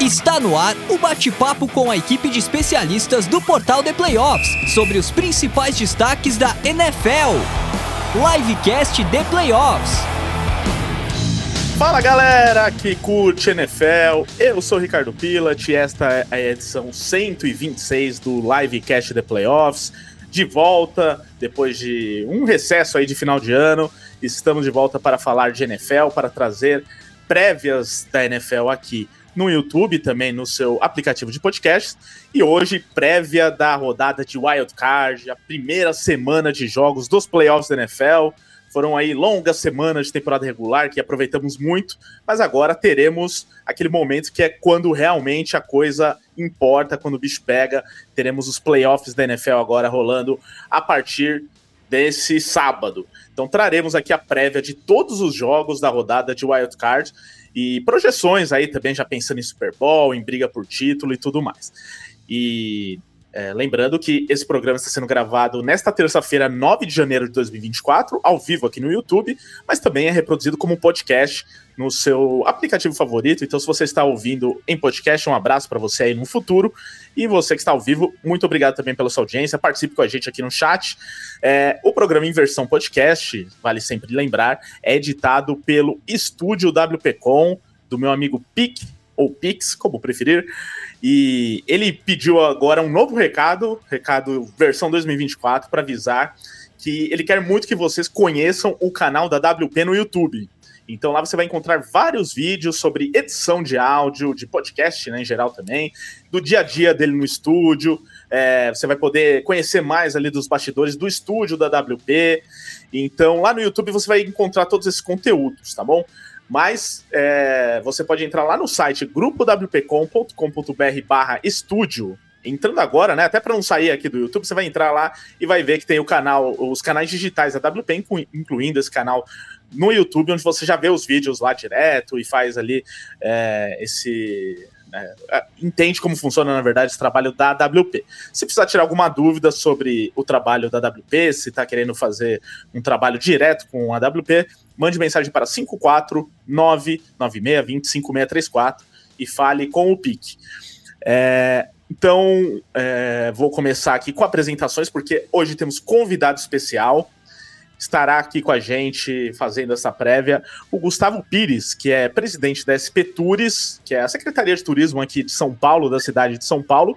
Está no ar o bate-papo com a equipe de especialistas do portal The Playoffs sobre os principais destaques da NFL. Livecast The Playoffs. Fala galera que curte NFL, eu sou Ricardo Pilat e esta é a edição 126 do Livecast The Playoffs. De volta, depois de um recesso aí de final de ano, estamos de volta para falar de NFL, para trazer prévias da NFL aqui no YouTube, também no seu aplicativo de podcast. E hoje, prévia da rodada de Wild Card, a primeira semana de jogos dos playoffs da NFL. Foram aí longas semanas de temporada regular que aproveitamos muito, mas agora teremos aquele momento que é quando realmente a coisa importa, quando o bicho pega. Teremos os playoffs da NFL agora rolando a partir desse sábado. Então traremos aqui a prévia de todos os jogos da rodada de Wild Card e projeções aí também, já pensando em Super Bowl, em briga por título e tudo mais. E é, lembrando que esse programa está sendo gravado nesta terça-feira, 9 de janeiro de 2024, ao vivo aqui no YouTube, mas também é reproduzido como podcast no seu aplicativo favorito. Então, se você está ouvindo em podcast, um abraço para você aí no futuro. E você que está ao vivo, muito obrigado também pela sua audiência. Participe com a gente aqui no chat. É, o programa em versão podcast, vale sempre lembrar, é editado pelo Estúdio WPcom, do meu amigo Pic, ou Pix, como preferir. E ele pediu agora um novo recado, recado versão 2024, para avisar que ele quer muito que vocês conheçam o canal da WP no YouTube. Então lá você vai encontrar vários vídeos sobre edição de áudio, de podcast né, em geral também, do dia a dia dele no estúdio. É, você vai poder conhecer mais ali dos bastidores do estúdio da WP. Então lá no YouTube você vai encontrar todos esses conteúdos, tá bom? Mas é, você pode entrar lá no site grupowpcom.com.br barra estúdio. Entrando agora, né? Até para não sair aqui do YouTube, você vai entrar lá e vai ver que tem o canal, os canais digitais da WP, incluindo esse canal no YouTube, onde você já vê os vídeos lá direto e faz ali é, esse é, é, entende como funciona, na verdade, esse trabalho da WP. Se precisar tirar alguma dúvida sobre o trabalho da WP, se está querendo fazer um trabalho direto com a WP, mande mensagem para 54996205634 e fale com o PIC. É, então, é, vou começar aqui com apresentações, porque hoje temos convidado especial estará aqui com a gente fazendo essa prévia o Gustavo Pires, que é presidente da SP Tours, que é a Secretaria de Turismo aqui de São Paulo, da cidade de São Paulo,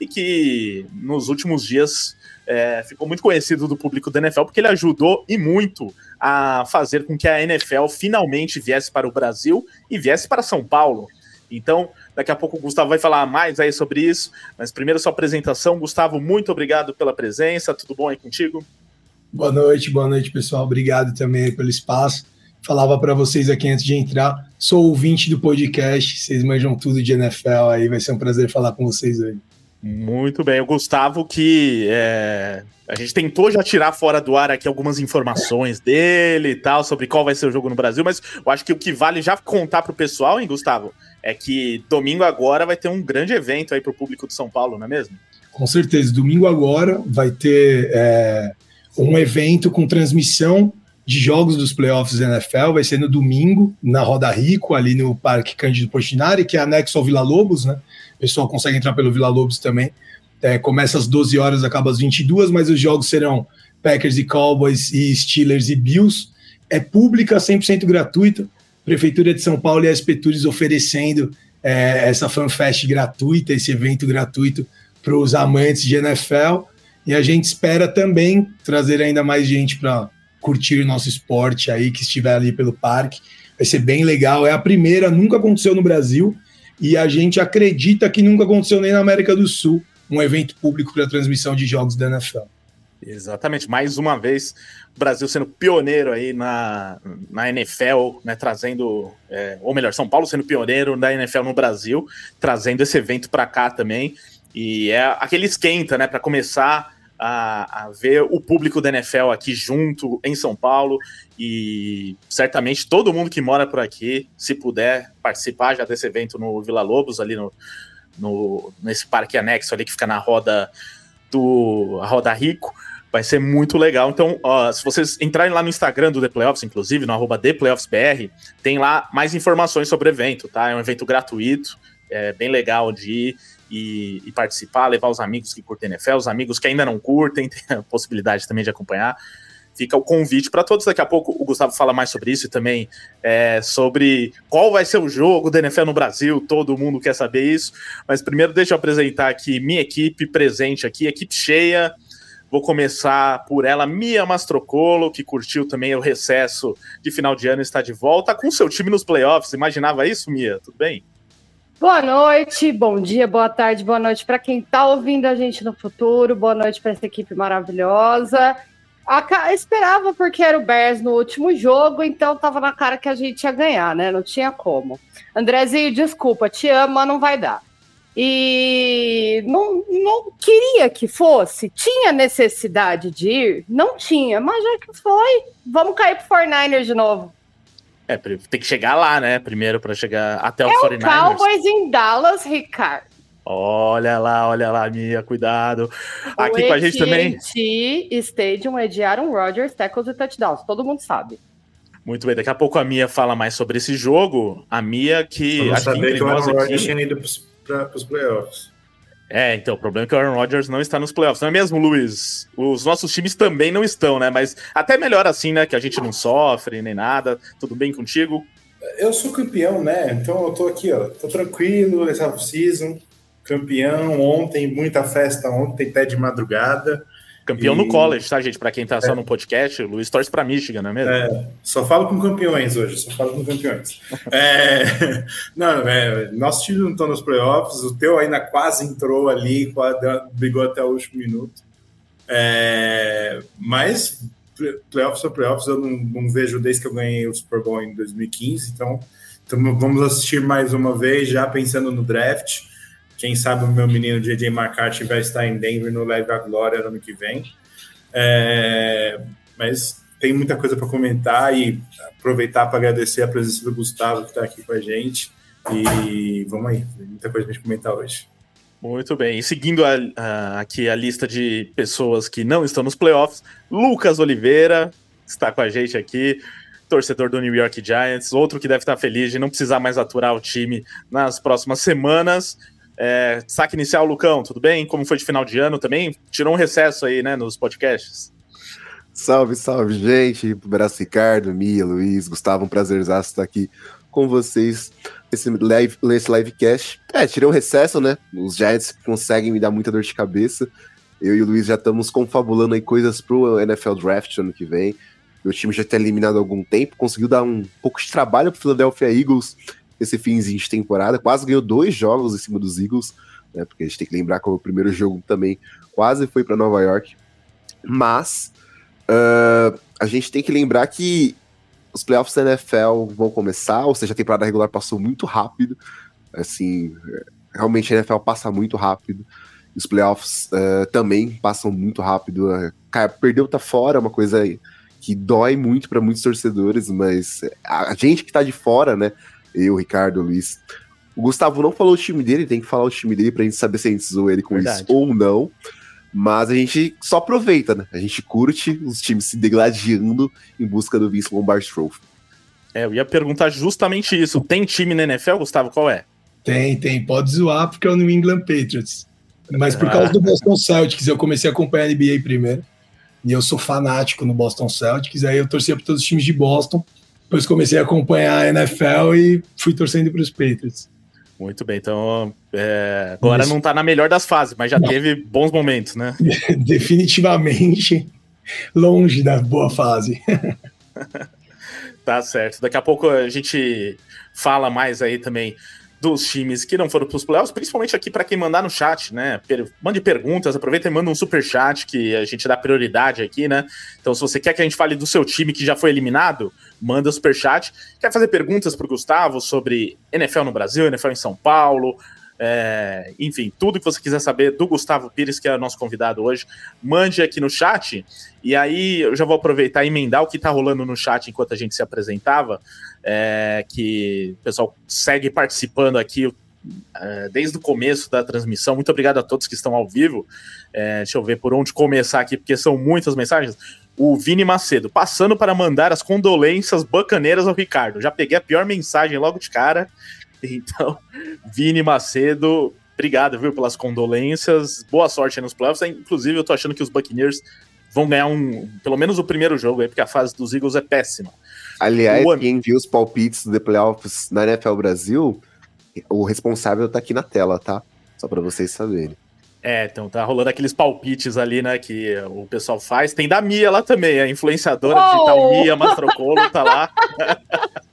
e que nos últimos dias é, ficou muito conhecido do público da NFL porque ele ajudou e muito a fazer com que a NFL finalmente viesse para o Brasil e viesse para São Paulo. Então, daqui a pouco o Gustavo vai falar mais aí sobre isso, mas primeiro sua apresentação. Gustavo, muito obrigado pela presença. Tudo bom aí contigo? Boa noite, boa noite, pessoal. Obrigado também pelo espaço. Falava para vocês aqui antes de entrar, sou ouvinte do podcast, vocês manjam tudo de NFL aí, vai ser um prazer falar com vocês hoje. Muito bem, o Gustavo que é, a gente tentou já tirar fora do ar aqui algumas informações dele e tal, sobre qual vai ser o jogo no Brasil, mas eu acho que o que vale já contar pro pessoal, hein, Gustavo, é que domingo agora vai ter um grande evento aí pro público de São Paulo, não é mesmo? Com certeza, domingo agora vai ter é, um evento com transmissão de jogos dos playoffs da NFL, vai ser no domingo, na Roda Rico, ali no Parque Cândido Portinari, que é anexo ao Vila Lobos, né? O pessoal consegue entrar pelo Vila Lobos também. É, começa às 12 horas, acaba às 22, mas os jogos serão Packers e Cowboys e Steelers e Bills. É pública, 100% gratuita. Prefeitura de São Paulo e a SP Tours oferecendo é, essa fanfest gratuita, esse evento gratuito para os amantes de NFL. E a gente espera também trazer ainda mais gente para curtir o nosso esporte aí, que estiver ali pelo parque. Vai ser bem legal. É a primeira, nunca aconteceu no Brasil. E a gente acredita que nunca aconteceu nem na América do Sul um evento público para transmissão de jogos da NFL. Exatamente, mais uma vez o Brasil sendo pioneiro aí na, na NFL, né, trazendo, é, ou melhor, São Paulo sendo pioneiro da NFL no Brasil, trazendo esse evento para cá também. E é aquele esquenta, né, para começar a, a, ver o público da NFL aqui junto em São Paulo e certamente todo mundo que mora por aqui, se puder participar já desse evento no Vila Lobos, ali no, no nesse parque anexo ali que fica na roda do Roda Rico, vai ser muito legal. Então, ó, se vocês entrarem lá no Instagram do The Playoffs, inclusive, no arroba ThePlayoffsBR, tem lá mais informações sobre o evento, tá? É um evento gratuito, é bem legal de ir e, e, participar, levar os amigos que curtem NFL, os amigos que ainda não curtem, tem a possibilidade também de acompanhar. Fica o convite para todos. Daqui a pouco o Gustavo fala mais sobre isso e também é, sobre qual vai ser o jogo da NFL no Brasil. Todo mundo quer saber isso. Mas primeiro, deixa eu apresentar aqui minha equipe presente aqui, equipe cheia. Vou começar por ela, Mia Mastrocolo, que curtiu também o recesso de final de ano e está de volta com seu time nos playoffs. Imaginava isso, Mia? Tudo bem? Boa noite, bom dia, boa tarde, boa noite para quem está ouvindo a gente no futuro, boa noite para essa equipe maravilhosa. A, esperava porque era o Bears no último jogo, então tava na cara que a gente ia ganhar, né? Não tinha como. Andrezinho, desculpa, te amo, mas não vai dar. E não, não queria que fosse, tinha necessidade de ir? Não tinha, mas já que foi, vamos cair pro 49ers de novo. É, tem que chegar lá, né? Primeiro para chegar até o é 49ers. É o Cowboys em Dallas, Ricardo. Olha lá, olha lá, Mia, cuidado. O Aqui com a gente também. Stadium é de Aaron Rodgers, tackles e touchdowns, todo mundo sabe. Muito bem, daqui a pouco a Mia fala mais sobre esse jogo. A Mia que. Eu saber que o Aaron Rodgers tinha ido para os playoffs. É, então, o problema é que o Aaron Rodgers não está nos playoffs, não é mesmo, Luiz? Os nossos times também não estão, né? Mas até melhor assim, né? Que a gente não sofre nem nada. Tudo bem contigo? Eu sou campeão, né? Então eu tô aqui, ó. Tô tranquilo, essa off-season. Campeão ontem, muita festa ontem, pé de madrugada. Campeão e... no college, tá, gente? Para quem tá é. só no podcast, o Luiz torce para Michigan, não é mesmo? É, só falo com campeões hoje, só falo com campeões. é, não, é, nossos times não estão nos playoffs, o teu ainda quase entrou ali, quase, brigou até o último minuto. É, mas playoffs são playoffs, eu não, não, vejo desde que eu ganhei o Super Bowl em 2015, então, então vamos assistir mais uma vez, já pensando no draft. Quem sabe o meu menino JJ McCarthy vai estar em Denver no Live a Glória no ano que vem. É, mas tem muita coisa para comentar e aproveitar para agradecer a presença do Gustavo que está aqui com a gente. E vamos aí, tem muita coisa para gente comentar hoje. Muito bem. E seguindo a, a, aqui a lista de pessoas que não estão nos playoffs, Lucas Oliveira está com a gente aqui, torcedor do New York Giants, outro que deve estar feliz de não precisar mais aturar o time nas próximas semanas. É, saque inicial, Lucão, tudo bem? Como foi de final de ano também? Tirou um recesso aí, né, nos podcasts? Salve, salve, gente. Braço Ricardo, Mia, Luiz, Gustavo, um prazerzaço estar aqui com vocês nesse, live, nesse livecast. É, tirei um recesso, né? Os Giants conseguem me dar muita dor de cabeça. Eu e o Luiz já estamos confabulando aí coisas pro NFL Draft ano que vem. Meu time já está eliminado há algum tempo, conseguiu dar um pouco de trabalho pro Philadelphia Eagles esse finzinho de temporada, quase ganhou dois jogos em cima dos Eagles, né, porque a gente tem que lembrar que o primeiro jogo também quase foi para Nova York. Mas uh, a gente tem que lembrar que os playoffs da NFL vão começar, ou seja, a temporada regular passou muito rápido. Assim, realmente a NFL passa muito rápido. Os playoffs uh, também passam muito rápido. Uh, cara, perdeu tá fora, é uma coisa que dói muito para muitos torcedores, mas a gente que tá de fora, né, eu, Ricardo, Luiz. O Gustavo não falou o time dele, tem que falar o time dele pra gente saber se a gente zoou ele com Verdade. isso ou não. Mas a gente só aproveita, né? A gente curte os times se degladiando em busca do Vince Lombardi Trophy. É, eu ia perguntar justamente isso. Tem time na NFL, Gustavo? Qual é? Tem, tem. Pode zoar porque é o New England Patriots. Mas por causa do Boston Celtics, eu comecei a acompanhar a NBA primeiro. E eu sou fanático no Boston Celtics. Aí eu torcia para todos os times de Boston. Depois comecei a acompanhar a NFL e fui torcendo para os Patriots. Muito bem, então é, agora Isso. não está na melhor das fases, mas já não. teve bons momentos, né? Definitivamente longe da boa fase. tá certo. Daqui a pouco a gente fala mais aí também dos times que não foram para os playoffs, principalmente aqui para quem mandar no chat, né? Mande perguntas, aproveita e manda um super chat que a gente dá prioridade aqui, né? Então, se você quer que a gente fale do seu time que já foi eliminado, manda super chat. Quer fazer perguntas para o Gustavo sobre NFL no Brasil, NFL em São Paulo, é, enfim, tudo que você quiser saber do Gustavo Pires, que é nosso convidado hoje, mande aqui no chat. E aí eu já vou aproveitar e emendar o que está rolando no chat enquanto a gente se apresentava, é, que o pessoal segue participando aqui é, desde o começo da transmissão. Muito obrigado a todos que estão ao vivo. É, deixa eu ver por onde começar aqui, porque são muitas mensagens. O Vini Macedo, passando para mandar as condolências bacaneiras ao Ricardo. Já peguei a pior mensagem logo de cara Então, Vini Macedo, obrigado, viu, pelas condolências. Boa sorte aí nos playoffs. Inclusive, eu tô achando que os Buccaneers vão ganhar um, pelo menos o primeiro jogo aí, porque a fase dos Eagles é péssima. Aliás, o... quem viu os palpites do The Playoffs na NFL Brasil, o responsável tá aqui na tela, tá? Só para vocês saberem. É, então tá rolando aqueles palpites ali, né, que o pessoal faz. Tem da Mia lá também, a influenciadora oh! digital Mia Mastrocolo tá lá.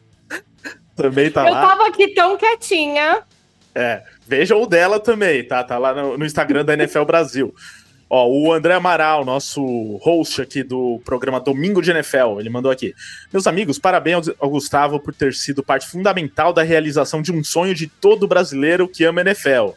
também tá Eu lá. Eu tava aqui tão quietinha. É, veja o dela também, tá? Tá lá no, no Instagram da NFL Brasil. Ó, o André Amaral, nosso host aqui do programa Domingo de NFL, ele mandou aqui. Meus amigos, parabéns ao Gustavo por ter sido parte fundamental da realização de um sonho de todo brasileiro que ama NFL.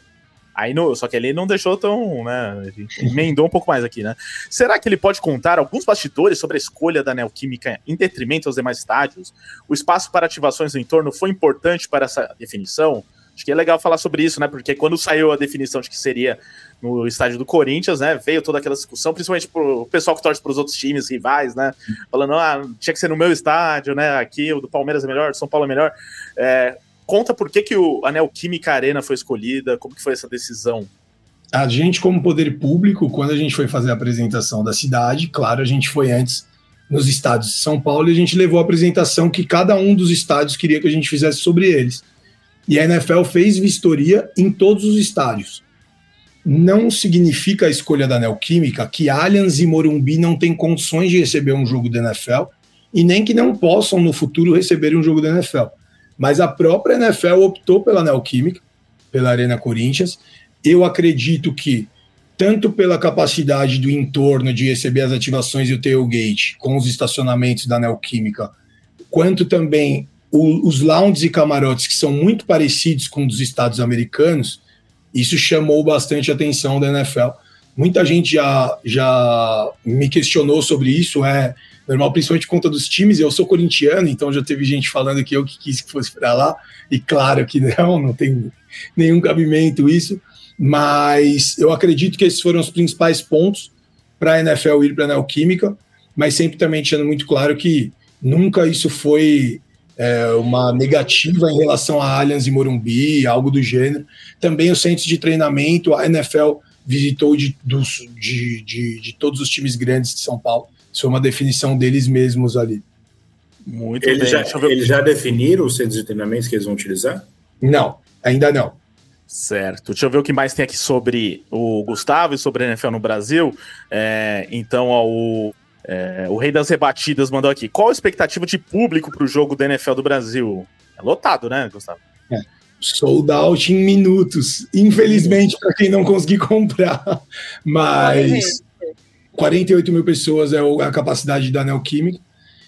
Aí no, só que ele não deixou tão, né? Emendou um pouco mais aqui, né? Será que ele pode contar alguns bastidores sobre a escolha da Neoquímica em detrimento aos demais estádios? O espaço para ativações no entorno foi importante para essa definição? Acho que é legal falar sobre isso, né? Porque quando saiu a definição de que seria no estádio do Corinthians, né? Veio toda aquela discussão, principalmente pro pessoal que torce para os outros times rivais, né? Falando, ah, tinha que ser no meu estádio, né? Aqui o do Palmeiras é melhor, o São Paulo é melhor. É, conta por que, que o Anel Química Arena foi escolhida, como que foi essa decisão? A gente, como poder público, quando a gente foi fazer a apresentação da cidade, claro, a gente foi antes nos estádios de São Paulo e a gente levou a apresentação que cada um dos estádios queria que a gente fizesse sobre eles. E a NFL fez vistoria em todos os estádios. Não significa a escolha da Neoquímica que Allianz e Morumbi não têm condições de receber um jogo da NFL e nem que não possam no futuro receber um jogo da NFL. Mas a própria NFL optou pela Neoquímica, pela Arena Corinthians. Eu acredito que, tanto pela capacidade do entorno de receber as ativações e o tailgate com os estacionamentos da Neoquímica, quanto também o, os lounges e camarotes, que são muito parecidos com os dos estados americanos, isso chamou bastante atenção da NFL. Muita gente já, já me questionou sobre isso, é normal, principalmente conta dos times. Eu sou corintiano, então já teve gente falando que eu que quis que fosse para lá, e claro que não, não tem nenhum cabimento isso. Mas eu acredito que esses foram os principais pontos para a NFL ir para a Neoquímica, mas sempre também deixando muito claro que nunca isso foi é, uma negativa em relação a Allianz e Morumbi, algo do gênero. Também os centros de treinamento, a NFL visitou de, dos, de, de, de todos os times grandes de São Paulo. Isso é uma definição deles mesmos ali. Muito eles bem. Já, eles já definiram os centros de treinamento que eles vão utilizar? Não, ainda não. Certo. Deixa eu ver o que mais tem aqui sobre o Gustavo e sobre a NFL no Brasil. É, então, ó, o, é, o Rei das Rebatidas mandou aqui. Qual a expectativa de público para o jogo da NFL do Brasil? É lotado, né, Gustavo? É. Sold out em minutos. Infelizmente, para quem não conseguir comprar. Mas 48 mil pessoas é a capacidade da Neoquímica.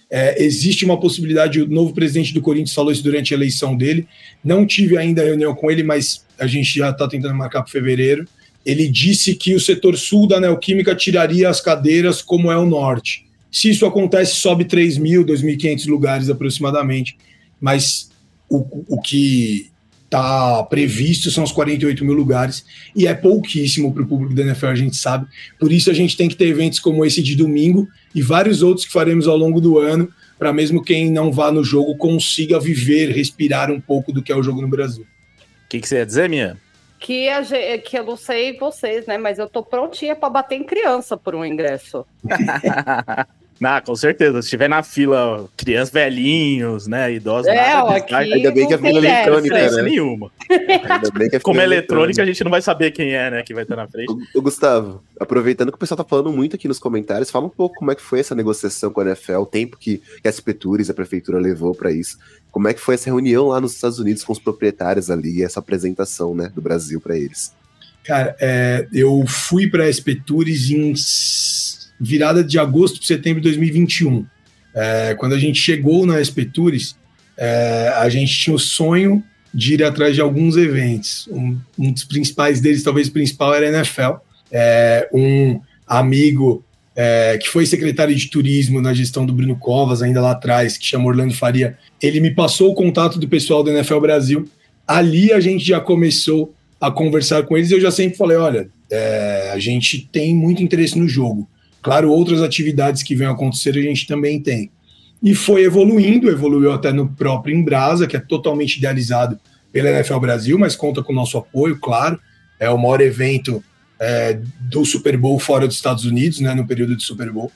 É, existe uma possibilidade, o novo presidente do Corinthians falou isso durante a eleição dele. Não tive ainda reunião com ele, mas a gente já está tentando marcar para fevereiro. Ele disse que o setor sul da Neoquímica tiraria as cadeiras, como é o norte. Se isso acontece, sobe 3 mil, 2.500 lugares aproximadamente. Mas o, o que está previsto são os 48 mil lugares e é pouquíssimo para o público da NFL, a gente sabe. Por isso a gente tem que ter eventos como esse de domingo e vários outros que faremos ao longo do ano, para mesmo quem não vá no jogo consiga viver, respirar um pouco do que é o jogo no Brasil. O que, que você ia dizer, minha? Que, a, que eu não sei vocês, né? Mas eu tô prontinha para bater em criança por um ingresso. Ah, com certeza. Se tiver na fila crianças velhinhos, né, idosos, é, nada, aqui ainda bem que a fila eletrônica, essa. né? nenhuma. Ainda bem que a Como é eletrônica, a gente não vai saber quem é, né, que vai estar na frente. O, o, Gustavo, aproveitando que o pessoal tá falando muito aqui nos comentários, fala um pouco como é que foi essa negociação com a NFL, o tempo que, que a SP Tours, a prefeitura levou para isso. Como é que foi essa reunião lá nos Estados Unidos com os proprietários ali, essa apresentação, né, do Brasil para eles? Cara, é, eu fui para a SP Tours em virada de agosto para setembro de 2021. É, quando a gente chegou na SP Tours, é, a gente tinha o sonho de ir atrás de alguns eventos. Um, um dos principais deles, talvez o principal, era a NFL. É, um amigo é, que foi secretário de turismo na gestão do Bruno Covas, ainda lá atrás, que chama Orlando Faria, ele me passou o contato do pessoal da NFL Brasil. Ali a gente já começou a conversar com eles eu já sempre falei: olha, é, a gente tem muito interesse no jogo. Claro, outras atividades que vêm acontecer a gente também tem. E foi evoluindo, evoluiu até no próprio Embrasa, que é totalmente idealizado pela NFL Brasil, mas conta com o nosso apoio, claro. É o maior evento é, do Super Bowl fora dos Estados Unidos, né, no período de Super Bowl.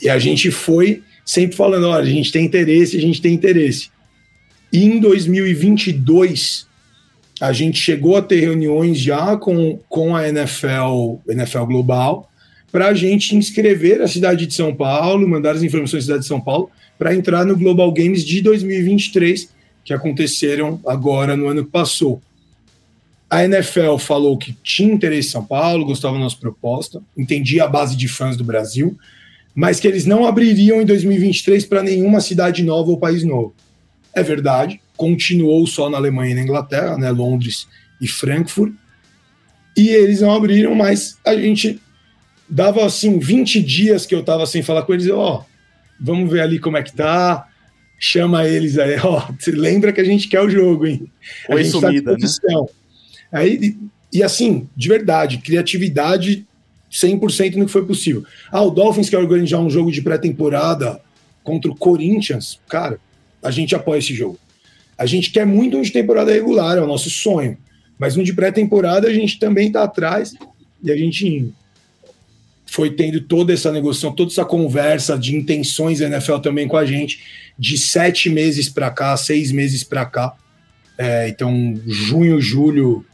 E a gente foi sempre falando: olha, a gente tem interesse, a gente tem interesse. E em 2022, a gente chegou a ter reuniões já com, com a NFL, NFL Global, para a gente inscrever a cidade de São Paulo, mandar as informações da cidade de São Paulo, para entrar no Global Games de 2023, que aconteceram agora no ano que passou. A NFL falou que tinha interesse em São Paulo, gostava da nossa proposta, entendia a base de fãs do Brasil, mas que eles não abririam em 2023 para nenhuma cidade nova ou país novo. É verdade, continuou só na Alemanha e na Inglaterra, né, Londres e Frankfurt, e eles não abriram, mas a gente dava assim 20 dias que eu tava sem falar com eles, ó, oh, vamos ver ali como é que tá, chama eles aí, ó, oh, você lembra que a gente quer o jogo, hein? A Oi, gente sumida, tá né? Aí, e assim, de verdade, criatividade 100% no que foi possível. Ah, o Dolphins quer organizar um jogo de pré-temporada contra o Corinthians, cara, a gente apoia esse jogo. A gente quer muito um de temporada regular, é o nosso sonho. Mas um de pré-temporada a gente também está atrás e a gente foi tendo toda essa negociação, toda essa conversa de intenções da NFL também com a gente, de sete meses para cá, seis meses para cá. É, então, junho, julho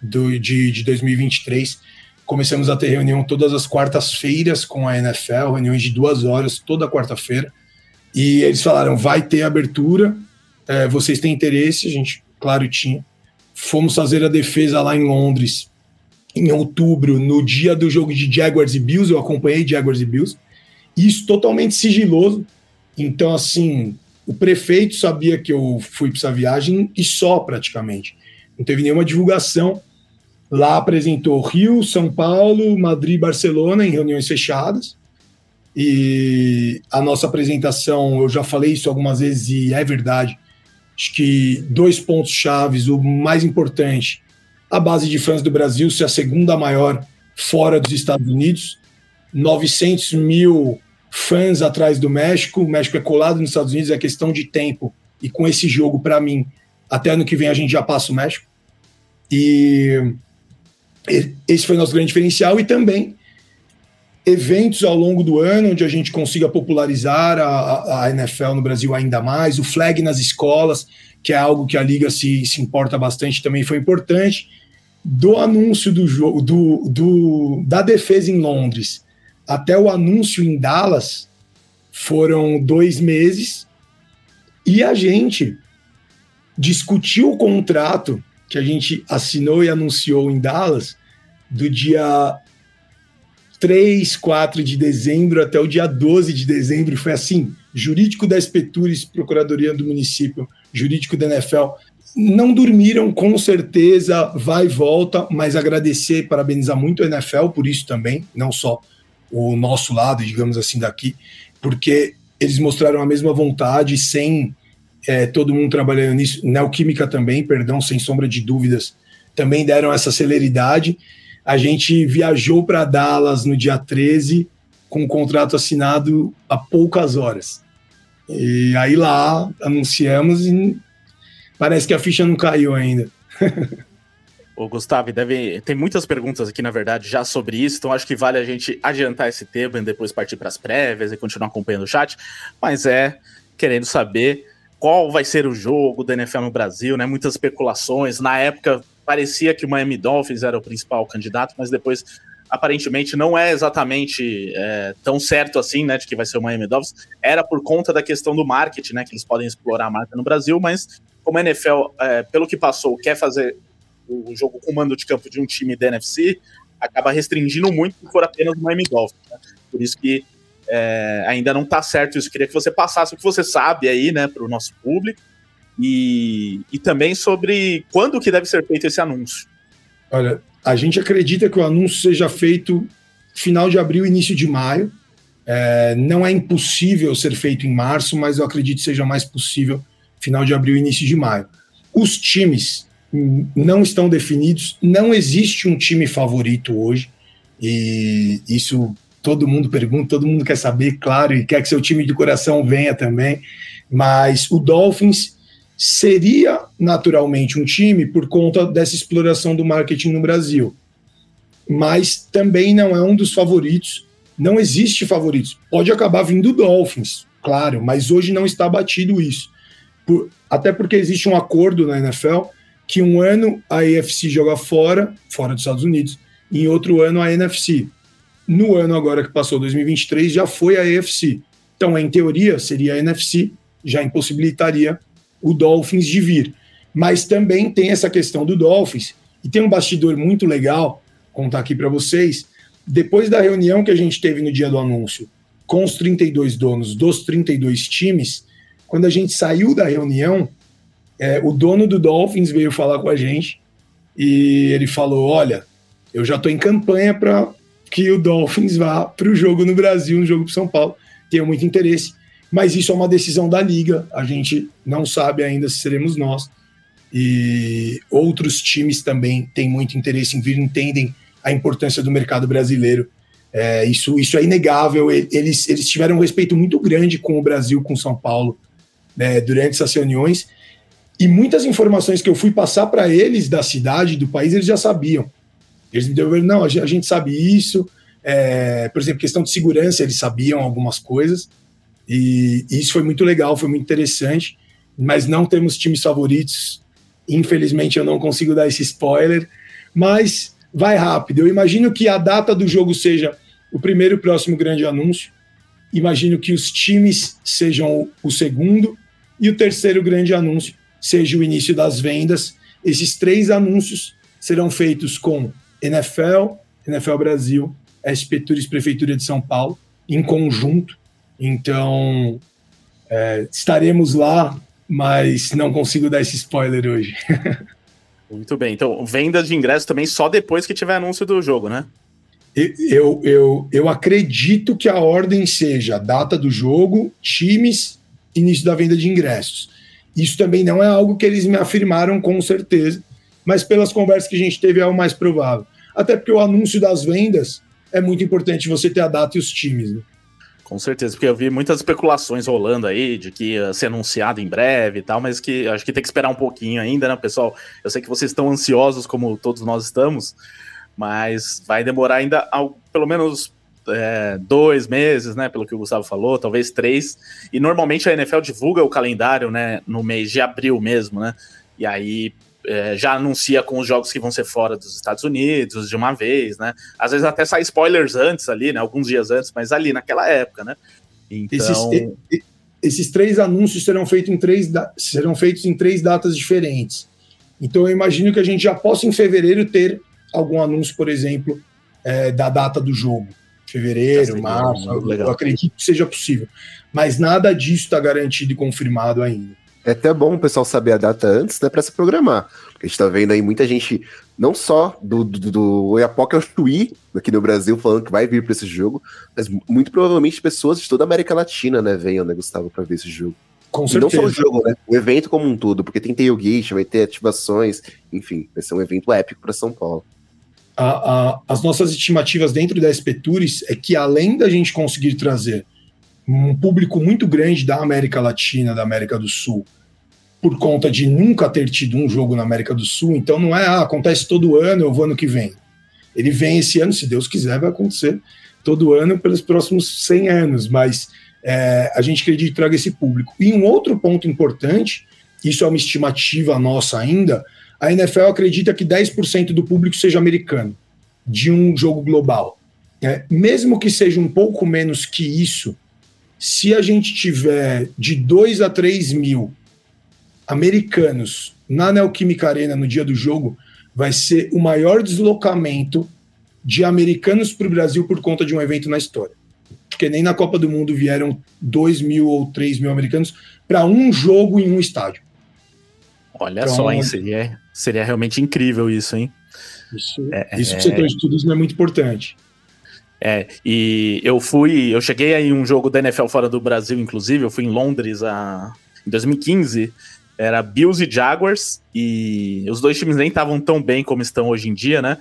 do, de, de 2023, começamos a ter reunião todas as quartas-feiras com a NFL, reuniões de duas horas toda quarta-feira. E eles falaram: vai ter abertura, é, vocês têm interesse? A gente, claro, tinha. Fomos fazer a defesa lá em Londres em outubro, no dia do jogo de Jaguars e Bills. Eu acompanhei Jaguars e Bills. Isso totalmente sigiloso. Então, assim, o prefeito sabia que eu fui para essa viagem e só praticamente. Não teve nenhuma divulgação. Lá apresentou Rio, São Paulo, Madrid, Barcelona em reuniões fechadas. E a nossa apresentação, eu já falei isso algumas vezes e é verdade. Acho que dois pontos chaves, o mais importante, a base de fãs do Brasil ser a segunda maior fora dos Estados Unidos, 900 mil fãs atrás do México, o México é colado nos Estados Unidos, é questão de tempo, e com esse jogo, para mim, até ano que vem a gente já passa o México, e esse foi nosso grande diferencial, e também eventos ao longo do ano onde a gente consiga popularizar a, a, NFL no Brasil ainda mais, o flag nas escolas, que é algo que a liga se, se importa bastante, também foi importante. Do anúncio do jogo, do, do, da defesa em Londres até o anúncio em Dallas foram dois meses e a gente discutiu o contrato que a gente assinou e anunciou em Dallas do dia 3, 4 de dezembro até o dia 12 de dezembro. Foi assim: jurídico da Espetures, Procuradoria do Município, jurídico da NFL. Não dormiram, com certeza, vai e volta, mas agradecer e parabenizar muito a NFL por isso também, não só o nosso lado, digamos assim, daqui, porque eles mostraram a mesma vontade, sem é, todo mundo trabalhando nisso, Neoquímica também, perdão, sem sombra de dúvidas, também deram essa celeridade a gente viajou para Dallas no dia 13 com o contrato assinado há poucas horas. E aí lá anunciamos e parece que a ficha não caiu ainda. Ô, Gustavo, deve... tem muitas perguntas aqui, na verdade, já sobre isso, então acho que vale a gente adiantar esse tema e depois partir para as prévias e continuar acompanhando o chat. Mas é querendo saber qual vai ser o jogo da NFL no Brasil, né? Muitas especulações. Na época, parecia que o Miami Dolphins era o principal candidato, mas depois aparentemente não é exatamente é, tão certo assim, né, de que vai ser o Miami Dolphins. Era por conta da questão do marketing, né, que eles podem explorar a marca no Brasil, mas como a NFL, é, pelo que passou, quer fazer o jogo com mando de campo de um time da NFC, acaba restringindo muito se for apenas o Miami Dolphins. Né? Por isso que é, ainda não está certo isso. Queria que você passasse o que você sabe aí, né, para o nosso público e, e também sobre quando que deve ser feito esse anúncio. Olha, a gente acredita que o anúncio seja feito final de abril, início de maio. É, não é impossível ser feito em março, mas eu acredito que seja mais possível final de abril, início de maio. Os times não estão definidos, não existe um time favorito hoje, e isso todo mundo pergunta, todo mundo quer saber, claro, e quer que seu time de coração venha também. Mas o Dolphins seria naturalmente um time por conta dessa exploração do marketing no Brasil. Mas também não é um dos favoritos. Não existe favoritos. Pode acabar vindo Dolphins, claro, mas hoje não está batido isso. Por, até porque existe um acordo na NFL que um ano a AFC joga fora, fora dos Estados Unidos, e em outro ano a NFC. No ano agora que passou, 2023, já foi a AFC. Então, em teoria, seria a NFC, já impossibilitaria o Dolphins de vir. Mas também tem essa questão do Dolphins, e tem um bastidor muito legal, contar aqui para vocês. Depois da reunião que a gente teve no dia do anúncio com os 32 donos dos 32 times, quando a gente saiu da reunião, é, o dono do Dolphins veio falar com a gente e ele falou: Olha, eu já estou em campanha para que o Dolphins vá para o jogo no Brasil, no jogo para São Paulo. Tenho muito interesse mas isso é uma decisão da liga. A gente não sabe ainda se seremos nós. E outros times também têm muito interesse em vir, entendem a importância do mercado brasileiro. É, isso, isso é inegável. Eles, eles tiveram um respeito muito grande com o Brasil, com São Paulo, né, durante essas reuniões. E muitas informações que eu fui passar para eles da cidade, do país, eles já sabiam. Eles me deram, não, a gente sabe isso. É, por exemplo, questão de segurança, eles sabiam algumas coisas. E, isso foi muito legal, foi muito interessante, mas não temos times favoritos. Infelizmente eu não consigo dar esse spoiler, mas vai rápido. Eu imagino que a data do jogo seja o primeiro e próximo grande anúncio. Imagino que os times sejam o segundo e o terceiro grande anúncio seja o início das vendas. Esses três anúncios serão feitos com NFL, NFL Brasil, SP Tours Prefeitura de São Paulo, em conjunto. Então, é, estaremos lá, mas não consigo dar esse spoiler hoje. Muito bem. Então, venda de ingressos também só depois que tiver anúncio do jogo, né? Eu, eu, eu acredito que a ordem seja data do jogo, times, início da venda de ingressos. Isso também não é algo que eles me afirmaram com certeza, mas pelas conversas que a gente teve é o mais provável. Até porque o anúncio das vendas é muito importante você ter a data e os times. Né? Com certeza, porque eu vi muitas especulações rolando aí de que ia ser anunciado em breve e tal, mas que acho que tem que esperar um pouquinho ainda, né, pessoal? Eu sei que vocês estão ansiosos, como todos nós estamos, mas vai demorar ainda ao, pelo menos é, dois meses, né? Pelo que o Gustavo falou, talvez três. E normalmente a NFL divulga o calendário, né? No mês de abril mesmo, né? E aí é, já anuncia com os jogos que vão ser fora dos Estados Unidos de uma vez, né? Às vezes até sai spoilers antes ali, né? Alguns dias antes, mas ali naquela época, né? Então... Esses, esses três anúncios serão feitos, em três serão feitos em três datas diferentes. Então eu imagino que a gente já possa em fevereiro ter algum anúncio, por exemplo, é, da data do jogo. Fevereiro, março, eu acredito que seja possível. Mas nada disso está garantido e confirmado ainda. É até bom o pessoal saber a data antes, né, para se programar. Porque a gente tá vendo aí muita gente, não só do, do, do Oiapoque ao Chuí, aqui no Brasil, falando que vai vir para esse jogo, mas muito provavelmente pessoas de toda a América Latina, né, venham, né, Gustavo, para ver esse jogo. Com e certeza. não só o jogo, né, o evento como um todo, porque tem tailgate, vai ter ativações, enfim, vai ser um evento épico para São Paulo. A, a, as nossas estimativas dentro da SP Tours é que além da gente conseguir trazer um público muito grande da América Latina, da América do Sul, por conta de nunca ter tido um jogo na América do Sul. Então não é, ah, acontece todo ano, eu vou ano que vem. Ele vem esse ano, se Deus quiser, vai acontecer todo ano pelos próximos 100 anos, mas é, a gente acredita que traga esse público. E um outro ponto importante, isso é uma estimativa nossa ainda, a NFL acredita que 10% do público seja americano, de um jogo global. É, mesmo que seja um pouco menos que isso, se a gente tiver de 2 a 3 mil americanos na Neoquímica Arena no dia do jogo vai ser o maior deslocamento de americanos para o Brasil por conta de um evento na história. Porque nem na Copa do Mundo vieram 2 mil ou 3 mil americanos para um jogo em um estádio. Olha então, só, hein? Seria, seria realmente incrível isso, hein? Isso, é, isso é... para o setor de estudos não é muito importante. É, e eu fui, eu cheguei aí um jogo da NFL fora do Brasil, inclusive, eu fui em Londres a, em 2015, era Bills e Jaguars, e os dois times nem estavam tão bem como estão hoje em dia, né?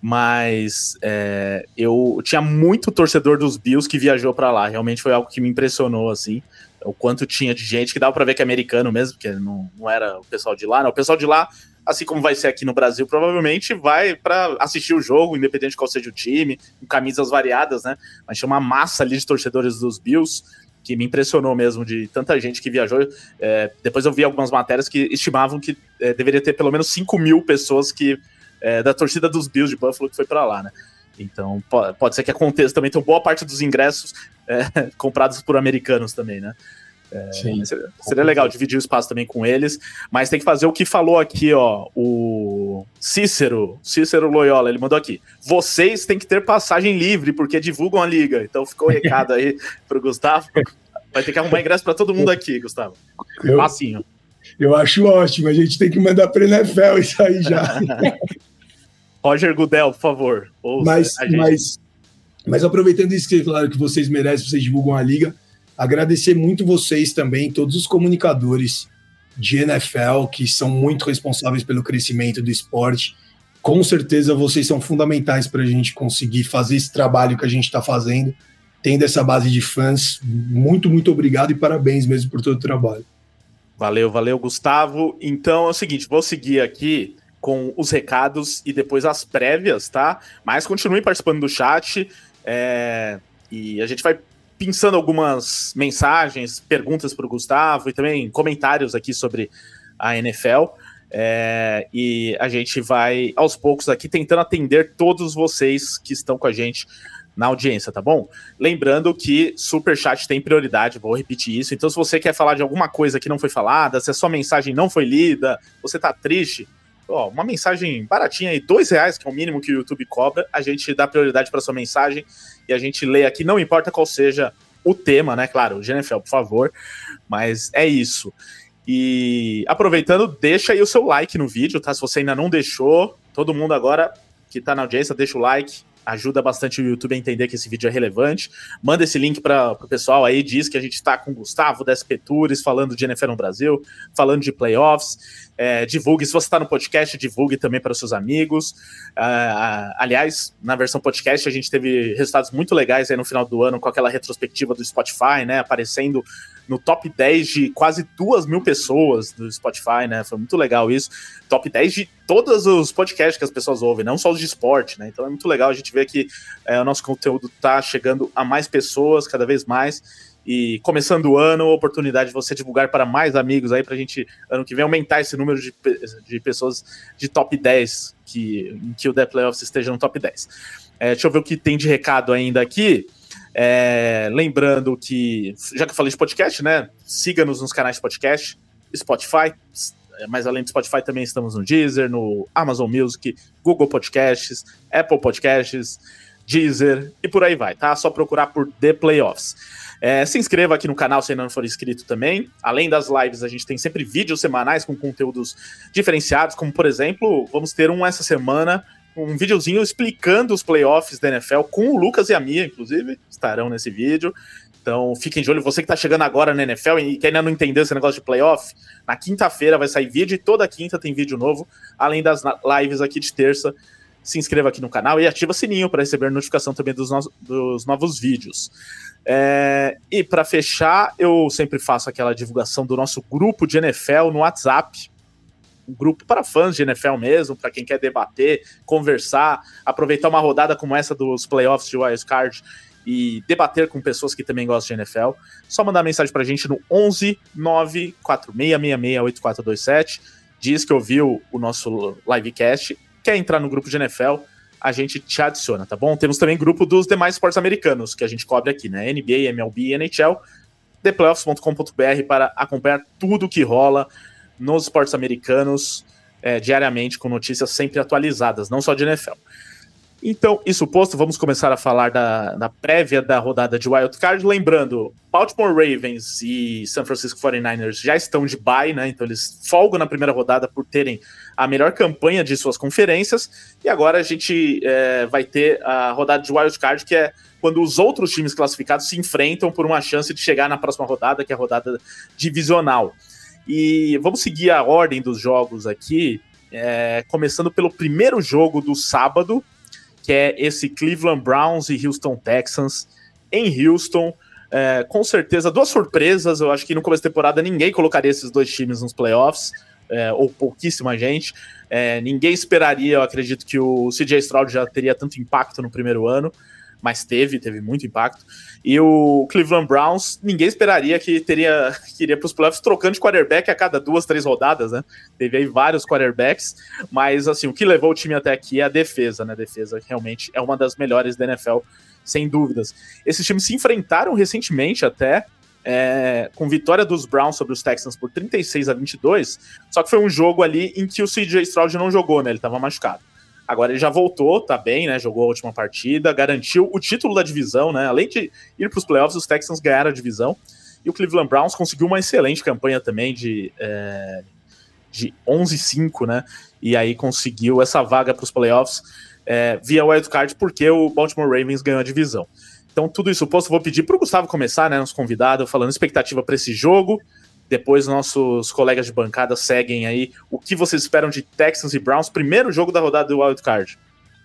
Mas é, eu tinha muito torcedor dos Bills que viajou para lá. Realmente foi algo que me impressionou, assim. o quanto tinha de gente, que dava para ver que é americano mesmo, porque não, não era o pessoal de lá, né? O pessoal de lá, assim como vai ser aqui no Brasil, provavelmente vai para assistir o jogo, independente de qual seja o time, com camisas variadas, né? Mas tinha uma massa ali de torcedores dos Bills que me impressionou mesmo de tanta gente que viajou. É, depois eu vi algumas matérias que estimavam que é, deveria ter pelo menos 5 mil pessoas que é, da torcida dos Bills de Buffalo que foi para lá, né? Então pode ser que aconteça também. Tem boa parte dos ingressos é, comprados por americanos também, né? É, seria, seria legal dividir o espaço também com eles, mas tem que fazer o que falou aqui, ó, o Cícero, Cícero Loyola, ele mandou aqui. Vocês têm que ter passagem livre porque divulgam a liga. Então ficou o recado aí pro Gustavo. Vai ter que arrumar ingresso para todo mundo aqui, Gustavo. Eu, Passinho. Eu acho ótimo, a gente tem que mandar para NFL isso aí já. Roger Gudel, por favor. Mas, mas, mas aproveitando isso que claro que vocês merecem, vocês divulgam a liga, agradecer muito vocês também, todos os comunicadores de NFL que são muito responsáveis pelo crescimento do esporte. Com certeza vocês são fundamentais para a gente conseguir fazer esse trabalho que a gente está fazendo, tendo essa base de fãs. Muito, muito obrigado e parabéns mesmo por todo o trabalho. Valeu, valeu, Gustavo. Então é o seguinte, vou seguir aqui com os recados e depois as prévias, tá? Mas continue participando do chat é, e a gente vai pensando algumas mensagens, perguntas para o Gustavo e também comentários aqui sobre a NFL. É, e a gente vai aos poucos aqui tentando atender todos vocês que estão com a gente na audiência, tá bom? Lembrando que super chat tem prioridade, vou repetir isso. Então, se você quer falar de alguma coisa que não foi falada, se a sua mensagem não foi lida, você tá triste, ó, uma mensagem baratinha aí, dois reais, que é o mínimo que o YouTube cobra, a gente dá prioridade para sua mensagem e a gente lê aqui, não importa qual seja o tema, né? Claro, GNFL, por favor, mas é isso. E aproveitando, deixa aí o seu like no vídeo, tá? Se você ainda não deixou, todo mundo agora que tá na audiência, deixa o like, ajuda bastante o YouTube a entender que esse vídeo é relevante. Manda esse link para o pessoal aí, diz que a gente está com o Gustavo da SP Tours, falando de NFL no Brasil, falando de playoffs. É, divulgue, se você está no podcast, divulgue também para os seus amigos. Uh, aliás, na versão podcast, a gente teve resultados muito legais aí no final do ano com aquela retrospectiva do Spotify, né? Aparecendo no top 10 de quase duas mil pessoas do Spotify, né? Foi muito legal isso. Top 10 de todos os podcasts que as pessoas ouvem, não só os de esporte, né? Então é muito legal a gente ver que é, o nosso conteúdo está chegando a mais pessoas cada vez mais. E começando o ano, oportunidade de você divulgar para mais amigos aí, para a gente, ano que vem, aumentar esse número de, de pessoas de top 10, que, em que o The Playoffs esteja no top 10. É, deixa eu ver o que tem de recado ainda aqui. É, lembrando que, já que eu falei de podcast, né? Siga-nos nos canais de podcast, Spotify, mas além do Spotify também estamos no Deezer, no Amazon Music, Google Podcasts, Apple Podcasts, Deezer e por aí vai, tá? Só procurar por The Playoffs. É, se inscreva aqui no canal se ainda não for inscrito também. Além das lives, a gente tem sempre vídeos semanais com conteúdos diferenciados, como por exemplo, vamos ter um essa semana, um videozinho explicando os playoffs da NFL com o Lucas e a Mia, inclusive, estarão nesse vídeo. Então fiquem de olho, você que está chegando agora na NFL e que ainda não entendeu esse negócio de playoff, na quinta-feira vai sair vídeo e toda quinta tem vídeo novo, além das lives aqui de terça. Se inscreva aqui no canal e ativa o sininho para receber notificação também dos, no dos novos vídeos. É, e para fechar, eu sempre faço aquela divulgação do nosso grupo de NFL no WhatsApp. Um grupo para fãs de NFL mesmo, para quem quer debater, conversar, aproveitar uma rodada como essa dos playoffs de Wild Card e debater com pessoas que também gostam de NFL. Só mandar mensagem para a gente no 11 94666 8427. Diz que ouviu o nosso livecast, quer entrar no grupo de NFL a gente te adiciona, tá bom? Temos também grupo dos demais esportes americanos que a gente cobre aqui, né? NBA, MLB, NHL, theplayoffs.com.br para acompanhar tudo que rola nos esportes americanos é, diariamente com notícias sempre atualizadas, não só de NFL. Então, isso posto, vamos começar a falar da, da prévia da rodada de Wild Card. Lembrando, Baltimore Ravens e San Francisco 49ers já estão de bye, né? Então eles folgam na primeira rodada por terem a melhor campanha de suas conferências. E agora a gente é, vai ter a rodada de Wild Card, que é quando os outros times classificados se enfrentam por uma chance de chegar na próxima rodada, que é a rodada divisional. E vamos seguir a ordem dos jogos aqui, é, começando pelo primeiro jogo do sábado, que é esse Cleveland Browns e Houston Texans em Houston. É, com certeza, duas surpresas. Eu acho que no começo da temporada ninguém colocaria esses dois times nos playoffs, é, ou pouquíssima gente. É, ninguém esperaria, eu acredito que o CJ Stroud já teria tanto impacto no primeiro ano, mas teve, teve muito impacto. E o Cleveland Browns, ninguém esperaria que teria que iria para os playoffs trocando de quarterback a cada duas, três rodadas, né? Teve aí vários quarterbacks, mas assim, o que levou o time até aqui é a defesa, né? A defesa realmente é uma das melhores da NFL, sem dúvidas. Esses times se enfrentaram recentemente até, é, com vitória dos Browns sobre os Texans por 36 a 22, só que foi um jogo ali em que o CJ Stroud não jogou, né? Ele estava machucado. Agora ele já voltou, tá bem, né? Jogou a última partida, garantiu o título da divisão, né? Além de ir para os playoffs, os Texans ganharam a divisão. E o Cleveland Browns conseguiu uma excelente campanha também de, é, de 11-5, né? E aí conseguiu essa vaga para os playoffs é, via wildcard, porque o Baltimore Ravens ganhou a divisão. Então, tudo isso posto, vou pedir para o Gustavo começar, né? Nosso convidado, falando expectativa para esse jogo. Depois, nossos colegas de bancada seguem aí. O que vocês esperam de Texans e Browns? Primeiro jogo da rodada do Wild Card.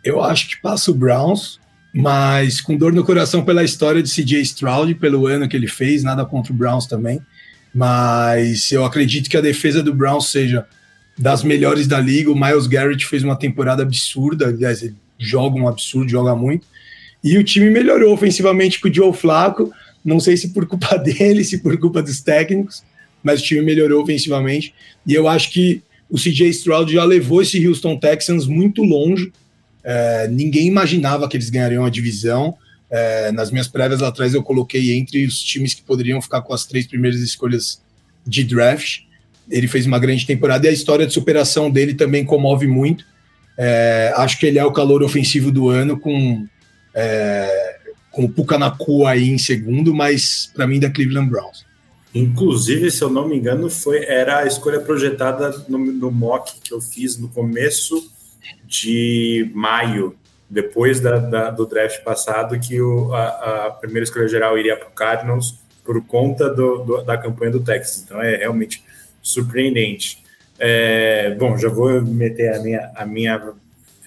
Eu acho que passa o Browns, mas com dor no coração pela história de CJ Stroud, pelo ano que ele fez, nada contra o Browns também. Mas eu acredito que a defesa do Browns seja das melhores da liga. O Miles Garrett fez uma temporada absurda, aliás, ele joga um absurdo, joga muito. E o time melhorou ofensivamente com o Joe Flaco. Não sei se por culpa dele, se por culpa dos técnicos, mas o time melhorou ofensivamente. E eu acho que o CJ Stroud já levou esse Houston Texans muito longe. É, ninguém imaginava que eles ganhariam a divisão. É, nas minhas prévias lá atrás eu coloquei entre os times que poderiam ficar com as três primeiras escolhas de draft. Ele fez uma grande temporada e a história de superação dele também comove muito. É, acho que ele é o calor ofensivo do ano com é, com o Pucanacu aí em segundo, mas para mim da Cleveland Browns. Inclusive, se eu não me engano, foi era a escolha projetada no, no mock que eu fiz no começo de maio, depois da, da, do draft passado, que o, a, a, primeira escolha geral iria para o Cardinals por conta do, do, da campanha do Texas. Então é realmente surpreendente. É, bom, já vou meter a minha, a minha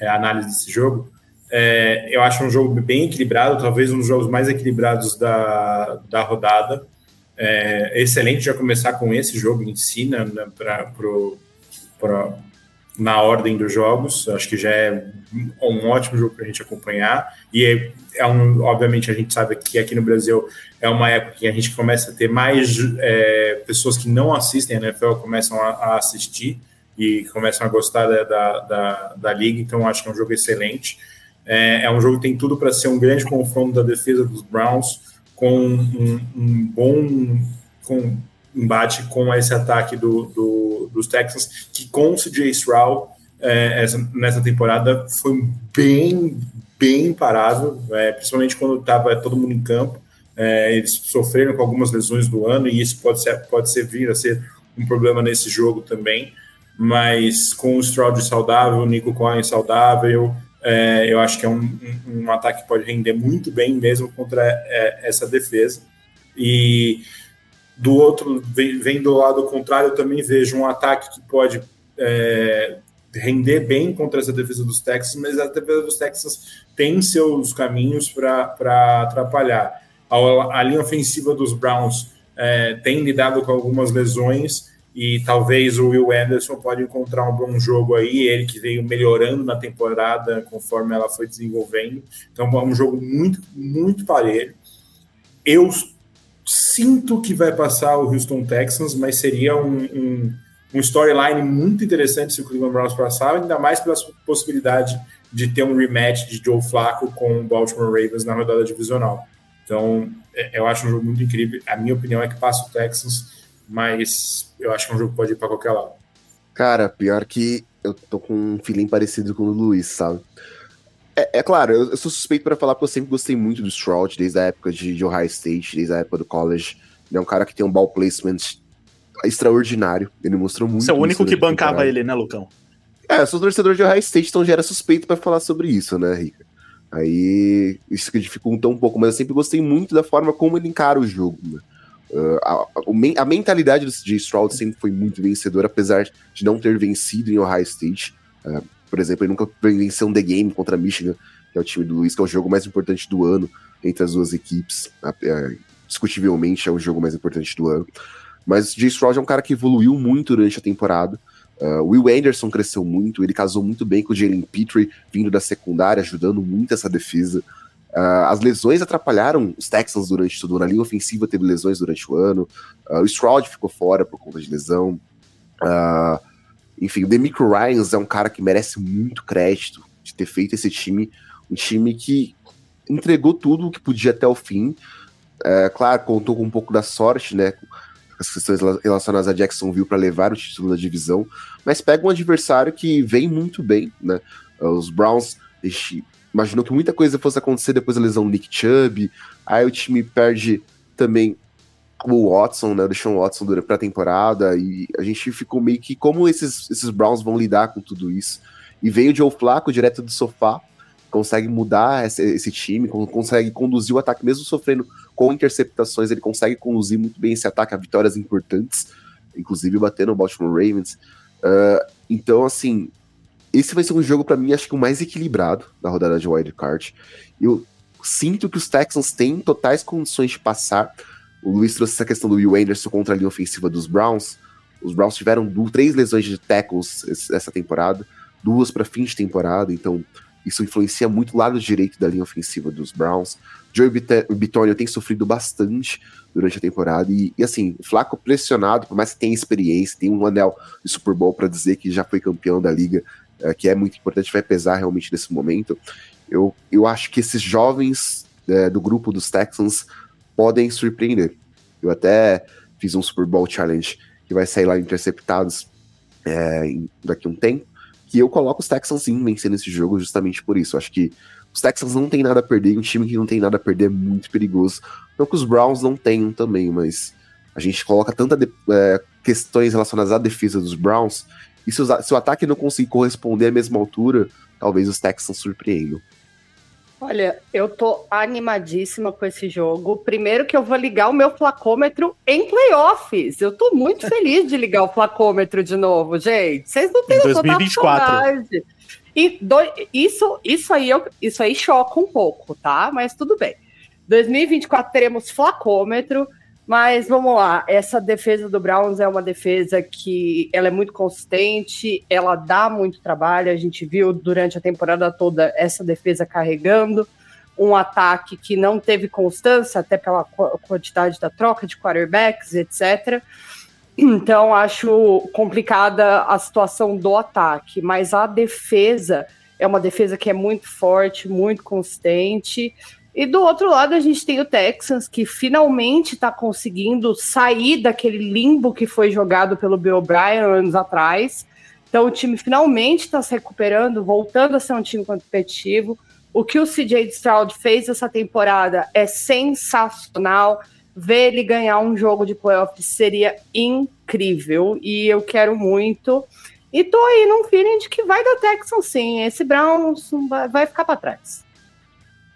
é, análise desse jogo. É, eu acho um jogo bem equilibrado, talvez um dos jogos mais equilibrados da, da rodada. É excelente já começar com esse jogo em si, né, né pra, pro, pra, na ordem dos jogos. Acho que já é um ótimo jogo para a gente acompanhar. E é, é, um, obviamente, a gente sabe que aqui no Brasil é uma época que a gente começa a ter mais é, pessoas que não assistem a NFL começam a, a assistir e começam a gostar da, da, da, da liga. Então, acho que é um jogo excelente. É, é um jogo que tem tudo para ser um grande confronto da defesa dos Browns com um, um bom com, embate com esse ataque do, do, dos Texans, que com o CJ Stroud é, essa, nessa temporada foi bem, bem parável, é, principalmente quando estava todo mundo em campo. É, eles sofreram com algumas lesões do ano e isso pode ser, pode ser vir a ser um problema nesse jogo também. Mas com o Stroud saudável, o Nico Cohen saudável, é, eu acho que é um, um, um, ataque que pode render muito bem mesmo contra é, essa defesa. E do outro, vem, vem, do lado contrário, eu também vejo um ataque que pode é, render bem contra essa defesa dos Texans, mas a defesa dos Texans tem seus caminhos para atrapalhar. A, a, linha ofensiva dos Browns é, tem lidado com algumas lesões e talvez o Will Anderson pode encontrar um bom jogo aí, ele que veio melhorando na temporada conforme ela foi desenvolvendo. Então é um jogo muito, muito parelho. Eu sinto que vai passar o Houston Texans, mas seria um, um, um storyline muito interessante se o Cleveland Browns passar, ainda mais pela possibilidade de ter um rematch de Joe Flacco com o Baltimore Ravens na rodada divisional. Então, é, eu acho um jogo muito incrível. A minha opinião é que passa o Texans mas eu acho que é um jogo que pode ir para qualquer lado. Cara, pior que eu tô com um feeling parecido com o Luiz, sabe? É, é claro, eu, eu, sou suspeito para falar porque eu sempre gostei muito do Stroud, desde a época de, de Ohio State, desde a época do college. Ele é um cara que tem um ball placement extraordinário. Ele mostrou muito. Você é o único que bancava ele, né, Lucão? É, eu sou torcedor de Ohio State, então já era suspeito para falar sobre isso, né, Rica? Aí isso que dificulta um pouco, mas eu sempre gostei muito da forma como ele encara o jogo. Né? Uh, a, a, mentalidade do Stroud sempre foi muito vencedora, apesar de não ter vencido em Ohio State. Uh, por exemplo, ele nunca venceu um The Game contra Michigan, que é o time do Luiz, que é o jogo mais importante do ano entre as duas equipes. Uh, discutivelmente é o jogo mais importante do ano. Mas Jay Stroud é um cara que evoluiu muito durante a temporada. Uh, Will Anderson cresceu muito, ele casou muito bem com o Jalen Petrie, vindo da secundária, ajudando muito essa defesa. Uh, as lesões atrapalharam os Texans durante tudo. Na linha ofensiva teve lesões durante o ano. Uh, o Stroud ficou fora por conta de lesão. enfim, o Demico Ryans é um cara que merece muito crédito de ter feito esse time, um time que entregou tudo o que podia até o fim. É, claro, contou com um pouco da sorte, né? as questões relacionadas a Jacksonville para levar o título da divisão, mas pega um adversário que vem muito bem, né? Os Browns imaginou que muita coisa fosse acontecer depois da lesão do Nick Chubb, aí o time perde também o Watson, né, o Watson durante a temporada, e a gente ficou meio que como esses, esses Browns vão lidar com tudo isso. E veio o Joe Flacco direto do sofá, consegue mudar esse, esse time, consegue conduzir o ataque, mesmo sofrendo com interceptações, ele consegue conduzir muito bem esse ataque a vitórias importantes, inclusive batendo o Baltimore Ravens. Uh, então, assim, esse vai ser um jogo para mim, acho que o mais equilibrado da rodada de wild card. Eu sinto que os Texans têm totais condições de passar. O Luiz trouxe essa questão do Will Anderson contra a linha ofensiva dos Browns. Os Browns tiveram duas, três lesões de tackles essa temporada, duas para fim de temporada, então isso influencia muito o lado direito da linha ofensiva dos Browns. Joey Bitonio tem sofrido bastante durante a temporada. E, e, assim, Flaco pressionado, por mais que tenha experiência, tem um anel de Super Bowl para dizer que já foi campeão da liga, é, que é muito importante, vai pesar realmente nesse momento. Eu, eu acho que esses jovens é, do grupo dos Texans podem surpreender. Eu até fiz um Super Bowl Challenge que vai sair lá interceptados é, daqui a um tempo que eu coloco os Texans sim vencendo esse jogo justamente por isso. Eu acho que os Texans não tem nada a perder, e um time que não tem nada a perder é muito perigoso. Não que os Browns não tenham também, mas a gente coloca tantas é, questões relacionadas à defesa dos Browns, e se, os, se o ataque não conseguir corresponder à mesma altura, talvez os Texans surpreendam. Olha, eu tô animadíssima com esse jogo. Primeiro que eu vou ligar o meu flacômetro em playoffs. Eu tô muito feliz de ligar o flacômetro de novo, gente. Vocês não têm noção 2024. E do, isso, isso, aí eu, isso aí choca um pouco, tá? Mas tudo bem. 2024 teremos flacômetro. Mas vamos lá, essa defesa do Browns é uma defesa que ela é muito consistente, ela dá muito trabalho. A gente viu durante a temporada toda essa defesa carregando um ataque que não teve constância, até pela quantidade da troca de quarterbacks, etc. Então, acho complicada a situação do ataque, mas a defesa é uma defesa que é muito forte, muito consistente. E do outro lado, a gente tem o Texans, que finalmente está conseguindo sair daquele limbo que foi jogado pelo Bill O'Brien anos atrás. Então, o time finalmente está se recuperando, voltando a ser um time competitivo. O que o CJ Stroud fez essa temporada é sensacional. Ver ele ganhar um jogo de playoffs seria incrível. E eu quero muito. E tô aí num feeling de que vai dar Texans sim. Esse Browns vai ficar para trás.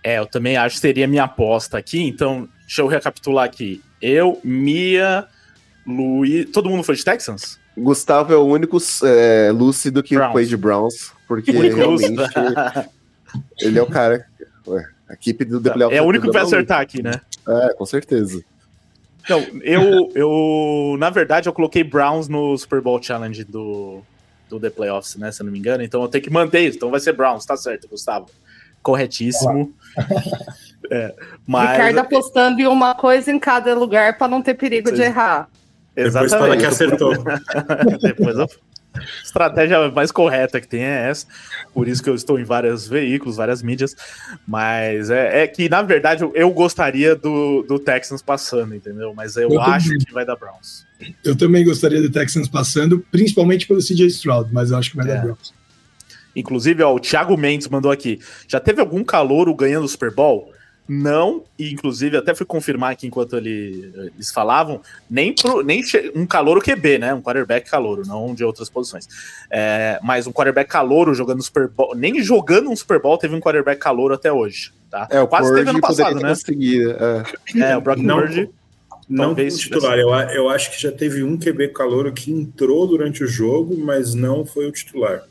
É, eu também acho que seria minha aposta aqui. Então, deixa eu recapitular aqui. Eu, Mia, Luiz. Todo mundo foi de Texans? Gustavo é o único é, lúcido que Browns. foi de Browns, porque realmente ele é o cara. Ué, a equipe do The É o único que vai acertar aqui, né? É, com certeza. Então, eu, eu, na verdade, eu coloquei Browns no Super Bowl Challenge do, do The Playoffs, né? Se eu não me engano. Então eu tenho que manter isso. Então vai ser Browns, tá certo, Gustavo corretíssimo. É, mas... Ricardo apostando em uma coisa em cada lugar para não ter perigo de errar. Exatamente. Depois fala que acertou. Depois eu... Estratégia mais correta que tem é essa. Por isso que eu estou em vários veículos, várias mídias. Mas é, é que, na verdade, eu gostaria do, do Texans passando, entendeu? Mas eu, eu acho também. que vai dar Browns. Eu também gostaria do Texans passando, principalmente pelo CJ Stroud, mas eu acho que vai é. dar Browns. Inclusive, ó, o Thiago Mendes mandou aqui. Já teve algum calouro ganhando o Super Bowl? Não, e inclusive até fui confirmar aqui enquanto ele, eles falavam, nem, pro, nem um calouro QB, né? Um quarterback calouro, não de outras posições. É, mas um quarterback calouro jogando Super Bowl, nem jogando um Super Bowl teve um quarterback calouro até hoje, tá? É, o Quase teve ano passado, né? É. é. o Brock não, Purdy. Não titular, eu, eu acho que já teve um QB calouro que entrou durante o jogo, mas não foi o titular.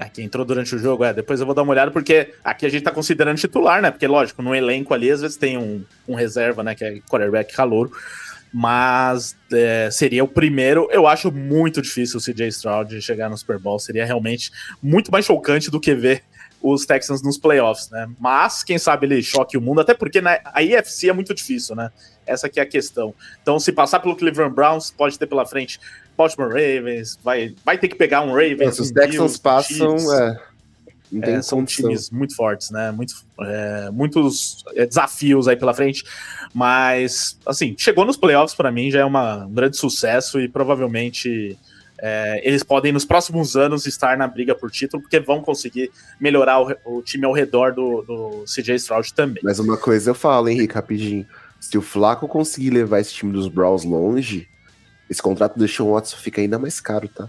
Aqui entrou durante o jogo, é. Depois eu vou dar uma olhada, porque aqui a gente tá considerando titular, né? Porque, lógico, no elenco ali, às vezes tem um, um reserva, né? Que é quarterback calouro. Mas é, seria o primeiro. Eu acho muito difícil o CJ Stroud chegar no Super Bowl. Seria realmente muito mais chocante do que ver os Texans nos playoffs, né? Mas, quem sabe ele choque o mundo, até porque na, a IFC é muito difícil, né? Essa aqui é a questão. Então, se passar pelo Cleveland Browns, pode ter pela frente Baltimore Ravens, vai, vai ter que pegar um Ravens. É, os Texans passam, é, é, são times muito fortes, né? Muito, é, muitos é, desafios aí pela frente, mas assim chegou nos playoffs para mim já é uma, um grande sucesso e provavelmente é, eles podem nos próximos anos estar na briga por título, porque vão conseguir melhorar o, o time ao redor do, do, CJ Stroud também. Mas uma coisa eu falo, Henrique, rapidinho. Se o Flaco conseguir levar esse time dos Browns longe, esse contrato do Sean Watson fica ainda mais caro, tá?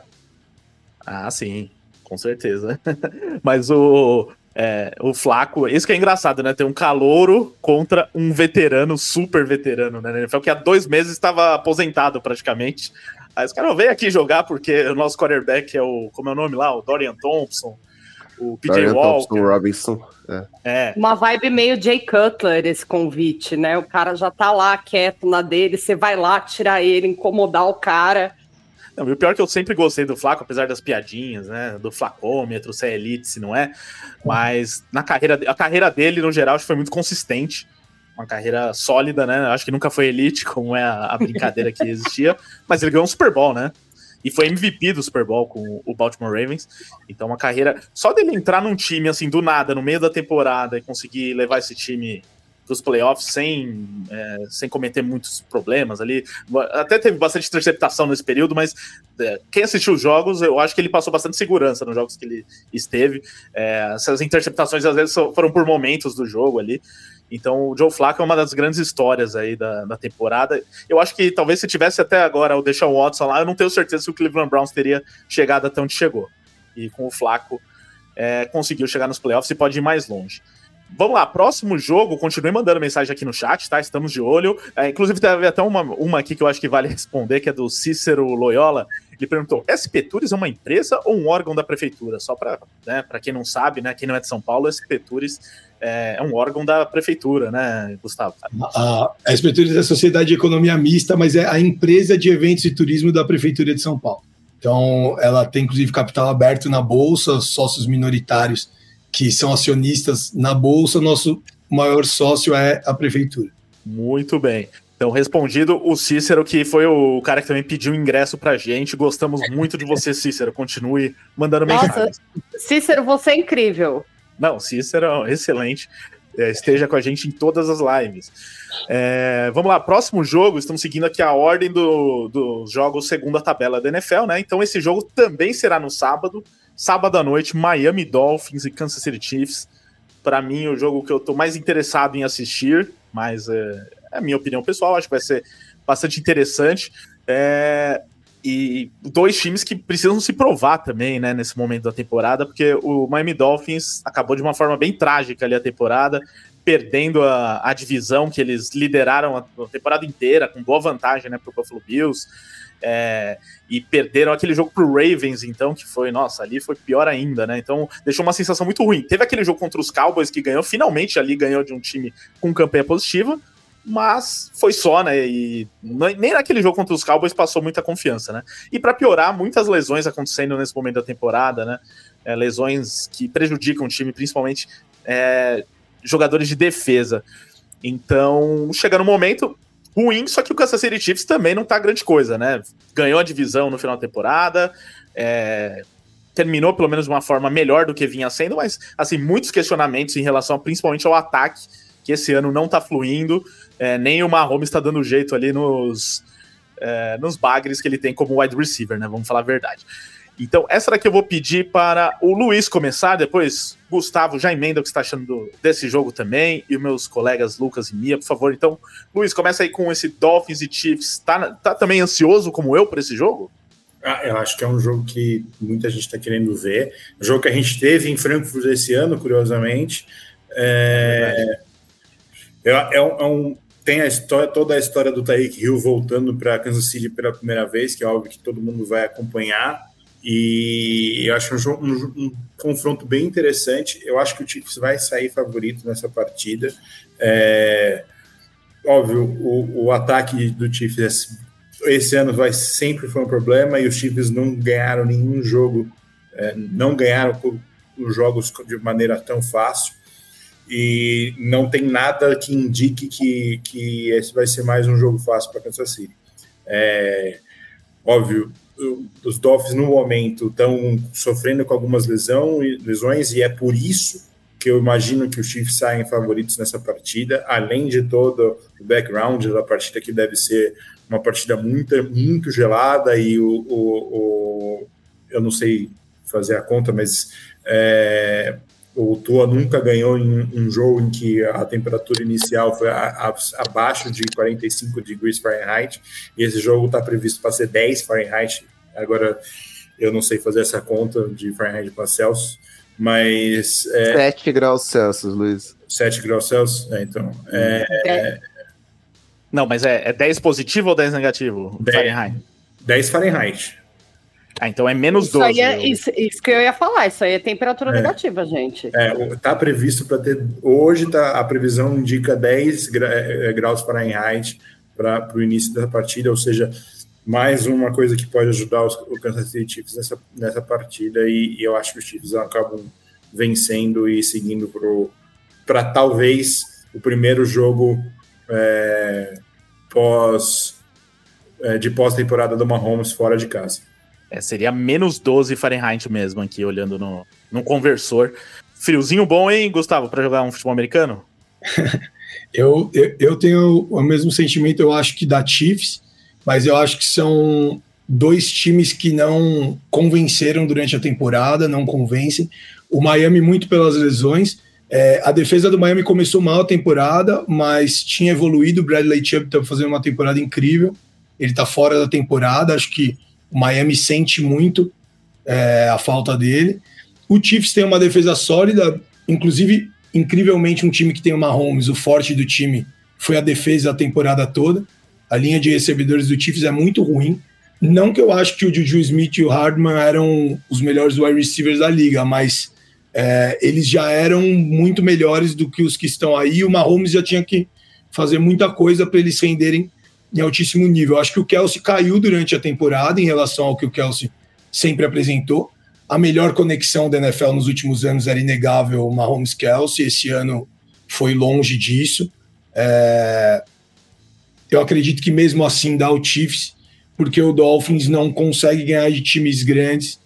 Ah, sim, com certeza. Mas o, é, o Flaco, isso que é engraçado, né? Tem um calouro contra um veterano, super veterano, né? Foi que há dois meses estava aposentado praticamente. Aí os caras vêm aqui jogar porque o nosso quarterback é o. Como é o nome lá? O Dorian Thompson, o PJ Dorian Walker. Thompson, Robinson. É. é. Uma vibe meio Jay Cutler esse convite, né? O cara já tá lá quieto na dele, você vai lá tirar ele, incomodar o cara. Não, e o pior é que eu sempre gostei do Flaco, apesar das piadinhas, né? Do flacômetro, se é elite, se não é. Mas na carreira, a carreira dele, no geral, acho que foi muito consistente uma carreira sólida, né? Acho que nunca foi elite, como é a, a brincadeira que existia, mas ele ganhou um Super Bowl, né? E foi MVP do Super Bowl com o Baltimore Ravens. Então, uma carreira. Só dele entrar num time assim, do nada, no meio da temporada, e conseguir levar esse time dos playoffs sem, é, sem cometer muitos problemas ali. Até teve bastante interceptação nesse período, mas é, quem assistiu os jogos, eu acho que ele passou bastante segurança nos jogos que ele esteve. É, essas interceptações às vezes foram por momentos do jogo ali. Então, o Joe Flacco é uma das grandes histórias aí da, da temporada. Eu acho que talvez se tivesse até agora o Deshaun Watson lá, eu não tenho certeza se o Cleveland Browns teria chegado até onde chegou. E com o Flacco é, conseguiu chegar nos playoffs e pode ir mais longe. Vamos lá, próximo jogo, continue mandando mensagem aqui no chat, tá? Estamos de olho. É, inclusive, teve até uma, uma aqui que eu acho que vale responder, que é do Cícero Loyola. Ele perguntou: SP Tours é uma empresa ou um órgão da prefeitura? Só para né, quem não sabe, né? Quem não é de São Paulo, SP Tours é, é um órgão da prefeitura, né, Gustavo? A, a SP Tours é a Sociedade de Economia Mista, mas é a empresa de eventos e turismo da Prefeitura de São Paulo. Então, ela tem inclusive capital aberto na bolsa, sócios minoritários que são acionistas na bolsa. Nosso maior sócio é a prefeitura. Muito bem. Então, respondido, o Cícero, que foi o cara que também pediu ingresso pra gente. Gostamos muito de você, Cícero. Continue mandando mensagem. Cícero, você é incrível. Não, Cícero, excelente. É, esteja com a gente em todas as lives. É, vamos lá, próximo jogo. Estamos seguindo aqui a ordem dos do jogos segundo a tabela da NFL, né? Então esse jogo também será no sábado, sábado à noite, Miami Dolphins e Kansas City Chiefs. Para mim, o jogo que eu estou mais interessado em assistir, mas é, é, a minha opinião pessoal, acho que vai ser bastante interessante. É, e dois times que precisam se provar também, né, nesse momento da temporada, porque o Miami Dolphins acabou de uma forma bem trágica ali a temporada, perdendo a, a divisão que eles lideraram a, a temporada inteira, com boa vantagem, né, pro Buffalo Bills, é, e perderam aquele jogo pro Ravens, então, que foi, nossa, ali foi pior ainda, né, então deixou uma sensação muito ruim. Teve aquele jogo contra os Cowboys que ganhou, finalmente ali ganhou de um time com campanha positiva, mas foi só, né? E nem naquele jogo contra os Cowboys passou muita confiança, né? E para piorar, muitas lesões acontecendo nesse momento da temporada, né? É, lesões que prejudicam o time, principalmente é, jogadores de defesa. Então, chega no momento ruim, só que o Kansas City Chiefs também não tá grande coisa, né? Ganhou a divisão no final da temporada, é, terminou pelo menos de uma forma melhor do que vinha sendo, mas assim, muitos questionamentos em relação principalmente ao ataque, que esse ano não tá fluindo. É, nem o Mahomes está dando jeito ali nos, é, nos bagres que ele tem como wide receiver, né? Vamos falar a verdade. Então, essa daqui eu vou pedir para o Luiz começar, depois Gustavo já emenda o que está achando do, desse jogo também, e os meus colegas Lucas e Mia, por favor. Então, Luiz, começa aí com esse Dolphins e Chiefs. Tá, tá também ansioso como eu por esse jogo? Ah, eu acho que é um jogo que muita gente está querendo ver. Um jogo que a gente teve em Frankfurt esse ano, curiosamente. É, é, é, um, é um, tem a história, toda a história do Tyreek Hill voltando para Kansas City pela primeira vez, que é algo que todo mundo vai acompanhar. E eu acho um, um, um, confronto bem interessante. Eu acho que o Chiefs vai sair favorito nessa partida. É, óbvio, o, o ataque do Chiefs esse ano vai sempre foi um problema e os Chiefs não ganharam nenhum jogo, é, não ganharam os jogos de maneira tão fácil e não tem nada que indique que, que esse vai ser mais um jogo fácil para Kansas City. É, óbvio, os Dolphins no momento estão sofrendo com algumas lesão, lesões e é por isso que eu imagino que os Chiefs saem favoritos nessa partida, além de todo o background da partida que deve ser uma partida muito, muito gelada e o, o, o eu não sei fazer a conta, mas é, o Tua nunca ganhou em um jogo em que a temperatura inicial foi a, a, abaixo de 45 degrees Fahrenheit, e esse jogo está previsto para ser 10 Fahrenheit. Agora, eu não sei fazer essa conta de Fahrenheit para Celsius, mas. É, 7 graus Celsius, Luiz. 7 graus Celsius? É, então. É, é, não, mas é, é 10 positivo ou 10 negativo? 10 Fahrenheit. 10 Fahrenheit. Ah, então é menos isso 12. Aí é, isso, isso, que eu ia falar, isso aí é temperatura é. negativa, gente. É, tá previsto para ter. Hoje tá, a previsão indica 10 gra, é, graus Fahrenheit para o início da partida, ou seja, mais uma coisa que pode ajudar os, o Kansas City Chiefs nessa, nessa partida, e, e eu acho que os Chiefs acabam vencendo e seguindo para talvez o primeiro jogo é, pós é, de pós-temporada do Mahomes fora de casa. É, seria menos 12 Fahrenheit mesmo aqui, olhando no, no conversor. Friozinho bom, hein, Gustavo, para jogar um futebol americano? eu, eu, eu, tenho o mesmo sentimento, eu acho que da Chiefs, mas eu acho que são dois times que não convenceram durante a temporada, não convencem. O Miami muito pelas lesões. É, a defesa do Miami começou mal a temporada, mas tinha evoluído. O Bradley Chubb está fazendo uma temporada incrível. Ele está fora da temporada, acho que o Miami sente muito é, a falta dele. O Chiefs tem uma defesa sólida, inclusive, incrivelmente, um time que tem o Mahomes, o forte do time foi a defesa a temporada toda. A linha de recebedores do Chiefs é muito ruim. Não que eu acho que o Juju Smith e o Hardman eram os melhores wide receivers da liga, mas é, eles já eram muito melhores do que os que estão aí. O Mahomes já tinha que fazer muita coisa para eles renderem em altíssimo nível. Acho que o Kelsey caiu durante a temporada em relação ao que o Kelsey sempre apresentou. A melhor conexão da NFL nos últimos anos era inegável o Mahomes Kelsey. Esse ano foi longe disso. É... Eu acredito que mesmo assim dá o Chiefs, porque o Dolphins não consegue ganhar de times grandes,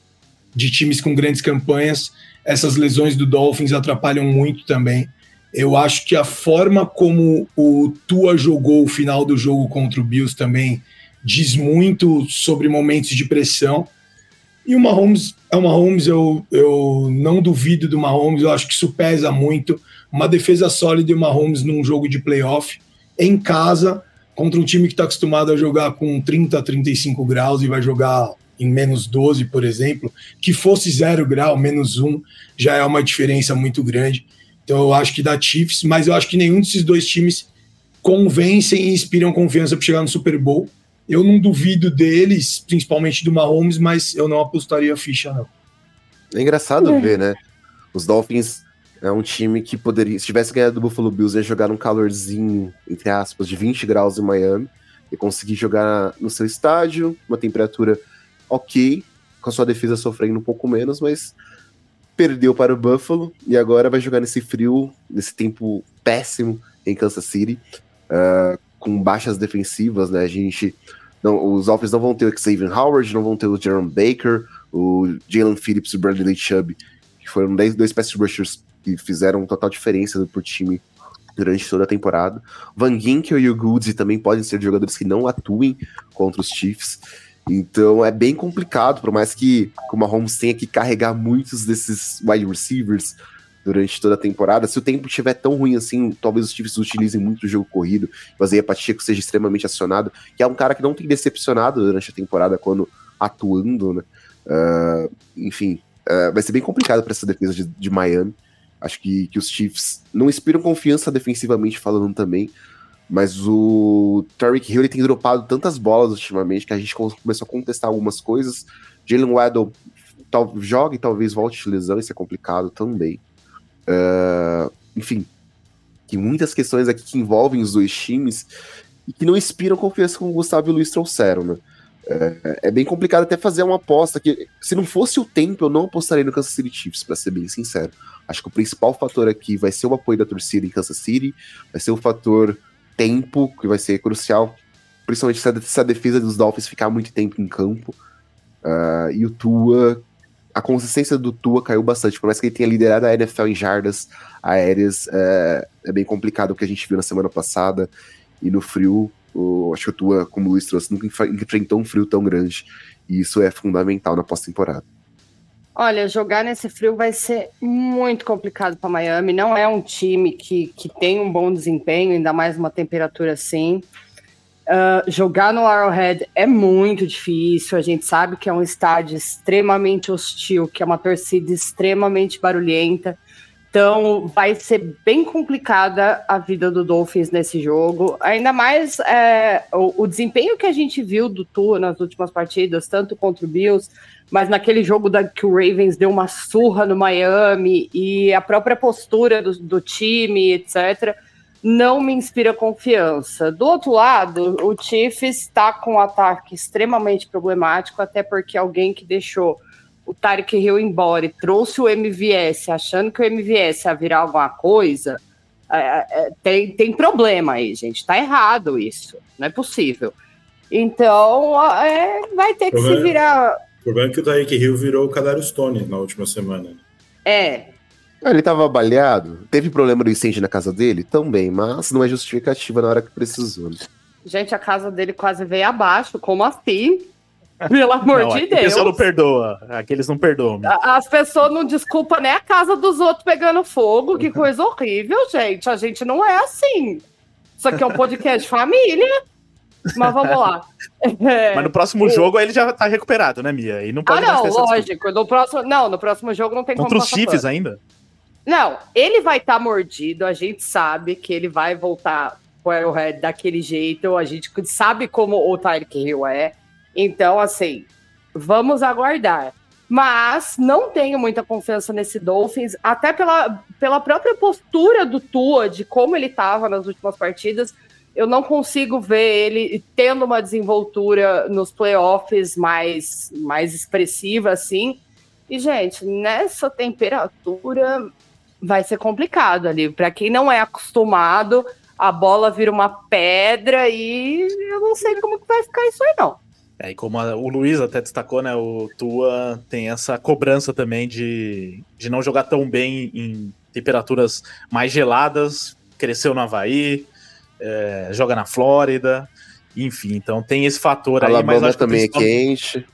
de times com grandes campanhas. Essas lesões do Dolphins atrapalham muito também. Eu acho que a forma como o Tua jogou o final do jogo contra o Bills também diz muito sobre momentos de pressão. E o Mahomes é o Mahomes, eu, eu não duvido do Mahomes, eu acho que isso pesa muito. Uma defesa sólida e o Mahomes num jogo de playoff, em casa, contra um time que está acostumado a jogar com 30 a 35 graus e vai jogar em menos 12, por exemplo, que fosse zero grau, menos um, já é uma diferença muito grande. Então eu acho que dá Chiefs, mas eu acho que nenhum desses dois times convencem e inspiram confiança para chegar no Super Bowl. Eu não duvido deles, principalmente do Mahomes, mas eu não apostaria ficha, não. É engraçado é. ver, né? Os Dolphins é um time que poderia, se tivesse ganhado do Buffalo Bills, ia jogar num calorzinho, entre aspas, de 20 graus em Miami, e conseguir jogar no seu estádio, uma temperatura ok, com a sua defesa sofrendo um pouco menos, mas perdeu para o Buffalo e agora vai jogar nesse frio, nesse tempo péssimo em Kansas City, uh, com baixas defensivas, né? A gente. Não, os Dolphins não vão ter o Xavier Howard, não vão ter o Jerome Baker, o Jalen Phillips e o Bradley Chubb, que foram dois pass rushers que fizeram total diferença pro time durante toda a temporada. Van Ginkel e o Goodsey também podem ser jogadores que não atuem contra os Chiefs. Então é bem complicado, por mais que o Mahomes tenha que carregar muitos desses wide receivers durante toda a temporada. Se o tempo estiver tão ruim assim, talvez os Chiefs utilizem muito o jogo corrido, fazer a Pacheco seja extremamente acionado, que é um cara que não tem decepcionado durante a temporada quando atuando, né? Uh, enfim, uh, vai ser bem complicado para essa defesa de, de Miami. Acho que, que os Chiefs não inspiram confiança defensivamente falando também. Mas o Tarek Hill ele tem dropado tantas bolas ultimamente que a gente começou a contestar algumas coisas. Jalen Waddle tal, joga e talvez volte de lesão, isso é complicado também. Uh, enfim, tem muitas questões aqui que envolvem os dois times e que não inspiram confiança como o Gustavo e o Luiz trouxeram, né? É, é, bem complicado até fazer uma aposta que, se não fosse o tempo, eu não apostaria no Kansas City Chiefs, para ser bem sincero. Acho que o principal fator aqui vai ser o apoio da torcida em Kansas City, vai ser o fator tempo, que vai ser crucial, principalmente se a, defesa dos Dolphins ficar muito tempo em campo. Uh, e o Tua, a consistência do Tua caiu bastante, por mais que ele tenha liderado a NFL em jardas aéreas, é, é bem complicado o que a gente viu na semana passada, e no frio o, acho que a tua, como o Luiz trouxe, nunca enfrentou um frio tão grande. E isso é fundamental na pós-temporada. Olha, jogar nesse frio vai ser muito complicado para Miami. Não é um time que, que tem um bom desempenho, ainda mais uma temperatura assim. Uh, jogar no Arrowhead é muito difícil. A gente sabe que é um estádio extremamente hostil, que é uma torcida extremamente barulhenta. Então vai ser bem complicada a vida do Dolphins nesse jogo. Ainda mais é, o, o, desempenho que a gente viu do Tua nas últimas partidas, tanto contra o Bills, mas naquele jogo da, que o Ravens deu uma surra no Miami e a própria postura do, do time, etc., não me inspira confiança. Do outro lado, o Chiefs está com um ataque extremamente problemático, até porque alguém que deixou o Tarek Hill embora e trouxe o MVS, achando que o MVS ia virar alguma coisa, é, é, tem, tem problema aí, gente. Tá errado isso. Não é possível. Então, é, vai ter que se virar. O problema é que o Tarek Hill virou o Cadário Stone na última semana. É. Ele tava baleado. Teve problema do incêndio na casa dele? Também, mas não é justificativa na hora que precisou. Né? Gente, a casa dele quase veio abaixo. Como assim? Pelo amor não, de Deus. A pessoa não perdoa. Aqueles não perdoam. As pessoas não desculpam nem a casa dos outros pegando fogo. Que coisa horrível, gente. A gente não é assim. Isso aqui é um podcast de família. Mas vamos lá. É, Mas no próximo o... jogo ele já tá recuperado, né, Mia? E não pode ah, não, lógico. No próximo, não, no próximo jogo não tem Contra como. Contra os Chiefs ainda? Não, ele vai estar tá mordido. A gente sabe que ele vai voltar pro Red daquele jeito. A gente sabe como o Tyreek Hill é. Então, assim, vamos aguardar. Mas não tenho muita confiança nesse Dolphins, até pela, pela própria postura do Tua, de como ele estava nas últimas partidas. Eu não consigo ver ele tendo uma desenvoltura nos playoffs mais, mais expressiva, assim. E, gente, nessa temperatura vai ser complicado ali. Para quem não é acostumado, a bola vira uma pedra e eu não sei como que vai ficar isso aí, não. É, e como a, o Luiz até destacou, né, o Tua tem essa cobrança também de, de não jogar tão bem em temperaturas mais geladas, cresceu no Havaí, é, joga na Flórida, enfim, então tem esse fator Alabama aí, mas acho também que é quente.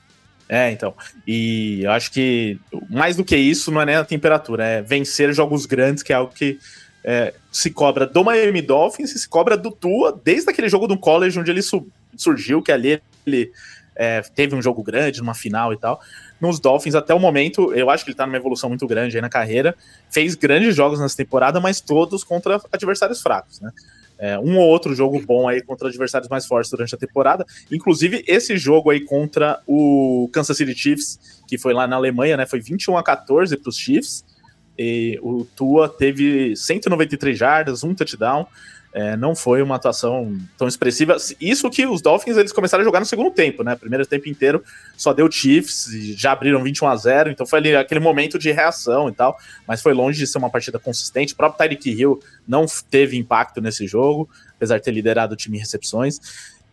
É, então. E eu acho que mais do que isso não é nem a temperatura, é vencer jogos grandes, que é algo que é, se cobra do Miami Dolphins e se cobra do Tua desde aquele jogo do college onde ele surgiu, que ali ele é, teve um jogo grande, numa final e tal. Nos Dolphins, até o momento, eu acho que ele tá numa evolução muito grande aí na carreira. Fez grandes jogos nessa temporada, mas todos contra adversários fracos, né? É, um ou outro jogo bom aí contra adversários mais fortes durante a temporada. Inclusive, esse jogo aí contra o Kansas City Chiefs, que foi lá na Alemanha, né? Foi 21 a 14 para os Chiefs. E o Tua teve 193 jardas, um touchdown. É, não foi uma atuação tão expressiva. Isso que os Dolphins eles começaram a jogar no segundo tempo, né? Primeiro tempo inteiro só deu Chiefs já abriram 21 a 0 então foi ali aquele momento de reação e tal, mas foi longe de ser uma partida consistente. O próprio Tyreek Hill não teve impacto nesse jogo, apesar de ter liderado o time em recepções.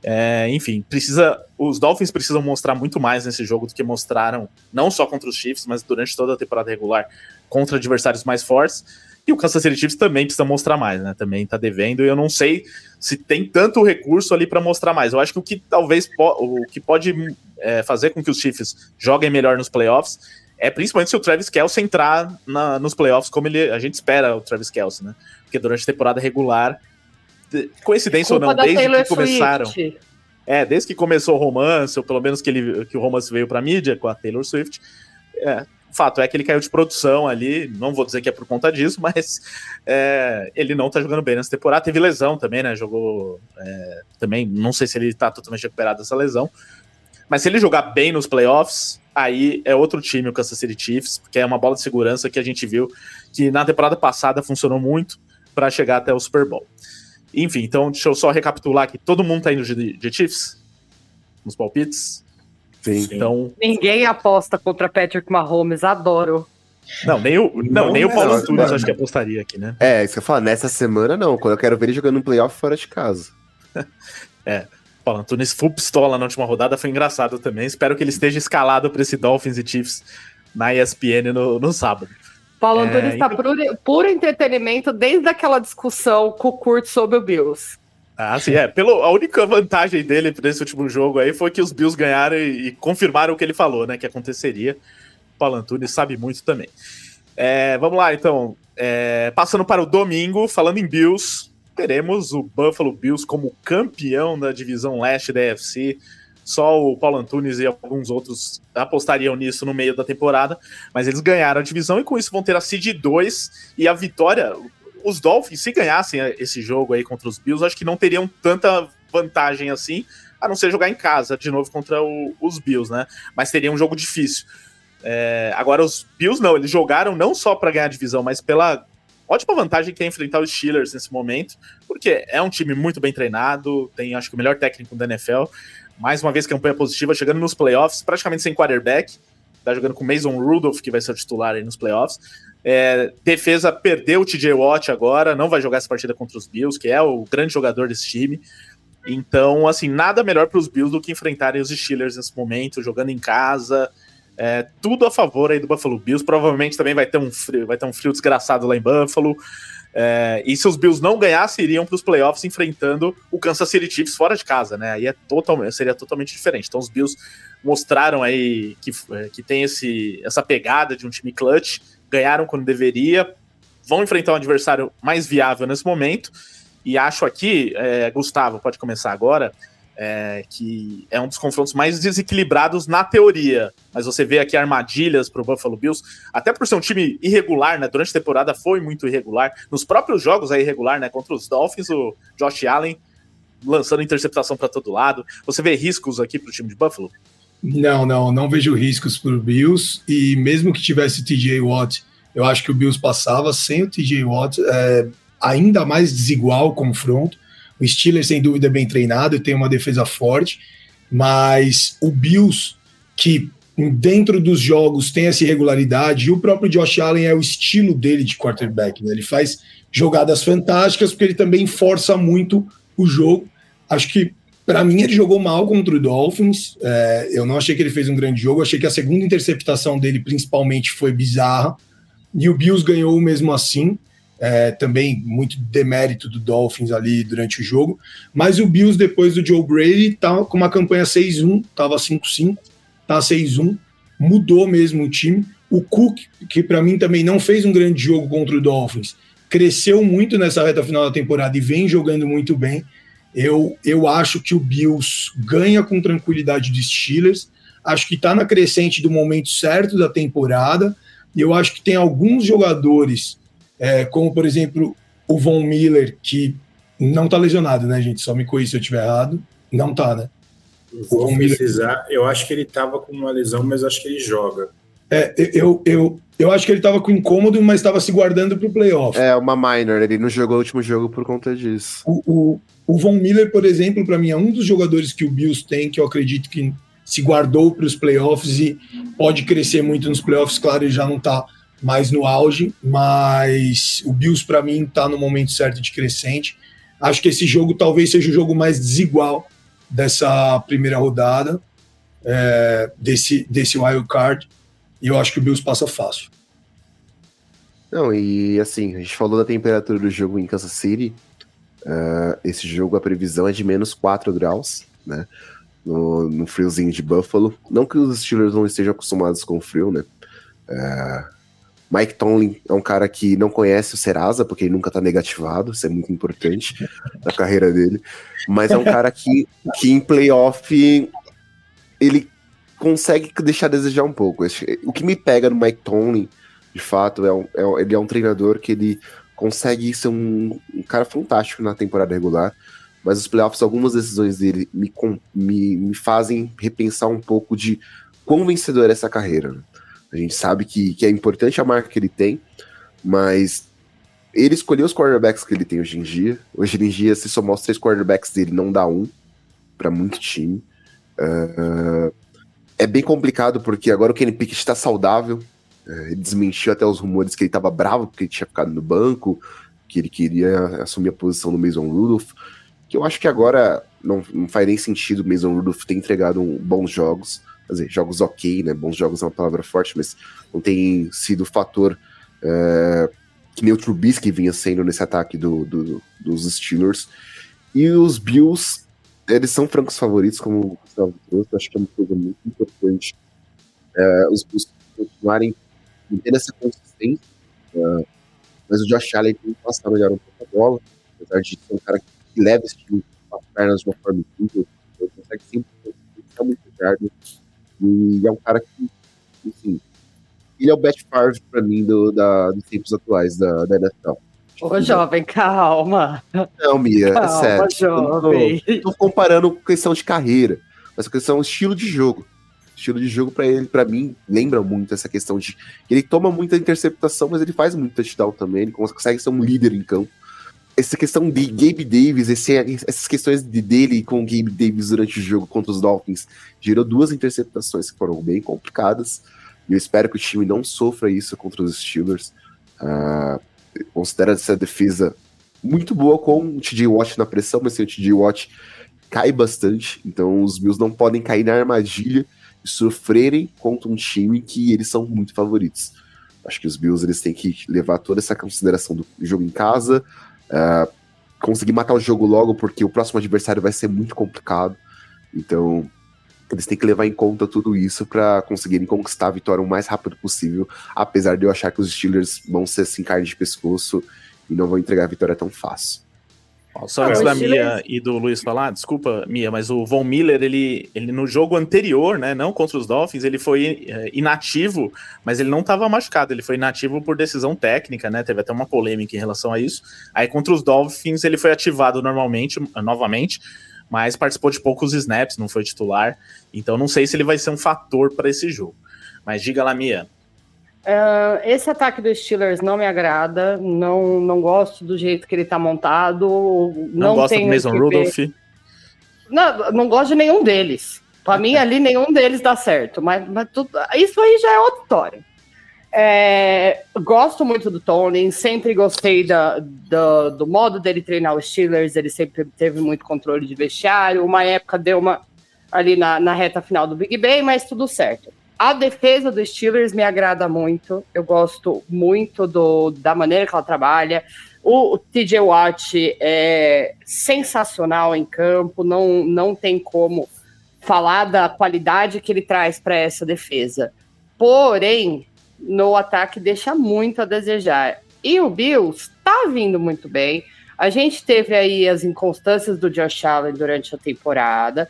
É, enfim, precisa. Os Dolphins precisam mostrar muito mais nesse jogo do que mostraram, não só contra os Chiefs, mas durante toda a temporada regular contra adversários mais fortes. E o Kansas City Chiefs também precisa mostrar mais, né? Também tá devendo. E eu não sei se tem tanto recurso ali para mostrar mais. Eu acho que o que talvez o que pode é, fazer com que os Chiefs joguem melhor nos playoffs é principalmente se o Travis Kelce entrar na, nos playoffs como ele, a gente espera o Travis Kelce, né? Porque durante a temporada regular, coincidência ou não, desde Taylor que começaram. Swift. É, desde que começou o romance, ou pelo menos que, ele, que o romance veio pra mídia com a Taylor Swift, é, fato é que ele caiu de produção ali, não vou dizer que é por conta disso, mas é, ele não tá jogando bem nessa temporada. Teve lesão também, né? Jogou é, também, não sei se ele tá totalmente recuperado dessa lesão, Mas se ele jogar bem nos playoffs, aí é outro time, o Kansas City Chiefs, porque é uma bola de segurança que a gente viu que na temporada passada funcionou muito para chegar até o Super Bowl. Enfim, então deixa eu só recapitular aqui. Todo mundo tá indo de, de Chiefs? Nos palpites? Sim. Então, Ninguém aposta contra Patrick Mahomes, adoro. não, nem o, não, Não, nem o é, Paulo não, Antunes não. acho que apostaria aqui, né? É, isso que eu falo, nessa semana não, quando eu quero ver ele jogando um playoff fora de casa. Paulo Antunes full pistola na última rodada foi engraçado também. Espero que ele esteja escalado para esse Dolphins e Chiefs na ESPN no, no sábado. Paulo É, Antunes está puro, puro entretenimento desde aquela discussão com o Kurt sobre o Bills. Ah, sim, é. Pelo, a única vantagem dele nesse último jogo aí foi que os Bills ganharam e, e confirmaram o que ele falou, né? Que aconteceria. O Paulo Antunes sabe muito também. É, vamos lá, então. É, passando para o domingo, falando em Bills, teremos o Buffalo Bills como campeão da divisão leste da AFC. Só o Paulo Antunes e alguns outros apostariam nisso no meio da temporada, mas eles ganharam a divisão e com isso vão ter a seed 2 e a vitória. Os Dolphins, se ganhassem esse jogo aí contra os Bills, acho que não teriam tanta vantagem assim, a não ser jogar em casa de novo contra o- os Bills, né? Mas teria um jogo difícil. É, agora, os Bills não, eles jogaram não só para ganhar a divisão, mas pela ótima vantagem que é enfrentar os Steelers nesse momento, porque é um time muito bem treinado, tem acho que o melhor técnico da NFL, mais uma vez campanha positiva, chegando nos playoffs, praticamente sem quarterback, tá jogando com Mason Rudolph, que vai ser o titular aí nos playoffs. É, defesa perdeu o TJ Watt agora, não vai jogar essa partida contra os Bills, que é o grande jogador desse time. Então, assim, nada melhor para os Bills do que enfrentarem os Steelers nesse momento, jogando em casa. É, tudo a favor aí do Buffalo Bills. Provavelmente também vai ter um frio, vai ter um frio desgraçado lá em Buffalo. É, e se os Bills não ganhassem, iriam para os playoffs enfrentando o Kansas City Chiefs fora de casa, né? Aí é totalmente, seria totalmente diferente. Então os Bills mostraram aí que, é, que tem esse, essa pegada de um time clutch, ganharam quando deveria, vão enfrentar um adversário mais viável nesse momento. E acho aqui, é, Gustavo, pode começar agora, é, que é um dos confrontos mais desequilibrados na teoria. Mas você vê aqui armadilhas para o Buffalo Bills, até por ser um time irregular, né? Durante a temporada foi muito irregular. Nos próprios jogos é irregular, né? Contra os Dolphins, o Josh Allen lançando interceptação para todo lado. Você vê riscos aqui para o time de Buffalo? Não, não, não vejo riscos para o Bills. E mesmo que tivesse TJ Watt, eu acho que o Bills passava. Sem o TJ Watt, é ainda mais desigual o confronto. O Steelers, sem dúvida, é bem treinado e tem uma defesa forte, mas o Bills, que dentro dos jogos tem essa irregularidade, e o próprio Josh Allen é o estilo dele de quarterback. Né? Ele faz jogadas fantásticas, porque ele também força muito o jogo. Acho que para mim, ele jogou mal contra o Dolphins. É, eu não achei que ele fez um grande jogo. Achei que a segunda interceptação dele, principalmente, foi bizarra. E o Bills ganhou mesmo assim. É, também muito demérito do Dolphins ali durante o jogo. Mas o Bills, depois do Joe Brady, tá com uma campanha 6-1, tava 5-5, tá 6-1. Mudou mesmo o time. O Cook, que para mim também não fez um grande jogo contra o Dolphins, cresceu muito nessa reta final da temporada e vem jogando muito bem. Eu, eu acho que o Bills ganha com tranquilidade dos Steelers. Acho que está na crescente do momento certo da temporada. E eu acho que tem alguns jogadores, é, como por exemplo o Von Miller, que não está lesionado, né, gente? Só me corrija se eu estiver errado. Não tá, né? Vou precisar. Eu acho que ele tava com uma lesão, mas acho que ele joga. É, eu, eu, eu acho que ele estava com incômodo, mas estava se guardando para o playoff. É, uma minor, ele não jogou o último jogo por conta disso. O, o, o Von Miller, por exemplo, para mim é um dos jogadores que o Bills tem, que eu acredito que se guardou para os playoffs e pode crescer muito nos playoffs. Claro, ele já não está mais no auge, mas o Bills, para mim, está no momento certo de crescente. Acho que esse jogo talvez seja o jogo mais desigual dessa primeira rodada, é, desse, desse wild card, e eu acho que o Bills passa fácil. Não, e assim, a gente falou da temperatura do jogo em Kansas City. Uh, esse jogo, a previsão é de menos 4 graus, né? No, no friozinho de Buffalo. Não que os Steelers não estejam acostumados com o frio, né? Uh, Mike Tomlin é um cara que não conhece o Serasa, porque ele nunca tá negativado, isso é muito importante na carreira dele. Mas é um cara que, que em playoff ele consegue deixar a desejar um pouco. O que me pega no Mike Tomlin, de fato, é, um, é ele é um treinador que ele consegue ser um, um, cara fantástico na temporada regular, mas os playoffs, algumas decisões dele me, me, me fazem repensar um pouco de quão vencedor é essa carreira. Né? A gente sabe que, que é importante a marca que ele tem, mas ele escolheu os quarterbacks que ele tem hoje em dia. Hoje em dia, se somar os três quarterbacks dele, não dá um para muito time. Uh, é bem complicado porque agora o Kenny Pickett está saudável. Ele desmentiu até os rumores que ele estava bravo porque ele tinha ficado no banco, que ele queria assumir a posição do Mason Rudolph. Que eu acho que agora não, não faz nem sentido o Mason Rudolph ter entregado um, bons jogos. Quer dizer, jogos ok, né? Bons jogos é uma palavra forte, mas não tem sido o fator uh, que nem o Trubisky vinha sendo nesse ataque do, do, dos Steelers. E os Bills, eles são francos favoritos, como trouxe, acho que é uma coisa muito importante. É, os Bills continuarem tendo essa consistência, é, mas o Josh Allen tem que passar melhor um pouco a bola, apesar de ser um cara que leva esse time para as pernas de uma forma incrível, ele consegue sempre ser muito jardas, e é um cara que, enfim, ele é o Beth Favre pra mim do, da, dos tempos atuais da, da NFL. Ô, jovem, calma. Não, Mia, é calma, é sério. Jovem. Tô, tô comparando com questão de carreira, mas questão estilo de jogo. Estilo de jogo para ele, para mim, lembra muito essa questão de ele toma muita interceptação, mas ele faz muito touchdown também, ele consegue ser um líder em campo. Essa questão de Gabe Davis, esse, essas questões de dele com o Gabe Davis durante o jogo contra os Dolphins, gerou duas interceptações que foram bem complicadas. E eu espero que o time não sofra isso contra os Steelers. Uh, considera essa defesa muito boa com o TJ Watt na pressão, mas sem o TJ Watt cai bastante. Então os Bills não podem cair na armadilha e sofrerem contra um time que eles são muito favoritos. Acho que os Bills eles têm que levar toda essa consideração do jogo em casa, uh, conseguir matar o jogo logo, porque o próximo adversário vai ser muito complicado. Então, eles têm que levar em conta tudo isso para conseguirem conquistar a vitória o mais rápido possível, apesar de eu achar que os Steelers vão ser assim carne de pescoço e não vão entregar a vitória tão fácil. Só antes ah, da Mia e do Luiz falar, desculpa, Mia, mas o Von Miller, ele, ele no jogo anterior, né, não contra os Dolphins, ele foi é, inativo, mas ele não estava machucado, ele foi inativo por decisão técnica, né, teve até uma polêmica em relação a isso. Aí contra os Dolphins ele foi ativado normalmente, novamente, mas participou de poucos snaps, não foi titular. Então não sei se ele vai ser um fator para esse jogo. Mas diga lá, Mia. Uh, esse ataque dos Steelers não me agrada, não, não gosto do jeito que ele está montado. Não, não gosto do Mason Rudolph? Não, não gosto de nenhum deles. Para mim, ali, nenhum deles dá certo. Mas, mas tudo, isso aí já é outra história. É, gosto muito do Tony, sempre gostei da, da, do modo dele treinar os Steelers, ele sempre teve muito controle de vestiário. Uma época deu uma ali na, na reta final do Big Bang, mas tudo certo. A defesa dos Steelers me agrada muito, eu gosto muito do, da maneira que ela trabalha. O, TJ Watt é sensacional em campo, não, não tem como falar da qualidade que ele traz para essa defesa. Porém, no ataque deixa muito a desejar. E o Bills está vindo muito bem. A gente teve aí as inconstâncias do Josh Allen durante a temporada,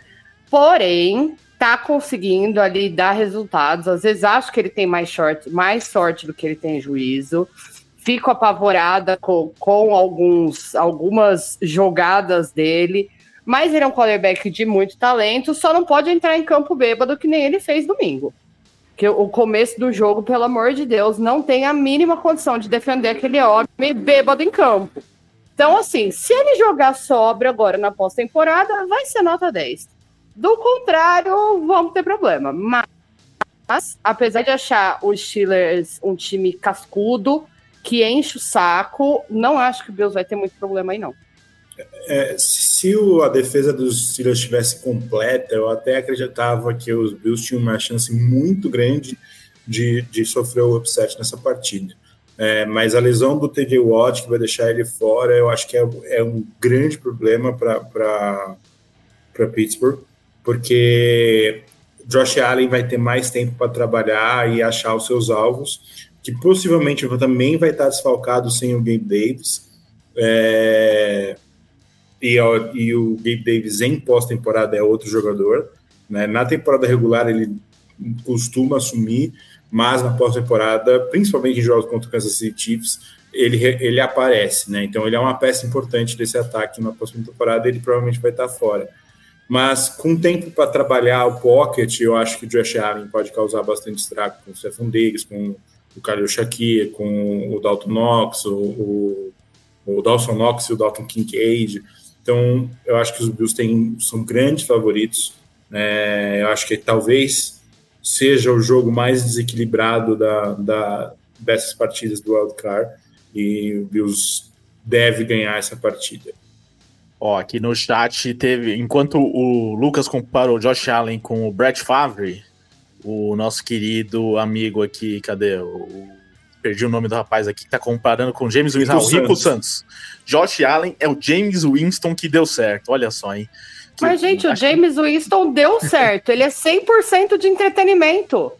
porém tá conseguindo ali dar resultados. Às vezes acho que ele tem mais sorte, mais sorte do que ele tem juízo. Fico apavorada com, com alguns, algumas jogadas dele, mas ele é um quarterback de muito talento, só não pode entrar em campo bêbado que nem ele fez domingo que o começo do jogo, pelo amor de Deus, não tem a mínima condição de defender aquele homem bêbado em campo. Então, assim, se ele jogar sobra agora na pós-temporada, vai ser nota 10. Do contrário, vamos ter problema. Mas, apesar de achar os Steelers um time cascudo, que enche o saco, não acho que o Bills vai ter muito problema aí, não. É, se a defesa dos Steelers estivesse completa, eu até acreditava que os Bills tinham uma chance muito grande de, de sofrer o upset nessa partida. É, mas a lesão do TJ Watt, que vai deixar ele fora, eu acho que é, é um grande problema para Pittsburgh, porque Josh Allen vai ter mais tempo para trabalhar e achar os seus alvos, que possivelmente também vai estar desfalcado sem o Gabe Davis. É, e, e o Gabe Davis em pós-temporada é outro jogador. Né? Na temporada regular ele costuma assumir, mas na pós-temporada, principalmente em jogos contra o Kansas City Chiefs, ele, ele aparece, né? Então ele é uma peça importante desse ataque na próxima temporada, ele provavelmente vai estar fora. Mas com tempo para trabalhar o pocket, eu acho que o Josh Allen pode causar bastante estrago com o Stephon Diggs, com o Khalil Shakir, com o Dalton Knox, o, o, o Dawson Knox e o Dalton Kincaid. Então, eu acho que os Bills têm, são grandes favoritos. É, eu acho que talvez seja o jogo mais desequilibrado da, da, dessas partidas do Wild Card e o Bills deve ganhar essa partida. Ó, aqui no chat teve, enquanto o Lucas comparou o Josh Allen com o Brett Favre, o nosso querido amigo aqui, cadê? O, perdi o nome do rapaz aqui, que tá comparando com James Winston. Ah, o Rico Santos. Josh Allen é o James Winston que deu certo, olha só, hein? Que, Mas, gente, o James que... Winston deu certo, ele é 100% de entretenimento.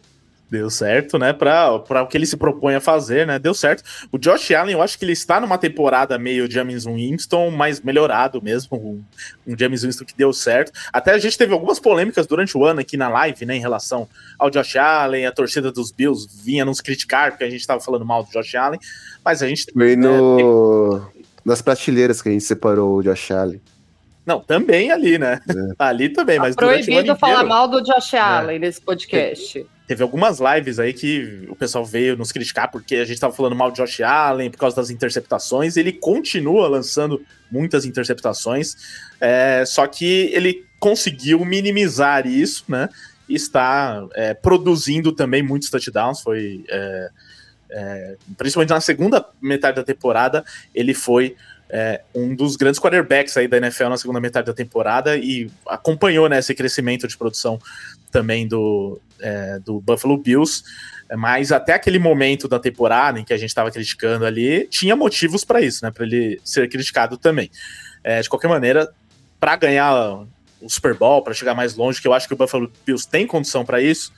Deu certo, né? Para o que ele se propõe a fazer, né? Deu certo. O Josh Allen, eu acho que ele está numa temporada meio James Winston, mas melhorado mesmo. Um, um James Winston que deu certo. Até a gente teve algumas polêmicas durante o ano aqui na live, né? Em relação ao Josh Allen, a torcida dos Bills vinha nos criticar porque a gente estava falando mal do Josh Allen. Mas a gente. Foi no... Né, nas prateleiras que a gente separou o Josh Allen. Não, também ali, né? É. Ali também, tá mas proibido falar mal do Josh é. Allen é. nesse podcast teve algumas lives aí que o pessoal veio nos criticar porque a gente tava falando mal de Josh Allen por causa das interceptações. Ele continua lançando muitas interceptações, é, só que ele conseguiu minimizar isso, né? E está é, produzindo também muitos touchdowns. Foi é, é principalmente na segunda metade da temporada, ele foi é, um dos grandes quarterbacks aí da NFL na segunda metade da temporada e acompanhou né, esse crescimento de produção também do, é, do Buffalo Bills, mas até aquele momento da temporada em que a gente estava criticando ali, tinha motivos para isso, né? Para ele ser criticado também. É, de qualquer maneira, para ganhar o Super Bowl, para chegar mais longe, que eu acho que o Buffalo Bills tem condição para isso,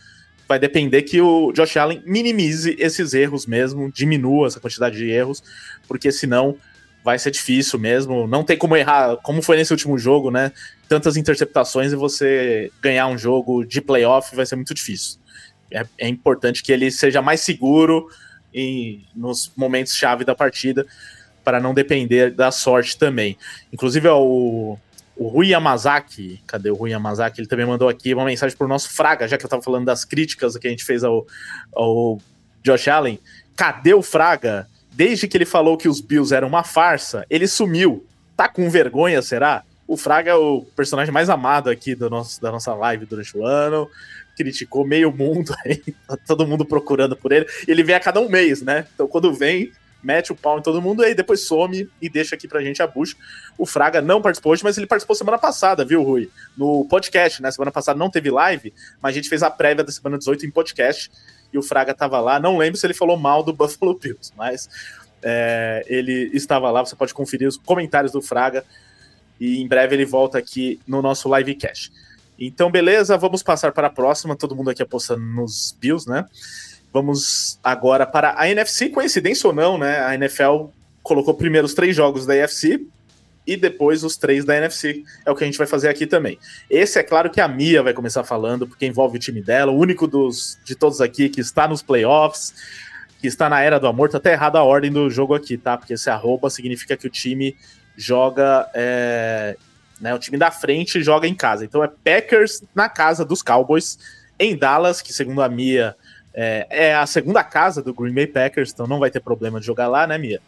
vai depender que o Josh Allen minimize esses erros mesmo, diminua essa quantidade de erros, porque senão vai ser difícil mesmo. Não tem como errar, como foi nesse último jogo, né? Tantas interceptações e você ganhar um jogo de playoff vai ser muito difícil. É, é importante que ele seja mais seguro em, nos momentos chave da partida para não depender da sorte também. Inclusive, o, o Rui Yamazaki, cadê o Rui Yamazaki? Ele também mandou aqui uma mensagem para o nosso Fraga, já que eu estava falando das críticas que a gente fez ao, ao Josh Allen. Cadê o Fraga? Desde que ele falou que os Bills eram uma farsa, ele sumiu. Tá com vergonha, será? O Fraga é o personagem mais amado aqui do nosso, da nossa live durante o ano. Criticou meio mundo aí, tá todo mundo procurando por ele. Ele vem a cada um mês, né? Então quando vem, mete o pau em todo mundo, aí depois some e deixa aqui pra gente a bucha. O Fraga não participou hoje, mas ele participou semana passada, viu, Rui? No podcast, né? Semana passada não teve live, mas a gente fez a prévia da semana 18 em podcast e o Fraga estava lá. Não lembro se ele falou mal do Buffalo Bills, mas é, ele estava lá. Você pode conferir os comentários do Fraga e em breve ele volta aqui no nosso livecast. Então, beleza, vamos passar para a próxima. Todo mundo aqui apostando nos Bills, né? Vamos agora para a NFC. Coincidência ou não, né? A NFL colocou primeiro os três jogos da NFC e depois os três da NFC. É o que a gente vai fazer aqui também. Esse é claro que a Mia vai começar falando, porque envolve o time dela, o único dos, de todos aqui que está nos playoffs, que está na era do amor. Tá até errada a ordem do jogo aqui, tá? Porque esse arroba significa que o time joga. É, né, o time da frente joga em casa. Então é Packers na casa dos Cowboys, em Dallas, que segundo a Mia. É, é a segunda casa do Green Bay Packers, então não vai ter problema de jogar lá, né, Mia?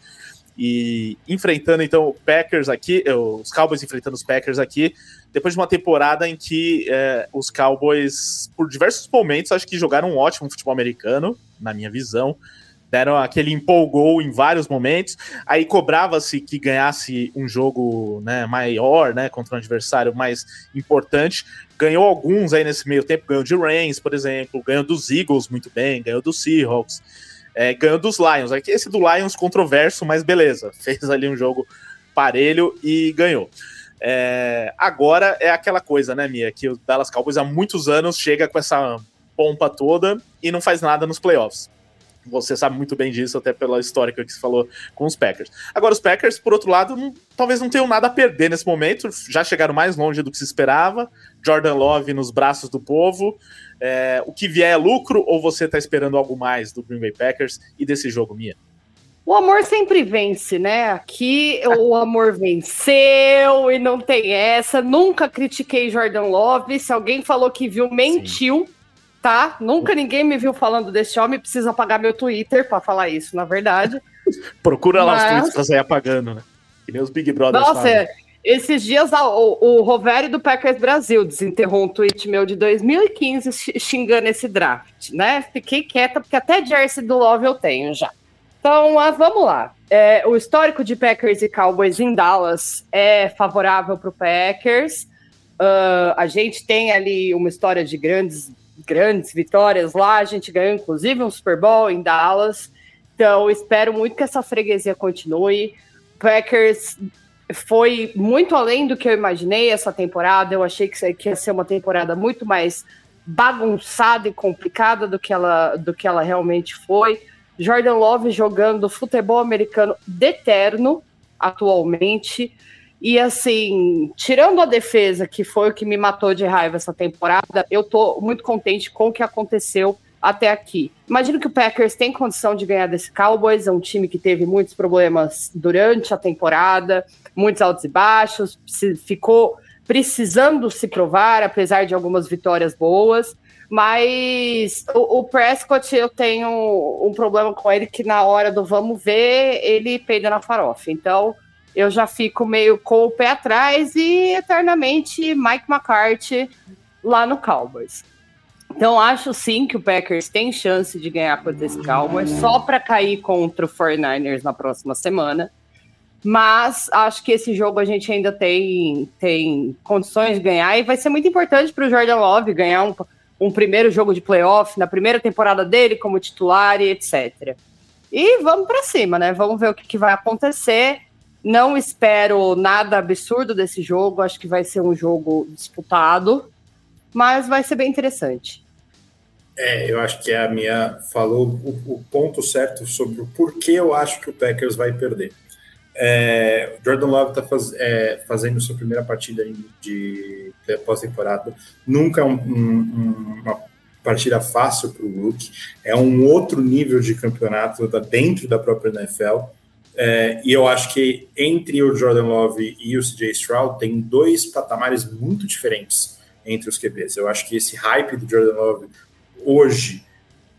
E enfrentando então o Packers aqui, eh, os Cowboys enfrentando os Packers aqui, depois de uma temporada em que é, os Cowboys, por diversos momentos, acho que jogaram um ótimo futebol americano, na minha visão. Deram aquele empolgou em vários momentos. Aí cobrava-se que ganhasse um jogo né, maior, né, contra um adversário mais importante. Ganhou alguns aí nesse meio tempo, ganhou de Reigns, por exemplo, ganhou dos Eagles muito bem, ganhou dos Seahawks é, ganhou dos Lions. Aqui esse do Lions controverso, mas beleza. Fez ali um jogo parelho e ganhou. É, agora é aquela coisa, né, Mia? Que o Dallas Cowboys há muitos anos chega com essa pompa toda e não faz nada nos playoffs. Você sabe muito bem disso, até pela história que você falou com os Packers. Agora, os Packers, por outro lado, não, talvez não tenham nada a perder nesse momento. Já chegaram mais longe do que se esperava. Jordan Love nos braços do povo. É, o que vier é lucro ou você está esperando algo mais do Green Bay Packers e desse jogo, Mia? O amor sempre vence, né? Aqui o amor venceu e não tem essa. Nunca critiquei Jordan Love. Se alguém falou que viu, mentiu, Sim. Tá? Nunca ninguém me viu falando desse homem. Precisa apagar meu Twitter para falar isso, na verdade. Procura Mas... lá os tweets pra sair apagando, né? Que nem os Big Brothers Nossa, fazem. esses dias o, o Rovério do Packers Brasil desenterrou um tweet meu de 2015 xingando esse draft, né? Fiquei quieta porque até jersey do Love eu tenho já. Então, ah, vamos lá. É, o histórico de Packers e Cowboys em Dallas é favorável para o Packers. Uh, a gente tem ali uma história de grandes, grandes vitórias lá. A gente ganhou, inclusive, um Super Bowl em Dallas. Então, espero muito que essa freguesia continue. Packers foi muito além do que eu imaginei essa temporada. Eu achei que ia ser uma temporada muito mais bagunçada e complicada do que ela, do que ela realmente foi. Jordan Love jogando futebol americano deterno atualmente. E assim, tirando a defesa, que foi o que me matou de raiva essa temporada, eu tô muito contente com o que aconteceu até aqui. Imagino que o Packers tem condição de ganhar desse Cowboys, é um time que teve muitos problemas durante a temporada, muitos altos e baixos, ficou precisando se provar, apesar de algumas vitórias boas. Mas o, o, Prescott, eu tenho um problema com ele que na hora do vamos ver, ele peida na farofa. Então, eu já fico meio com o pé atrás e eternamente Mike McCarthy lá no Cowboys. Então, acho sim que o Packers tem chance de ganhar por esse Cowboys, só para cair contra o 49ers na próxima semana. Mas acho que esse jogo a gente ainda tem, tem condições de ganhar e vai ser muito importante para o Jordan Love ganhar um, um primeiro jogo de playoff na primeira temporada dele como titular e etc. E vamos para cima, né? Vamos ver o que, que, vai acontecer. Não espero nada absurdo desse jogo, acho que vai ser um jogo disputado, mas vai ser bem interessante. É, eu acho que a minha falou o, o ponto certo sobre o porquê eu acho que o Packers vai perder. É, Jordan Love está faz, é, fazendo sua primeira partida de pós-temporada. Nunca é um, um, uma partida fácil para o Luke. É um outro nível de campeonato tá dentro da própria NFL. É, e eu acho que entre o Jordan Love e o CJ Stroud tem dois patamares muito diferentes entre os QBs. Eu acho que esse hype do Jordan Love hoje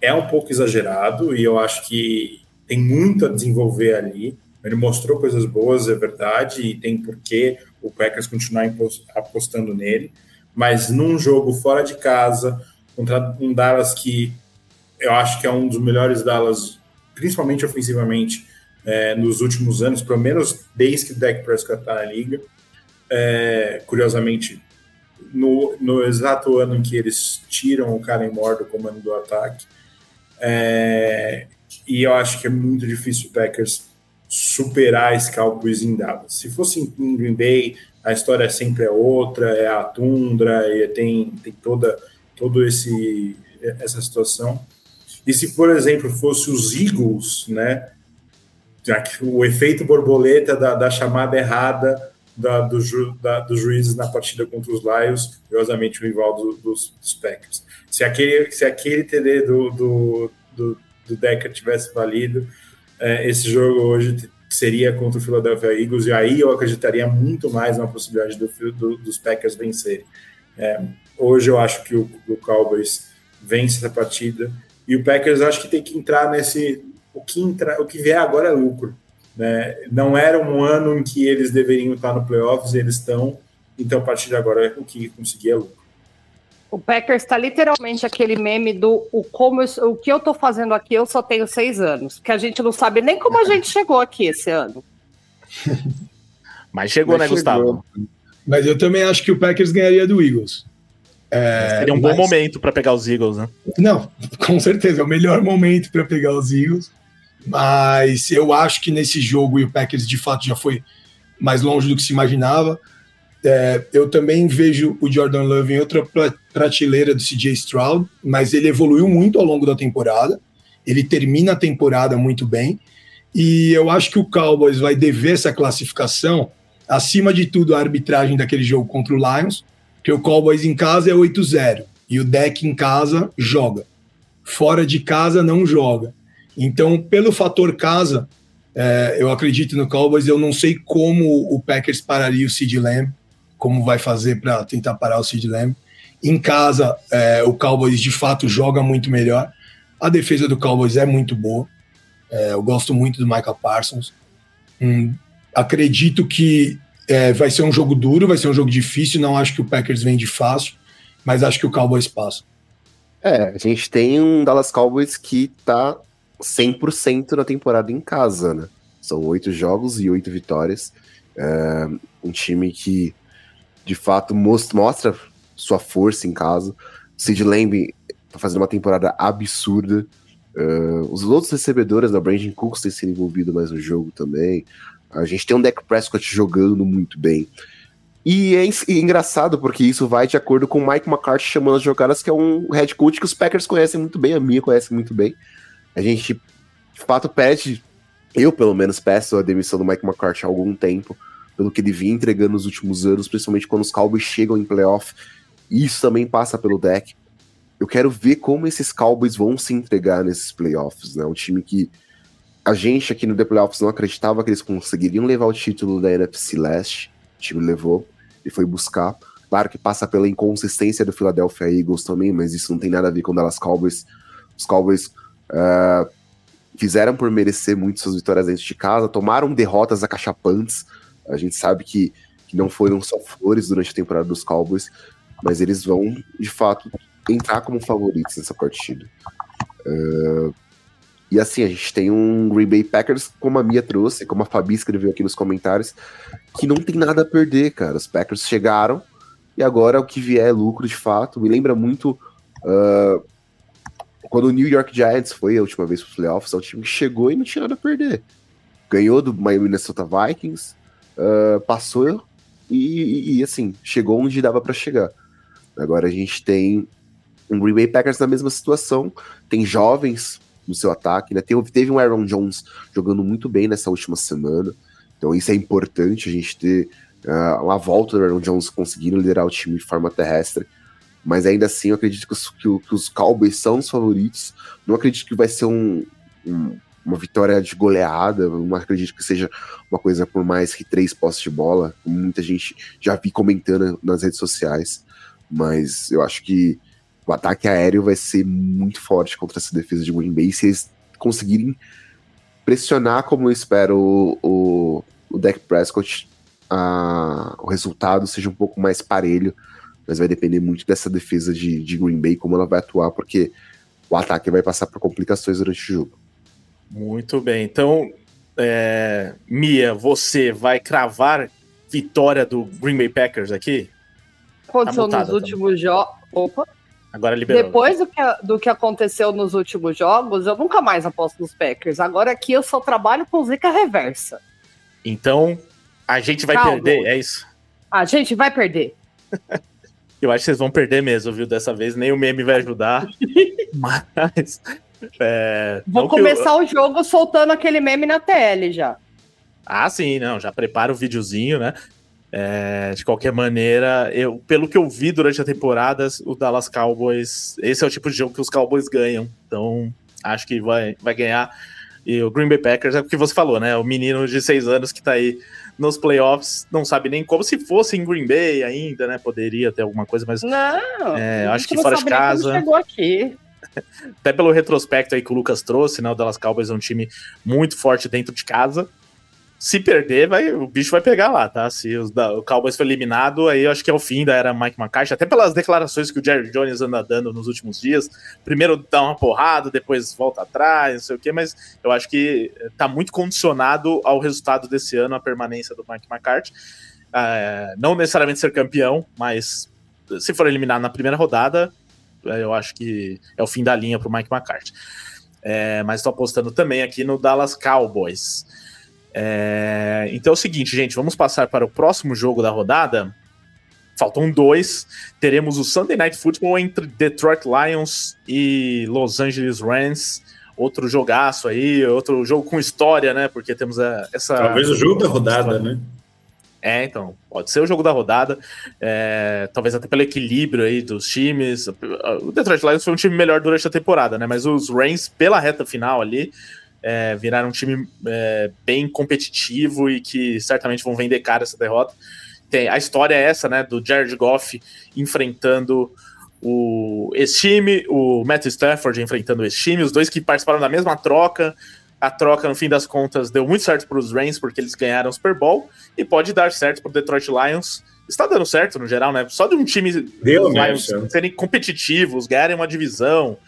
é um pouco exagerado e eu acho que tem muito a desenvolver ali. Ele mostrou coisas boas, é verdade, e tem porquê o Packers continuar apostando nele. Mas num jogo fora de casa, contra um Dallas que eu acho que é um dos melhores Dallas, principalmente ofensivamente, é, nos últimos anos, pelo menos desde que o Dak Prescott está na liga. É, curiosamente, no, no, exato ano em que eles tiram o Karen Moore do comando do ataque. É, e eu acho que é muito difícil o Packers superar esse Cowboys em Dallas. Se fosse em Green Bay, a história sempre é outra, é a tundra, e tem, tem toda todo esse essa situação. E se, por exemplo, fosse os Eagles, né, o efeito borboleta da, da chamada errada da, do ju, da, dos juízes na partida contra os Lions, curiosamente o rival do, dos, dos, Packers. Se aquele, se aquele TD do, do, do, do Decker tivesse valido, é, esse jogo hoje seria contra o Philadelphia Eagles, e aí eu acreditaria muito mais na possibilidade do, do, dos Packers vencerem. É, hoje eu acho que o, o, Cowboys vence essa partida, e o Packers acho que tem que entrar nesse. O que, entra, o que vier agora é lucro. Né? Não era um ano em que eles deveriam estar no playoffs, eles estão, então a partir de agora o que conseguir é lucro. O Packers está literalmente aquele meme do o, como eu, o que eu estou fazendo aqui, eu só tenho seis anos. Que a gente não sabe nem como a gente chegou aqui esse ano. Mas chegou, Mas né, chegou. Gustavo? Mas eu também acho que o Packers ganharia do Eagles. É, Seria um mas... bom momento para pegar os Eagles, né? Não, com certeza, é o melhor momento para pegar os Eagles. Mas eu acho que nesse jogo, e o Packers de fato já foi mais longe do que se imaginava, é, eu também vejo o Jordan Love em outra prateleira do CJ Stroud, mas ele evoluiu muito ao longo da temporada. Ele termina a temporada muito bem. E eu acho que o Cowboys vai dever essa classificação, acima de tudo, a arbitragem daquele jogo contra o Lions, que o Cowboys em casa é 8-0 e o deck em casa joga. Fora de casa não joga. Então, pelo fator casa, É, eu acredito no Cowboys. Eu não sei como o Packers pararia o Sid Lamb, como vai fazer para tentar parar o Sid Lamb. Em casa, é, o Cowboys de fato joga muito melhor. A defesa do Cowboys é muito boa. É, eu gosto muito do Michael Parsons. Hum, acredito que é, vai ser um jogo duro, vai ser um jogo difícil. Não acho que o Packers vem de fácil, mas acho que o Cowboys passa. É, a gente tem um Dallas Cowboys que tá 100% na temporada em casa, né? São oito jogos e oito vitórias. É, um time que, de fato, mostra sua força em casa. Sid Lamb tá fazendo uma temporada absurda. Uh, os outros recebedores da Brandon Cooks têm sido envolvido mais no jogo também. A gente tem um Dak Prescott jogando muito bem. E é, é engraçado porque isso vai de acordo com o Mike McCarthy chamando as jogadas, que é um head coach que os Packers conhecem muito bem, a minha conhece muito bem. A gente, de fato, pede, eu pelo menos peço a demissão do Mike McCarthy há algum tempo, pelo que ele vinha entregando nos últimos anos, principalmente quando os Cowboys chegam em playoff. Isso também passa pelo deck eu quero ver como esses Cowboys vão se entregar nesses playoffs, né? Um time que a gente aqui no The Playoffs não acreditava que eles conseguiriam levar o título da NFC Leste. O time levou e foi buscar. Claro que passa pela inconsistência do Philadelphia Eagles também, mas isso não tem nada a ver com o Dallas Cowboys. Os Cowboys uh, fizeram por merecer muito suas vitórias dentro de casa, tomaram derrotas acachapantes. A gente sabe que, que não foram só flores durante a temporada dos Cowboys, mas eles vão, de fato, entrar como favoritos nessa partida. Uh, e assim, a gente tem um Green Bay Packers, como a Mia trouxe, como a Fabi escreveu aqui nos comentários, que não tem nada a perder, cara. Os Packers chegaram e agora o que vier é lucro de fato. Me lembra muito uh, quando o New York Giants foi a última vez para os playoffs, é um time que chegou e não tinha nada a perder. Ganhou do Minnesota Vikings, uh, passou e, e, e, assim, chegou onde dava para chegar. Agora a gente tem um Green Bay Packers na mesma situação, tem jovens no seu ataque, né? Teve, teve um Aaron Jones jogando muito bem nessa última semana, então isso é importante a gente ter uh, uma volta do Aaron Jones conseguindo liderar o time de forma terrestre. Mas ainda assim, eu acredito que os, que, os Cowboys são os favoritos. Não acredito que vai ser um, um, uma vitória de goleada. Não acredito que seja uma coisa por mais que três postes de bola, muita gente já vi comentando nas redes sociais. Mas eu acho que o ataque aéreo vai ser muito forte contra essa defesa de Green Bay. Se eles conseguirem pressionar como eu espero o, o, o Dak Prescott, a, o resultado seja um pouco mais parelho, mas vai depender muito dessa defesa de, de Green Bay, como ela vai atuar, porque o ataque vai passar por complicações durante o jogo. Muito bem, então, é, Mia, você vai cravar vitória do Green Bay Packers aqui? Aconteceu tá nos últimos jogos. Opa! Agora liberou. Depois do que, do que aconteceu nos últimos jogos, eu nunca mais aposto nos Packers. Agora aqui eu só trabalho com zica reversa. Então, a gente vai Calma. perder, é isso? A gente vai perder. eu acho que vocês vão perder mesmo, viu? Dessa vez nem o meme vai ajudar. mas. É, Vou começar eu... o jogo soltando aquele meme na TL já. Ah, sim, não. Já prepara o videozinho, né? É, de qualquer maneira, eu, pelo que eu vi durante a temporada, o Dallas Cowboys, esse é o tipo de jogo que os Cowboys ganham. Então, acho que vai, vai ganhar. E o Green Bay Packers é o que você falou, né? O menino de seis anos que tá aí nos playoffs, não sabe nem como. Se fosse em Green Bay ainda, né? Poderia ter alguma coisa, mas. Não, é, acho que fora de casa. Chegou aqui. Até pelo retrospecto aí que o Lucas trouxe, né? O Dallas Cowboys é um time muito forte dentro de casa se perder, vai, o bicho vai pegar lá, tá? Se os, da, o Cowboys foi eliminado, aí eu acho que é o fim da era Mike McCarthy, até pelas declarações que o Jerry Jones anda dando nos últimos dias. Primeiro dá uma porrada, depois volta atrás, não sei o quê, mas eu acho que tá muito condicionado ao resultado desse ano, a permanência do Mike McCarthy. É, não necessariamente ser campeão, mas se for eliminado na primeira rodada, eu acho que é o fim da linha pro Mike McCarthy. É, mas estou apostando também aqui no Dallas Cowboys. É, então é o seguinte, gente, vamos passar para o próximo jogo da rodada. Faltam dois. Teremos o Sunday Night Football entre Detroit Lions e Los Angeles Rams. Outro jogaço aí, outro jogo com história, né? Porque temos a, essa. Talvez o jogo da rodada, né? É, então, pode ser o jogo da rodada, é, talvez até pelo equilíbrio aí dos times. O Detroit Lions foi um time melhor durante a temporada, né? Mas os Rams, pela reta final ali, é, viraram um time é, bem competitivo e que certamente vão vender cara essa derrota. Tem, a história é essa, né, do Jared Goff enfrentando o, esse time, o Matt Stafford enfrentando esse time, os dois que participaram da mesma troca. A troca, no fim das contas, deu muito certo para os Rams, porque eles ganharam o Super Bowl, e pode dar certo para o Detroit Lions. Está dando certo no geral, né? Só de um time Deu Lions mesmo. serem competitivos, ganharem uma divisão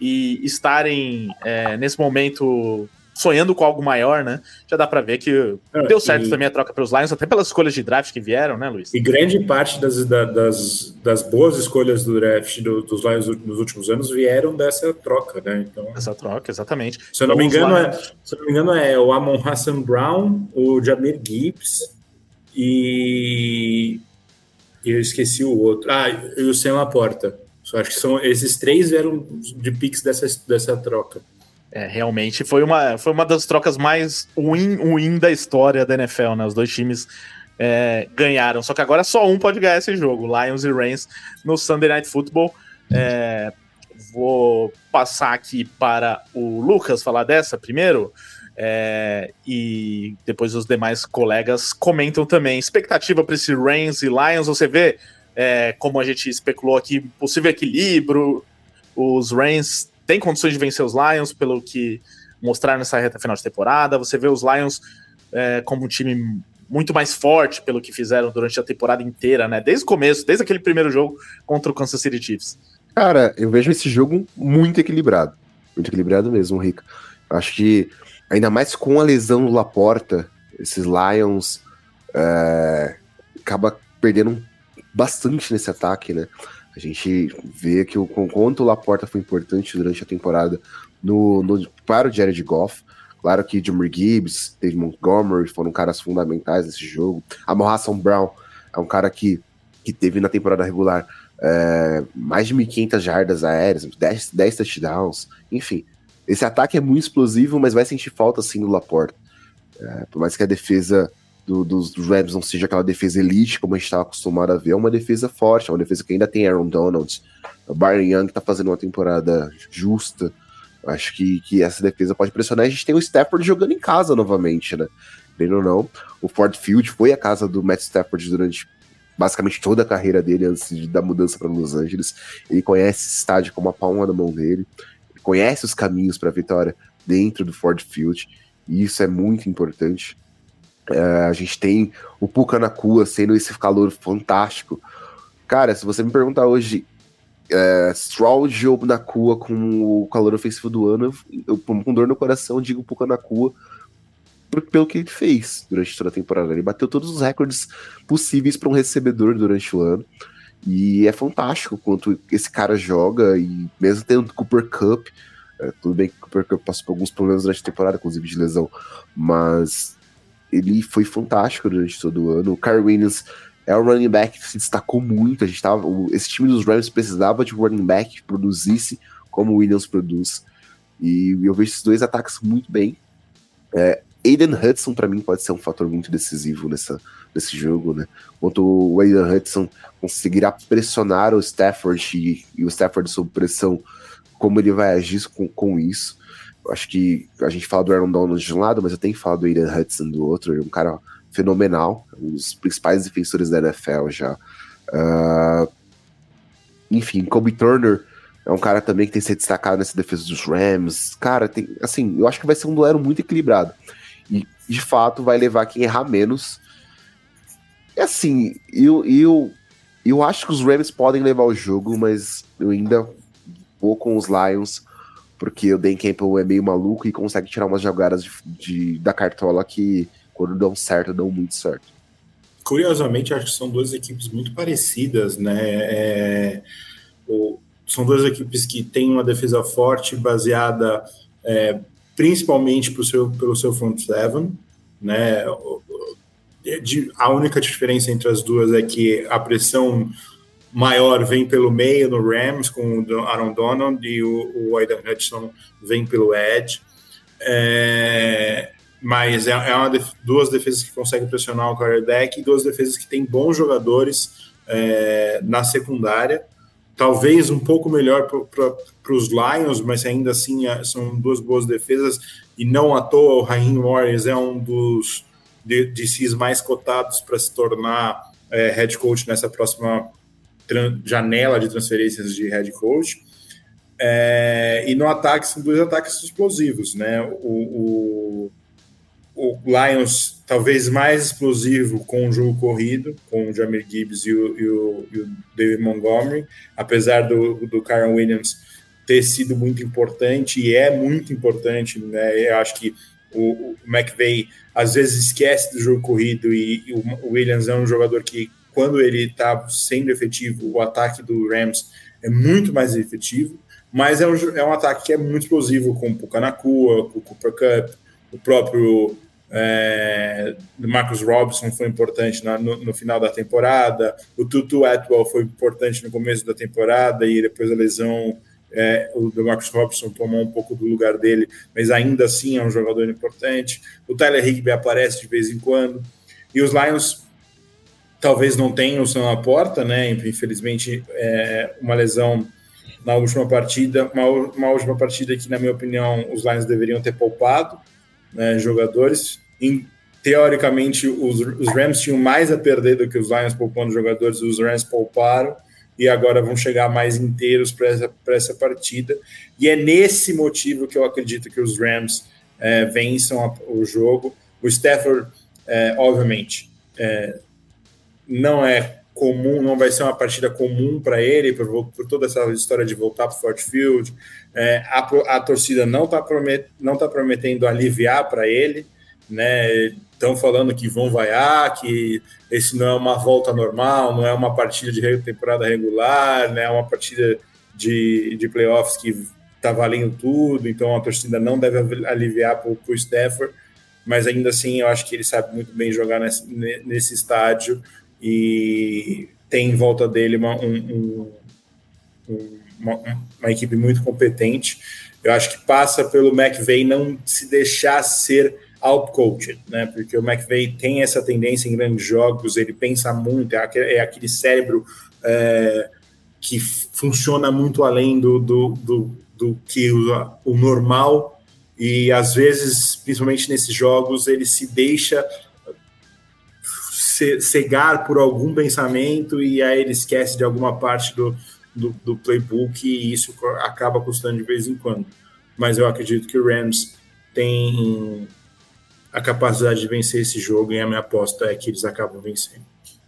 e estarem é, nesse momento sonhando com algo maior, né? Já dá para ver que Ah, deu certo e- também a troca para os Lions, até pelas escolhas de draft que vieram, né, Luiz? E grande parte das, da- das, das boas escolhas do draft do- dos Lions nos últimos anos vieram dessa troca, né? Então, Essa troca, exatamente. se eu não me Então, os engano, é, se não me engano, é o Amon Hassan Brown, o Jamir Gibbs e e eu esqueci o outro. Ah, e o Sam Laporta. Só acho que são esses três vieram de picks dessa, dessa troca. É, realmente foi uma, foi uma das trocas mais win-win da história da NFL, né? Os dois times é, ganharam. Só que agora só um pode ganhar esse jogo, Lions e Rams, no Sunday Night Football. É, vou passar aqui para o Lucas falar dessa primeiro. é, e depois os demais colegas comentam também. Expectativa para esse Rams e Lions, você vê, é, como a gente especulou aqui, possível equilíbrio. Os Rams têm condições de vencer os Lions, pelo que mostraram nessa reta final de temporada. Você vê os Lions é, como um time muito mais forte pelo que fizeram durante a temporada inteira, né? Desde o começo, desde aquele primeiro jogo contra o Kansas City Chiefs. Cara, eu vejo esse jogo muito equilibrado. Muito equilibrado mesmo, Rica. Acho que, ainda mais com a lesão do Laporta, esses Lions é, acaba perdendo bastante nesse ataque, né? A gente vê que o quanto o Laporta foi importante durante a temporada no, no, para o Jared Goff. Claro que Jamir Gibbs, Dave Montgomery foram caras fundamentais nesse jogo. A Hassan Brown é um cara que, que teve na temporada regular é, mais de 1.500 jardas aéreas, 10, 10 touchdowns, enfim. Esse ataque é muito explosivo, mas vai sentir falta sim do Laporta. É, por mais que a defesa do, dos, Rams não seja aquela defesa elite, como a gente estava acostumado a ver, é uma defesa forte, é uma defesa que ainda tem Aaron Donald. O Byron Young está fazendo uma temporada justa. Acho que, que essa defesa pode pressionar. A gente tem o Stafford jogando em casa novamente, né? Querendo ou não, o Ford Field foi a casa do Matt Stafford durante basicamente toda a carreira dele antes de, da mudança para Los Angeles. Ele conhece esse estádio como a palma da mão dele, ele conhece os caminhos para a vitória dentro do Ford Field, e isso é muito importante. É, a gente tem o Puka Nakua sendo esse calor fantástico. Cara, se você me perguntar hoje, é, Stroud ou Nakua com o calor ofensivo do ano, eu, com dor no coração, digo Puka Nakua pelo que ele fez durante toda a temporada. Ele bateu todos os recordes possíveis para um recebedor durante o ano. E é fantástico quanto esse cara joga, e mesmo tendo Cooper Cup, é, tudo bem que o Cooper Cup passou por alguns problemas durante a temporada, inclusive de lesão, mas ele foi fantástico durante todo o ano. O Kyrie Williams é um running back que se destacou muito. A gente tava, esse time dos Rams precisava de um running back que produzisse como o Williams produz. E eu vejo esses dois ataques muito bem. É, Aiden Hudson, para mim, pode ser um fator muito decisivo nessa, nesse jogo, né? Quanto o Aiden Hudson conseguirá pressionar o Stafford e, e o Stafford sob pressão, como ele vai agir com, com isso. Acho que a gente fala do Aaron Donald de um lado, mas eu tenho que falar do Aiden Hudson do outro. Ele é um cara fenomenal, um dos principais defensores da NFL já. Uh, enfim, Kobe Turner é um cara também que tem se destacado nessa defesa dos Rams. Cara, tem, assim, eu acho que vai ser um duelo muito equilibrado. E, de fato, vai levar quem errar menos. E assim, eu, eu, eu acho que os Rams podem levar o jogo, mas eu ainda vou com os Lions, porque o Dan Campbell é meio maluco e consegue tirar umas jogadas de, de, da cartola que, quando dão certo, dão muito certo. Curiosamente, acho que são duas equipes muito parecidas, né? É, o, são duas equipes que têm uma defesa forte, baseada é, principalmente pro seu, pelo seu front seven, né? De, a única diferença entre as duas é que a pressão maior vem pelo meio no Rams com o Aaron Donald e o, o Aidan Hudson vem pelo edge. É, mas é, é uma def duas defesas que conseguem pressionar o quarterback e duas defesas que têm bons jogadores é, na secundária talvez um pouco melhor para os Lions, mas ainda assim é, são duas boas defesas, e não à toa o Raheem Morris é um dos DCs mais cotados para se tornar é, head coach nessa próxima janela de transferências de head coach. É, e no ataque são dois ataques explosivos, né? O, o, o, Lions talvez mais explosivo com o jogo corrido, com o Jamir Gibbs e o, e o, e o David Montgomery, apesar do, do Kyron Williams ter sido muito importante e é muito importante, né? Eu acho que o, o McVay às vezes esquece do jogo corrido e, e o Williams é um jogador que quando ele está sendo efetivo, o ataque do Rams é muito mais efetivo mas é um, é um ataque que é muito explosivo, com o Pucanacua, com o Cooper Cup, o próprio é, Marcus Robinson foi importante na, no, no, final da temporada, o Tutu Atwell foi importante no começo da temporada e depois a lesão, é, o Marcus Robinson tomou um pouco do lugar dele, mas ainda assim é um jogador importante. O Tyler Higby aparece de vez em quando. E os Lions talvez não tenham o seu na porta, né? Infelizmente, é, uma lesão na última partida, uma, uma última partida que, na minha opinião, os Lions deveriam ter poupado né, jogadores. Em, teoricamente, os, os, Rams tinham mais a perder do que os Lions poupando jogadores, os Rams pouparam e agora vão chegar mais inteiros para essa, essa partida. E é nesse motivo que eu acredito que os Rams é, vençam a, o jogo. O Stafford, é, obviamente, é, não é comum, não vai ser uma partida comum para ele, por, por, toda essa história de voltar para o Fort Field. É, a, a, torcida não está promet, tá prometendo aliviar para ele, né? Estão falando que vão vaiar, que esse não é uma volta normal, não é uma partida de temporada regular, né? É uma partida de, de playoffs que está valendo tudo, então a torcida não deve aliviar para o Stafford, mas ainda assim eu acho que ele sabe muito bem jogar nesse, nesse estádio e tem em volta dele uma, um, um, uma, uma, equipe muito competente. Eu acho que passa pelo McVeigh não se deixar ser outcoached, né? Porque o McVeigh tem essa tendência em grandes jogos, ele pensa muito, é aquele, é cérebro é, que funciona muito além do, do, do, do que o, o normal, e às vezes, principalmente nesses jogos, ele se deixa cegar por algum pensamento e aí ele esquece de alguma parte do, do, do, playbook e isso acaba custando de vez em quando. Mas eu acredito que o Rams tem a capacidade de vencer esse jogo e a minha aposta é que eles acabam vencendo.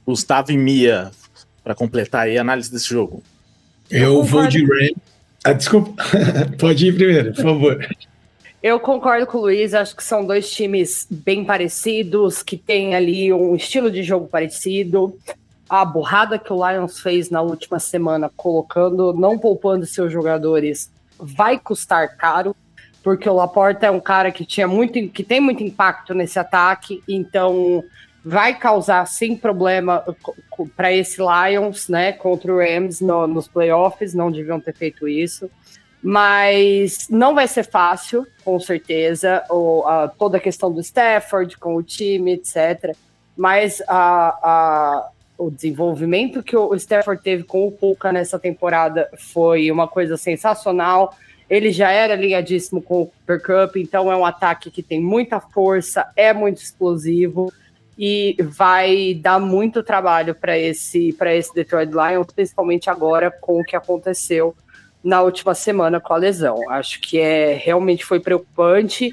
Gustavo e Mia, para completar aí a análise desse jogo. Eu, eu vou de Rams. Ah, desculpa, pode ir primeiro, por favor. Eu concordo com o Luiz, acho que são dois times bem parecidos, que têm ali um estilo de jogo parecido. A burrada que o Lions fez na última semana, colocando, não poupando seus jogadores, vai custar caro, porque o Laporta é um cara que tinha muito, que tem muito impacto nesse ataque, então vai causar sem problema para esse Lions, né, contra o Rams no, nos playoffs, não deviam ter feito isso mas não vai ser fácil, com certeza, ou, a, toda a questão do Stafford com o time, etc. Mas a, a, o desenvolvimento que o Stafford teve com o Puka nessa temporada foi uma coisa sensacional. Ele já era ligadíssimo com o Cooper Cup, então é um ataque que tem muita força, é muito explosivo e vai dar muito trabalho para esse, esse Detroit Lions, principalmente agora com o que aconteceu na última semana com a lesão. Acho que é realmente foi preocupante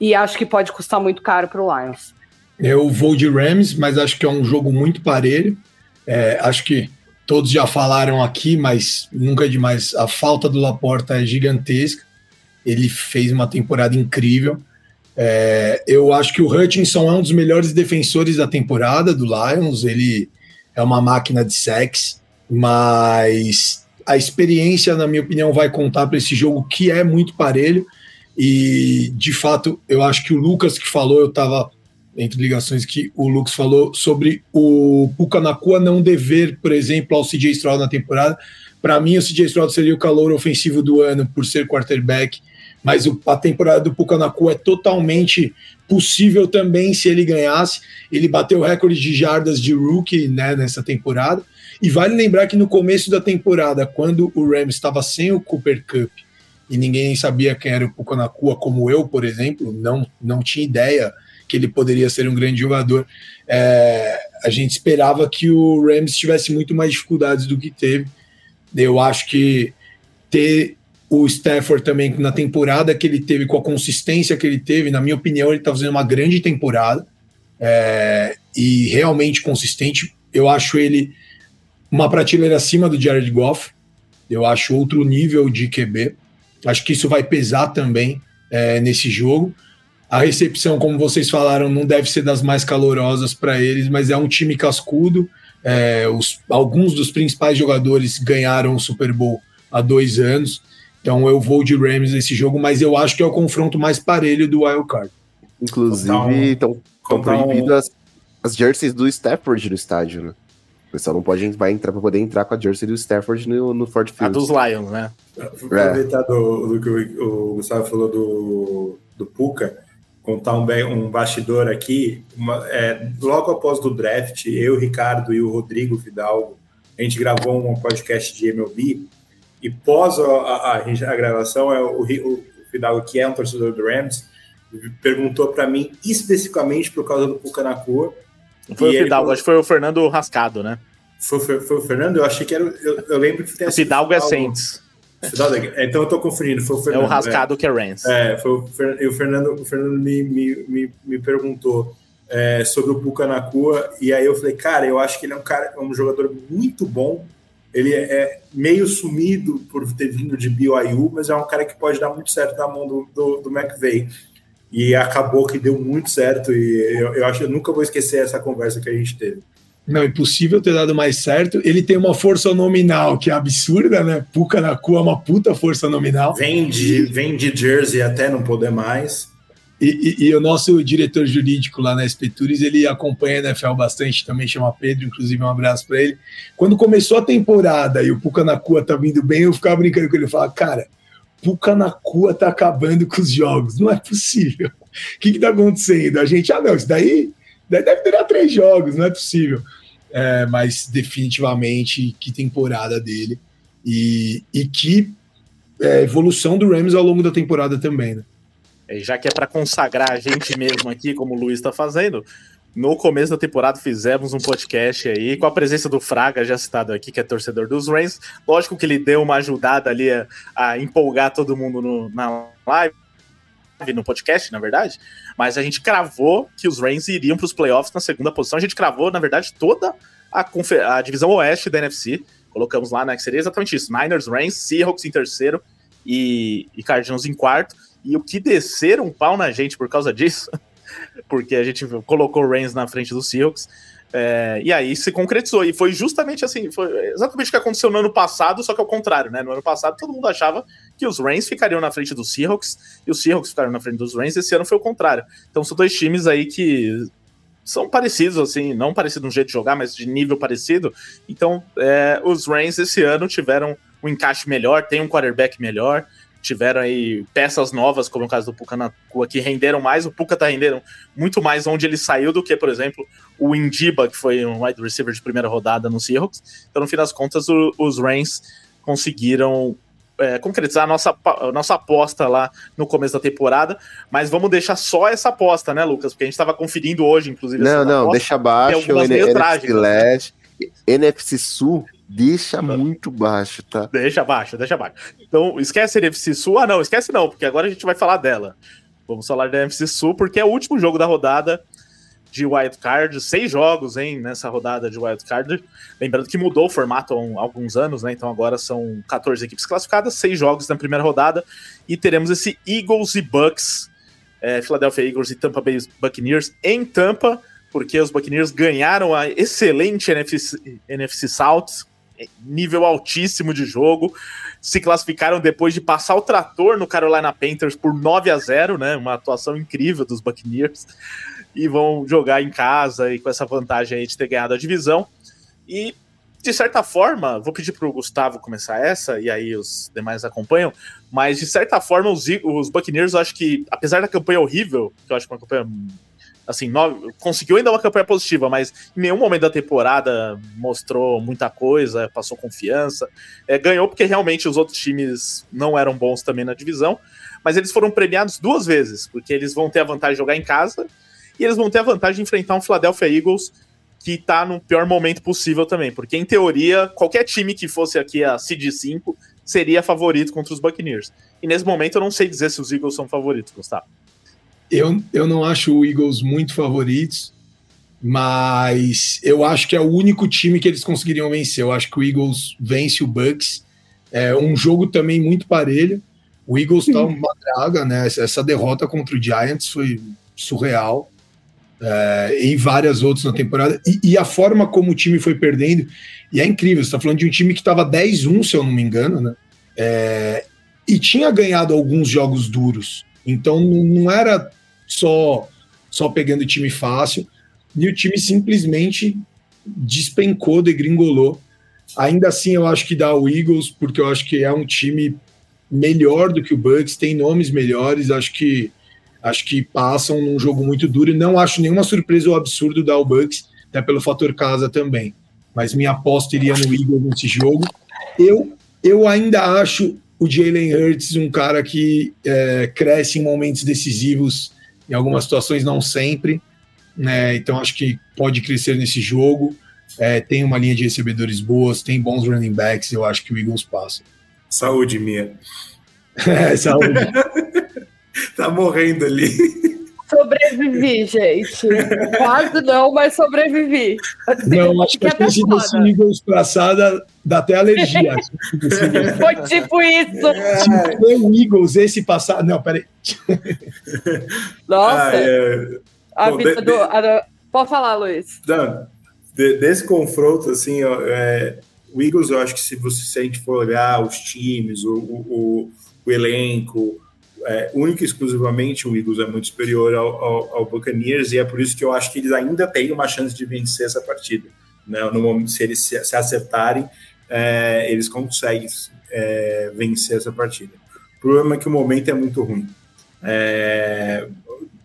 e acho que pode custar muito caro para o Lions. Eu vou de Rams, mas acho que é um jogo muito parelho. É, acho que todos já falaram aqui, mas nunca é demais. A falta do Laporta é gigantesca. Ele fez uma temporada incrível. É, eu acho que o Hutchinson é um dos melhores defensores da temporada do Lions. Ele é uma máquina de sexo, mas a experiência, na minha opinião, vai contar para esse jogo que é muito parelho. E de fato, eu acho que o Lucas que falou, eu estava entre ligações que o Lucas falou sobre o Pucanacua não dever, por exemplo, ao CJ Stroud na temporada. Para mim, o CJ Stroud seria o calor ofensivo do ano por ser quarterback, mas a temporada do Pucanacua é totalmente possível também se ele ganhasse. Ele bateu o recorde de jardas de rookie né, nessa temporada E vale lembrar que no começo da temporada, quando o Rams estava sem o Cooper Cup e ninguém sabia quem era o Puka Nakua, como eu, por exemplo, não, não tinha ideia que ele poderia ser um grande jogador. É, a gente esperava que o Rams tivesse muito mais dificuldades do que teve. Eu acho que ter o Stafford também na temporada que ele teve, com a consistência que ele teve, na minha opinião, ele está fazendo uma grande temporada é, e realmente consistente. Eu acho ele uma prateleira acima do Jared Goff. Eu acho outro nível de QB. Acho que isso vai pesar também é, nesse jogo. A recepção, como vocês falaram, não deve ser das mais calorosas para eles, mas é um time cascudo. É, os, alguns dos principais jogadores ganharam o Super Bowl há dois anos. Então eu vou de Rams nesse jogo, mas eu acho que é o confronto mais parelho do Wild Card. Inclusive, estão proibidas um... as jerseys do Stafford no estádio, né? O pessoal não pode vai entrar para poder entrar com a jersey do Stafford no, no Ford Field. A dos Lions, né? Aproveitar do, do, que o, o, Gustavo falou do, do Puka, contar um, um bastidor aqui. Uma, é, logo após do draft, eu, o Ricardo e o Rodrigo Fidalgo, a gente gravou um podcast de MLB e pós a, a, a gravação, é o, o, Fidalgo, que é um torcedor do Rams, perguntou para mim especificamente por causa do Puka na cor foi o Fidalgo, acho que foi o Fernando Rascado, né? Foi, foi, foi, o Fernando? Eu achei que era. Eu, eu lembro que tem O Fidalgo é Saints. É, então eu tô confundindo. Foi o Fernando. É o Rascado é. que é Rams. É, foi o, o Fernando, o Fernando me, me, me, me perguntou é, sobre o Pucanacua, e aí eu falei, cara, eu acho que ele é um cara, é um jogador muito bom. Ele é meio sumido por ter vindo de BYU, mas é um cara que pode dar muito certo na mão do, do, do McVeigh e acabou que deu muito certo e eu, eu acho que eu nunca vou esquecer essa conversa que a gente teve. Não, impossível ter dado mais certo. Ele tem uma força nominal que é absurda, né? Puka na cua é uma puta força nominal. Vem de, vem de Jersey até não poder mais. E, e, e, o nosso diretor jurídico lá na Espetures, ele acompanha a NFL bastante, também chama Pedro, inclusive um abraço para ele. Quando começou a temporada e o Puka na cua tá vindo bem, eu ficava brincando com ele, eu falava, cara, Pucanacua tá acabando com os jogos. Não é possível. O que, que tá acontecendo? A gente, ah, não, isso daí, deve durar três jogos, não é possível. É, mas definitivamente que temporada dele. E, e que é, evolução do Rams ao longo da temporada também, né? É, já que é para consagrar a gente mesmo aqui, como o Luiz está fazendo, no começo da temporada fizemos um podcast aí com a presença do Fraga, já citado aqui, que é torcedor dos Rams. Lógico que ele deu uma ajudada ali a, a empolgar todo mundo no, na live, no podcast, na verdade. Mas a gente cravou que os Rams iriam para os playoffs na segunda posição. A gente cravou, na verdade, toda a, a divisão oeste da NFC. Colocamos lá, né, que seria exatamente isso: Niners, Rams, Seahawks em terceiro e, e Cardinals em quarto. E o que desceram um pau na gente por causa disso porque a gente colocou o Reigns na frente do Seahawks. É, e aí se concretizou. E foi justamente assim, foi exatamente o que aconteceu no ano passado, só que ao contrário, né? No ano passado todo mundo achava que os Reigns ficariam na frente dos Seahawks e os Seahawks ficariam na frente dos Reigns. Esse ano foi o contrário. Então são dois times aí que são parecidos, assim, não parecidos no jeito de jogar, mas de nível parecido. Então é, os Reigns esse ano tiveram um encaixe melhor, tem um quarterback melhor tiveram aí peças novas, como o caso do Puka na Cua, que renderam mais. O Puka tá rendendo muito mais onde ele saiu do que, por exemplo, o Indiba, que foi um wide receiver de primeira rodada no Seahawks. Então, no fim das contas, o, os Rams conseguiram é, concretizar a nossa, a nossa aposta lá no começo da temporada, mas vamos deixar só essa aposta, né, Lucas? Porque a gente estava conferindo hoje, inclusive. Não, não, aposta, deixa abaixo. O NFC, trágicas, Leste, né? NFC Sul Deixa muito baixo, tá? Deixa baixo, deixa baixo. Então, esquece a NFC Sul. Ah, não, esquece não, porque agora a gente vai falar dela. Vamos falar da NFC Sul, porque é o último jogo da rodada de Wild Card. Seis jogos, hein, nessa rodada de Wild Card. Lembrando que mudou o formato há alguns anos, né? Então agora são 14 equipes classificadas, seis jogos na primeira rodada. E teremos esse Eagles e Bucks, é, Philadelphia Eagles e Tampa Bay Buccaneers em Tampa, porque os Buccaneers ganharam a excelente NFC, NFC South nível altíssimo de jogo. Se classificaram depois de passar o trator no Carolina Panthers por 9 a 0, né? Uma atuação incrível dos Buccaneers. E vão jogar em casa e com essa vantagem aí de ter ganhado a divisão. E de certa forma, vou pedir para o Gustavo começar essa, e aí os demais acompanham, mas de certa forma, os, os Buccaneers, eu acho que, apesar da campanha horrível, que eu acho que uma campanha assim, nove, conseguiu ainda uma campanha positiva, mas em nenhum momento da temporada mostrou muita coisa, passou confiança. É, ganhou porque realmente os outros times não eram bons também na divisão, mas eles foram premiados duas vezes, porque eles vão ter a vantagem de jogar em casa e eles vão ter a vantagem de enfrentar um Philadelphia Eagles que tá no pior momento possível também, porque em teoria, qualquer time que fosse aqui a Cd 5 seria favorito contra os Buccaneers. E nesse momento eu não sei dizer se os Eagles são favoritos, Gustavo. Eu, eu não acho o Eagles muito favoritos, mas eu acho que é o único time que eles conseguiriam vencer. Eu acho que o Eagles vence o Bucks. É um jogo também muito parelho. O Eagles tá uma draga, né? Essa derrota contra o Giants foi surreal. É, e várias outras na temporada. E, e, a forma como o time foi perdendo. E é incrível, você está falando de um time que estava 10-1, se eu não me engano, né? É, e tinha ganhado alguns jogos duros. Então não era só só pegando time fácil. E o time simplesmente despencou, degringolou. Ainda assim, eu acho que dá o Eagles, porque eu acho que é um time melhor do que o Bucks, tem nomes melhores, acho que acho que passam num jogo muito duro não acho nenhuma surpresa ou absurdo dar o Bucks, até pelo fator casa também. Mas minha aposta iria no Eagles nesse jogo. Eu, eu ainda acho o Jalen Hurts um cara que é, cresce em momentos decisivos, em algumas situações não sempre. Né? Então acho que pode crescer nesse jogo. É, tem uma linha de recebedores boas, tem bons running backs, eu acho que o Eagles passa. Saúde, minha. é, saúde. tá morrendo ali. Sobrevivi, gente. Quase não, mas sobrevivi. Não, acho que, que a esse Eagles passada dá até alergia. Foi tipo isso. É. o Eagles esse passado. Não, peraí. Nossa. Ah, é... A Bom, vida de, do. A, pode falar, Luiz. Não, de, desse confronto, assim, ó, é, o Eagles, eu acho que se você se a gente for olhar os times, o, o, o elenco, é, única e exclusivamente o Eagles é muito superior ao, ao, ao, Buccaneers e é por isso que eu acho que eles ainda têm uma chance de vencer essa partida. Né? No momento, se eles se, se acertarem, é, eles conseguem é, vencer essa partida. O problema é que o momento é muito ruim. É,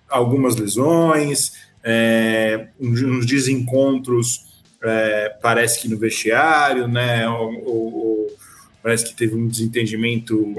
algumas lesões, é, uns, desencontros, é, parece que no vestiário, né? Parece que teve um desentendimento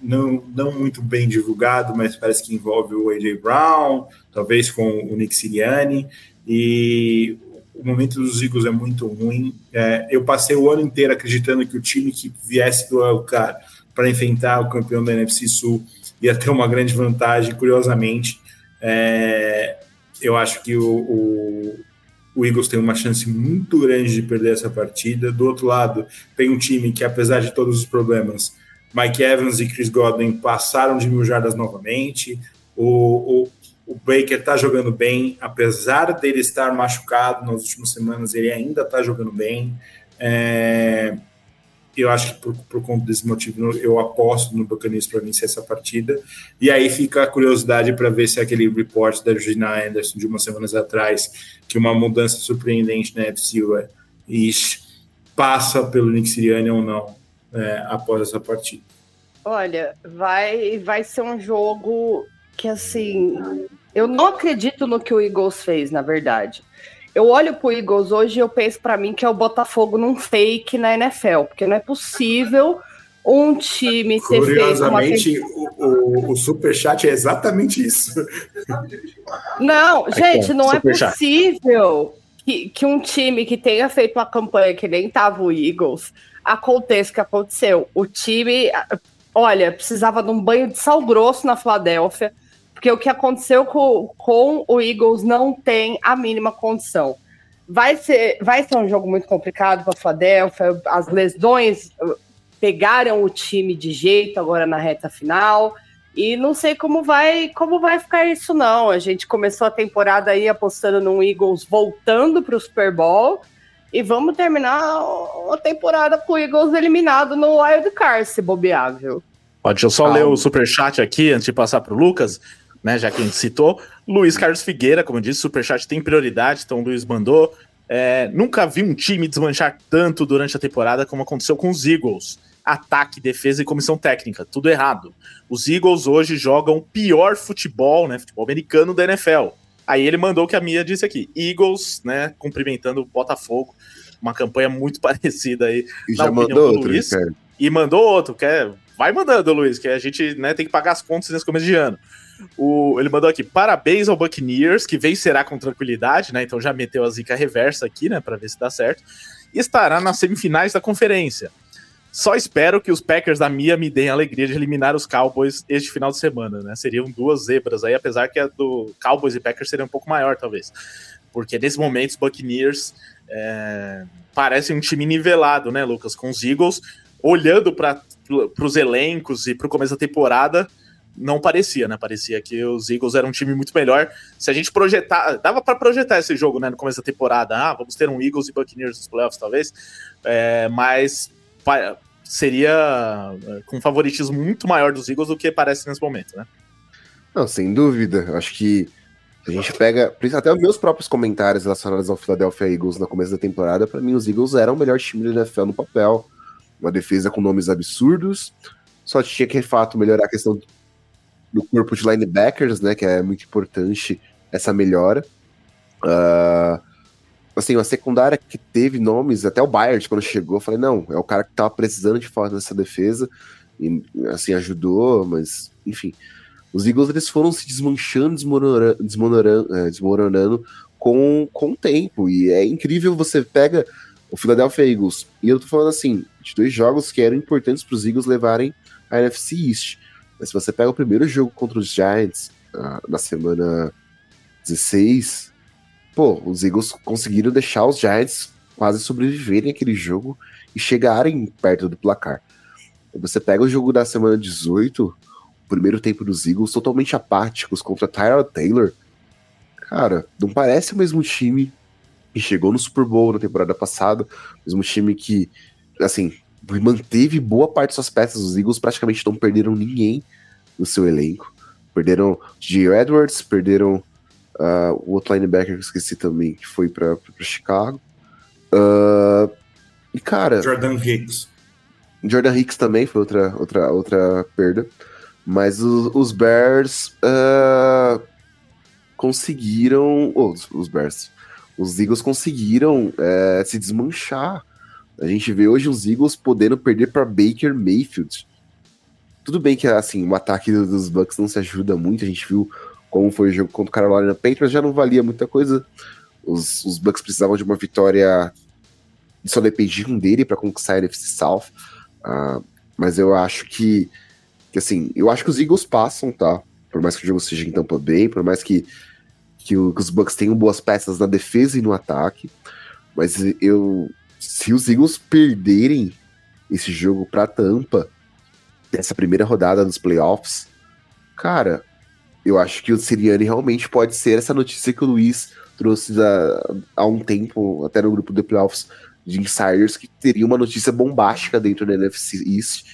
não, não muito bem divulgado, mas parece que envolve o AJ Brown, talvez com o Nick Sirianni, e o momento dos Eagles é muito ruim. É, eu passei o ano inteiro acreditando que o time que viesse do Elcar para enfrentar o campeão da NFC Sul ia ter uma grande vantagem, curiosamente. É, eu acho que o, o Eagles tem uma chance muito grande de perder essa partida. Do outro lado, tem um time que, apesar de todos os problemas, Mike Evans e Chris Godwin passaram de mil jardas novamente. O, o, o Baker está jogando bem, apesar dele estar machucado nas últimas semanas, ele ainda está jogando bem. É, eu acho que por, por conta desse motivo eu aposto no Buccaneers para vencer essa partida. E aí fica a curiosidade para ver se aquele report da Gina Anderson de umas semanas atrás, que uma mudança surpreendente na FC East passa pelo Nick Sirianni ou não é, após essa partida. Olha, vai, vai ser um jogo que assim. Eu não acredito no que o Eagles fez, na verdade eu olho pro Eagles hoje e eu penso para mim que é o Botafogo num fake na NFL, porque não é possível um time ter feito uma o, o, o superchat é exatamente isso. Não, gente, não é possível que, que um time que tenha feito uma campanha que nem tava o Eagles aconteça o que aconteceu. O time, olha, precisava de um banho de sal grosso na Filadélfia porque o que aconteceu com, com o Eagles não tem a mínima condição. Vai ser, vai ser um jogo muito complicado para a Philadelphia. As lesões uh, pegaram o time de jeito agora na reta final. E não sei como vai como vai ficar isso, não. A gente começou a temporada aí apostando no Eagles voltando para o Super Bowl. E vamos terminar a temporada com o Eagles eliminado no Wild Card, se bobear, viu? Deixa eu só ler o super chat aqui antes de passar para o Lucas né? Já que a gente citou. Luiz Carlos Figueira, como eu disse, Superchat tem prioridade, então o Luiz mandou. É, nunca vi um time desmanchar tanto durante a temporada como aconteceu com os Eagles. Ataque, defesa e comissão técnica, tudo errado. Os Eagles hoje jogam pior futebol, né? Futebol americano da NFL. Aí ele mandou o que a Mia disse aqui: Eagles, né? Cumprimentando o Botafogo. Uma campanha muito parecida aí. E já mandou outro, Luiz. E mandou outro, que é, vai mandando, Luiz, que a gente né, tem que pagar as contas nesse começo de ano. O, ele mandou aqui: parabéns ao Buccaneers, que vencerá com tranquilidade, né? Então já meteu a zica reversa aqui, né? Para ver se dá certo. E estará nas semifinais da conferência. Só espero que os Packers da Mia me deem a alegria de eliminar os Cowboys este final de semana, né? Seriam duas zebras aí, apesar que a do Cowboys e Packers seria um pouco maior, talvez. Porque nesse momento os Buccaneers é, parecem um time nivelado, né, Lucas? Com os Eagles, olhando para os elencos e para o começo da temporada, não parecia, né? Parecia que os Eagles eram um time muito melhor. Se a gente projetar, dava para projetar esse jogo, né, no começo da temporada. Ah, vamos ter um Eagles e Buccaneers nos playoffs, talvez. É, mas seria é, com um favoritismo muito maior dos Eagles do que parece nesse momento, né? Não, sem dúvida. Acho que a gente pega até os meus próprios comentários relacionados ao Philadelphia Eagles no começo da temporada, para mim os Eagles eram o melhor time da NFL no papel. Uma defesa com nomes absurdos. Só tinha que, de fato, melhorar a questão do corpo de linebackers, né? Que é muito importante essa melhora. Uh, assim, uma secundária que teve nomes, até o Bayard quando chegou, eu falei, não, é o cara que tava precisando de força nessa defesa, e assim, ajudou, mas, enfim. Os Eagles, eles foram se desmanchando, desmoronando, desmoronando, é, desmoronando com, com o tempo, e é incrível, você pega o Philadelphia Eagles, e eu tô falando assim, de dois jogos que eram importantes para os Eagles levarem a NFC East, mas se você pega o primeiro jogo contra os Giants, uh, na semana 16, pô, os Eagles conseguiram deixar os Giants quase sobreviverem aquele jogo e chegarem perto do placar. Você pega o jogo da semana 18, o primeiro tempo dos Eagles totalmente apáticos contra Tyler Taylor. Cara, não parece o mesmo time que chegou no Super Bowl na temporada passada, mesmo time que, assim, manteve boa parte das suas peças. Os Eagles praticamente não perderam ninguém no seu elenco. Perderam Gio Edwards, perderam Uh, o outro linebacker que eu esqueci também, que foi para Chicago. Uh, e, cara. Jordan Hicks. Jordan Hicks também foi outra, outra, outra perda. Mas os, os Bears uh, conseguiram. Oh, os, os, Bears. Os Eagles conseguiram uh, se desmanchar. A gente vê hoje os Eagles podendo perder para Baker Mayfield. Tudo bem que assim, o ataque dos Bucks não se ajuda muito. A gente viu como foi o jogo contra o Carolina Panthers, já não valia muita coisa. Os, os Bucks precisavam de uma vitória só dependiam dele para conquistar a NFC South. Uh, mas eu acho que, que, assim, eu acho que os Eagles passam, tá? Por mais que o jogo seja em Tampa Bay, por mais que, que, o, que os Bucks tenham boas peças na defesa e no ataque. Mas eu. Se os Eagles perderem esse jogo para Tampa, nessa primeira rodada dos playoffs, cara, eu acho que o Siriani realmente pode ser essa notícia que o Luiz trouxe há, há um tempo, até no grupo do Playoffs, de insiders, que teria uma notícia bombástica dentro da NFC East.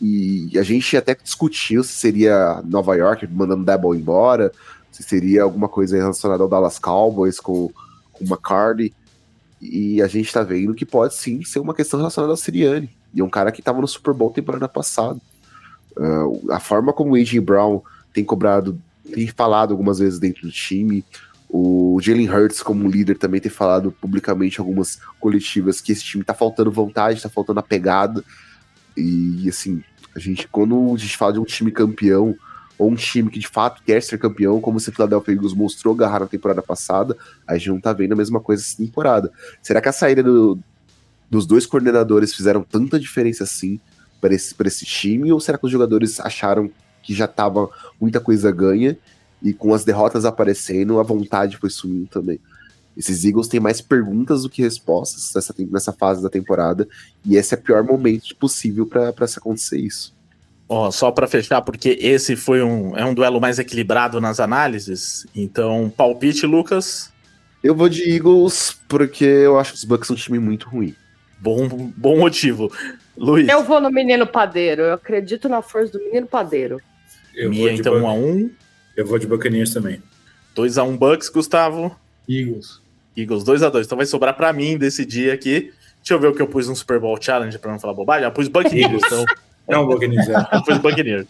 E a gente até discutiu se seria Nova York mandando Double embora, se seria alguma coisa relacionada ao Dallas Cowboys com, com o McCarthy. E a gente tá vendo que pode sim ser uma questão relacionada ao Siriani. E um cara que tava no Super Bowl temporada passada. Uh, a forma como o A.J. Brown tem cobrado tem falado algumas vezes dentro do time. O Jalen Hurts, como líder, também tem falado publicamente algumas coletivas que esse time tá faltando vontade, tá faltando a pegada. E assim, a gente, quando a gente fala de um time campeão, ou um time que de fato quer ser campeão, como o Philadelphia Eagles mostrou garrar na temporada passada, a gente não tá vendo a mesma coisa essa temporada. Será que a saída do, dos dois coordenadores fizeram tanta diferença assim para esse, esse time? Ou será que os jogadores acharam que já tava muita coisa ganha, e com as derrotas aparecendo, a vontade foi sumindo também. Esses Eagles têm mais perguntas do que respostas nessa, nessa fase da temporada, e esse é o pior momento possível para se acontecer isso. Oh, só para fechar, porque esse foi um, é um duelo mais equilibrado nas análises, então palpite, Lucas? Eu vou de Eagles porque eu acho que os Bucks são um time muito ruim. Bom, bom motivo. Luiz? Eu vou no menino padeiro, eu acredito na força do menino padeiro. Eu Minha, então 1 um a 1 um. Eu vou de Buccaneers também. 2 a 1 um Bucks, Gustavo. Eagles. Eagles 2 a 2 Então vai sobrar para mim decidir aqui. Deixa eu ver o que eu pus no Super Bowl Challenge para não falar bobagem. Eu pus Buccaneers, então. Não, Buccaneers, é. Eu pus Buccaneers.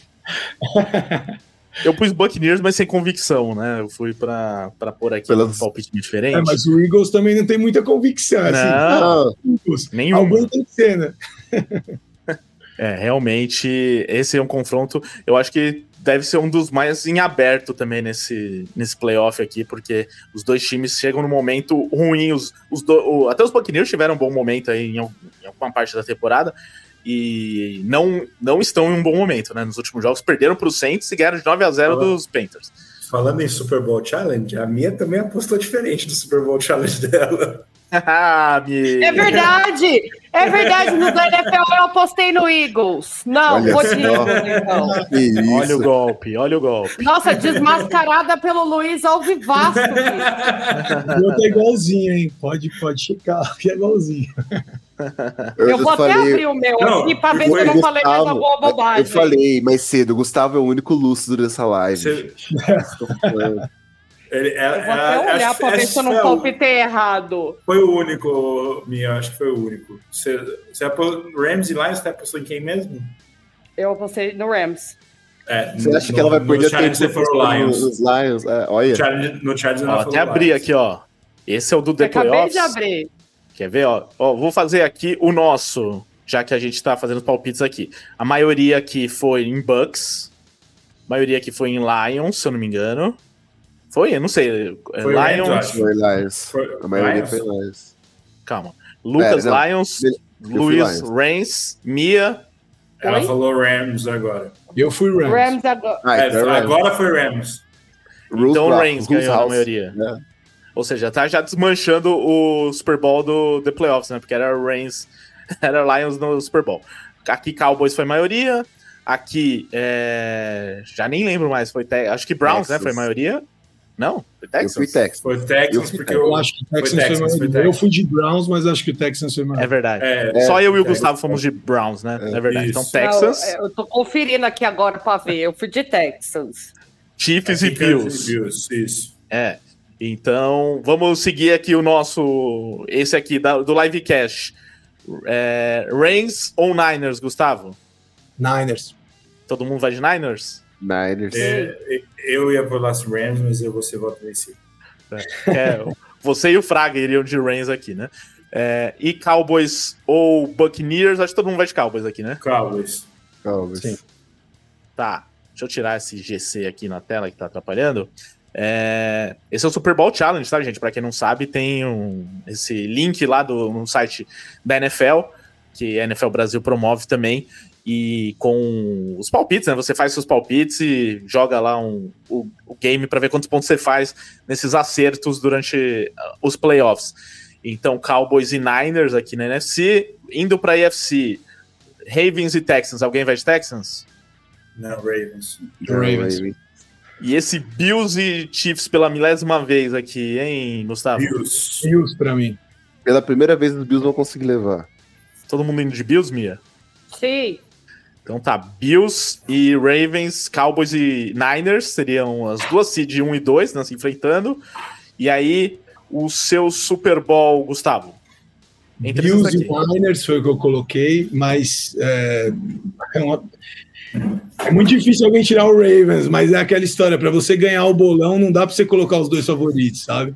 Eu pus Buccaneers, mas sem convicção, né? Eu fui pra, pra pôr aqui Pelas- um palpite diferente. É, mas o Eagles também não tem muita convicção. Assim, Não, Eagles. nenhuma. Alguém tem que ser, né? É, realmente, esse é um confronto. Eu acho que deve ser um dos mais em aberto também nesse, nesse playoff aqui, porque os dois times chegam no momento ruim. Os, os do- o- até os Buccaneers tiveram um bom momento aí em, em alguma parte da temporada. E não, não estão em um bom momento, né? Nos últimos jogos perderam para o Saints e ganharam de 9 a 0 Olá. dos Panthers. Falando em Super Bowl Challenge, a minha também apostou diferente do Super Bowl Challenge dela. Ah, me- É verdade! É verdade, no da NFL eu apostei no Eagles. Não, Olha vou de. Eagles, então. Olha o golpe, olha o golpe. Nossa, desmascarada pelo Luiz Alvivasco. O meu tá igualzinho, hein? Pode, pode checar, que é igualzinho. Eu, Eu vou até falei, abrir o meu Não, aqui pra ver se eu não falei mais alguma bobagem. Eu falei mais cedo, o Gustavo é o único lúcido dessa live. Você- Tô falando. Ele- é- Eu vou é- até olhar pra ver se eu não foi o- palpitei errado. Foi o único, minha, acho que foi o único. Você, você apostou Rams e Lions, você apostou em quem mesmo? Eu apostei no Rams. É, Você acha no- que ela vai no perder challenge você tempo falou Lions. nos Lions? É, olha. No challenge, no challenge Ó, ela até falou abri Lions. aqui, ó. Esse é o do The Acabei Playoffs. de abrir. Quer ver, ó? Ó, Vou fazer aqui o nosso, já que a gente tá fazendo os palpites aqui. A maioria aqui foi em Bucks. A maioria aqui foi em Lions, se eu não me engano. Foi? Eu não sei. É, Foi Lions. acho. Foi Lions. Foi- A maioria Lions? foi Lions. Calma. Lucas É, não. Lions, Luiz Lions. Reigns, Mia. Ela Oi? falou Rams agora. Eu fui Rams. Rams agora. Ah, É, então é Rams. agora foi Rams. Então o Bra- Reigns ganhou House. maioria. É. Ou seja, tá já desmanchando o Super Bowl do The Playoffs, né? Porque era o Reigns, era Lions no Super Bowl. Aqui Cowboys foi maioria. Aqui, é... já nem lembro mais, foi Te- acho que Browns, né? Texas. Foi maioria. Não, foi Eu Texas. fui Texas. Foi Eu Texans, fui porque Eu eu. acho que o Texans foi, Texans, foi. Texans. Eu fui de Browns, mas acho que o Texans foi maior. É verdade. É, Só eu e o é, Gustavo fomos de Browns, né? É, verdade. Isso. Então, Texas, Não, eu tô conferindo aqui agora pra ver. Eu fui de Texans. Chiefs e Texans Bills. Bills, Isso. É. Então, vamos seguir aqui o nosso. Esse aqui da- do Livecast. É, Reigns ou Niners, Gustavo? Niners. Todo mundo vai de Niners? Niners. É, eu ia por Las Rams, mas eu vou ser voto vencido. É, você e o Fraga iriam de Reigns aqui, né? É, e Cowboys ou Buccaneers? Acho que todo mundo vai de Cowboys aqui, né? Cowboys. Cowboys. Sim. Tá. Deixa eu tirar esse GC aqui na tela que tá atrapalhando. É, esse é o Super Bowl Challenge, tá, gente? Pra quem não sabe, tem um, esse link lá do, no site da NFL, que a NFL Brasil promove também, e com os palpites, né? Você faz seus palpites e joga lá um, o, o game pra ver quantos pontos você faz nesses acertos durante ah, os playoffs. Então, Cowboys e Niners aqui na NFC, indo pra AFC, Ravens e Texans. Alguém vai de Texans? Não, Ravens. Ravens. E esse Bills e Chiefs pela milésima vez aqui, hein, Gustavo? Bills. Bills pra mim. Pela primeira vez os Bills vão conseguir levar. Todo mundo indo de Bills, Mia? Sim. Então tá, Bills e Ravens, Cowboys e Niners seriam as duas seed 1 e 2, né, se enfrentando. E aí, o seu Super Bowl, Gustavo? Entre Bills e Niners foi o que eu coloquei, mas é, é, uma- é muito difícil alguém tirar o Ravens, mas é aquela história, para você ganhar o bolão, não dá para você colocar os dois favoritos, sabe?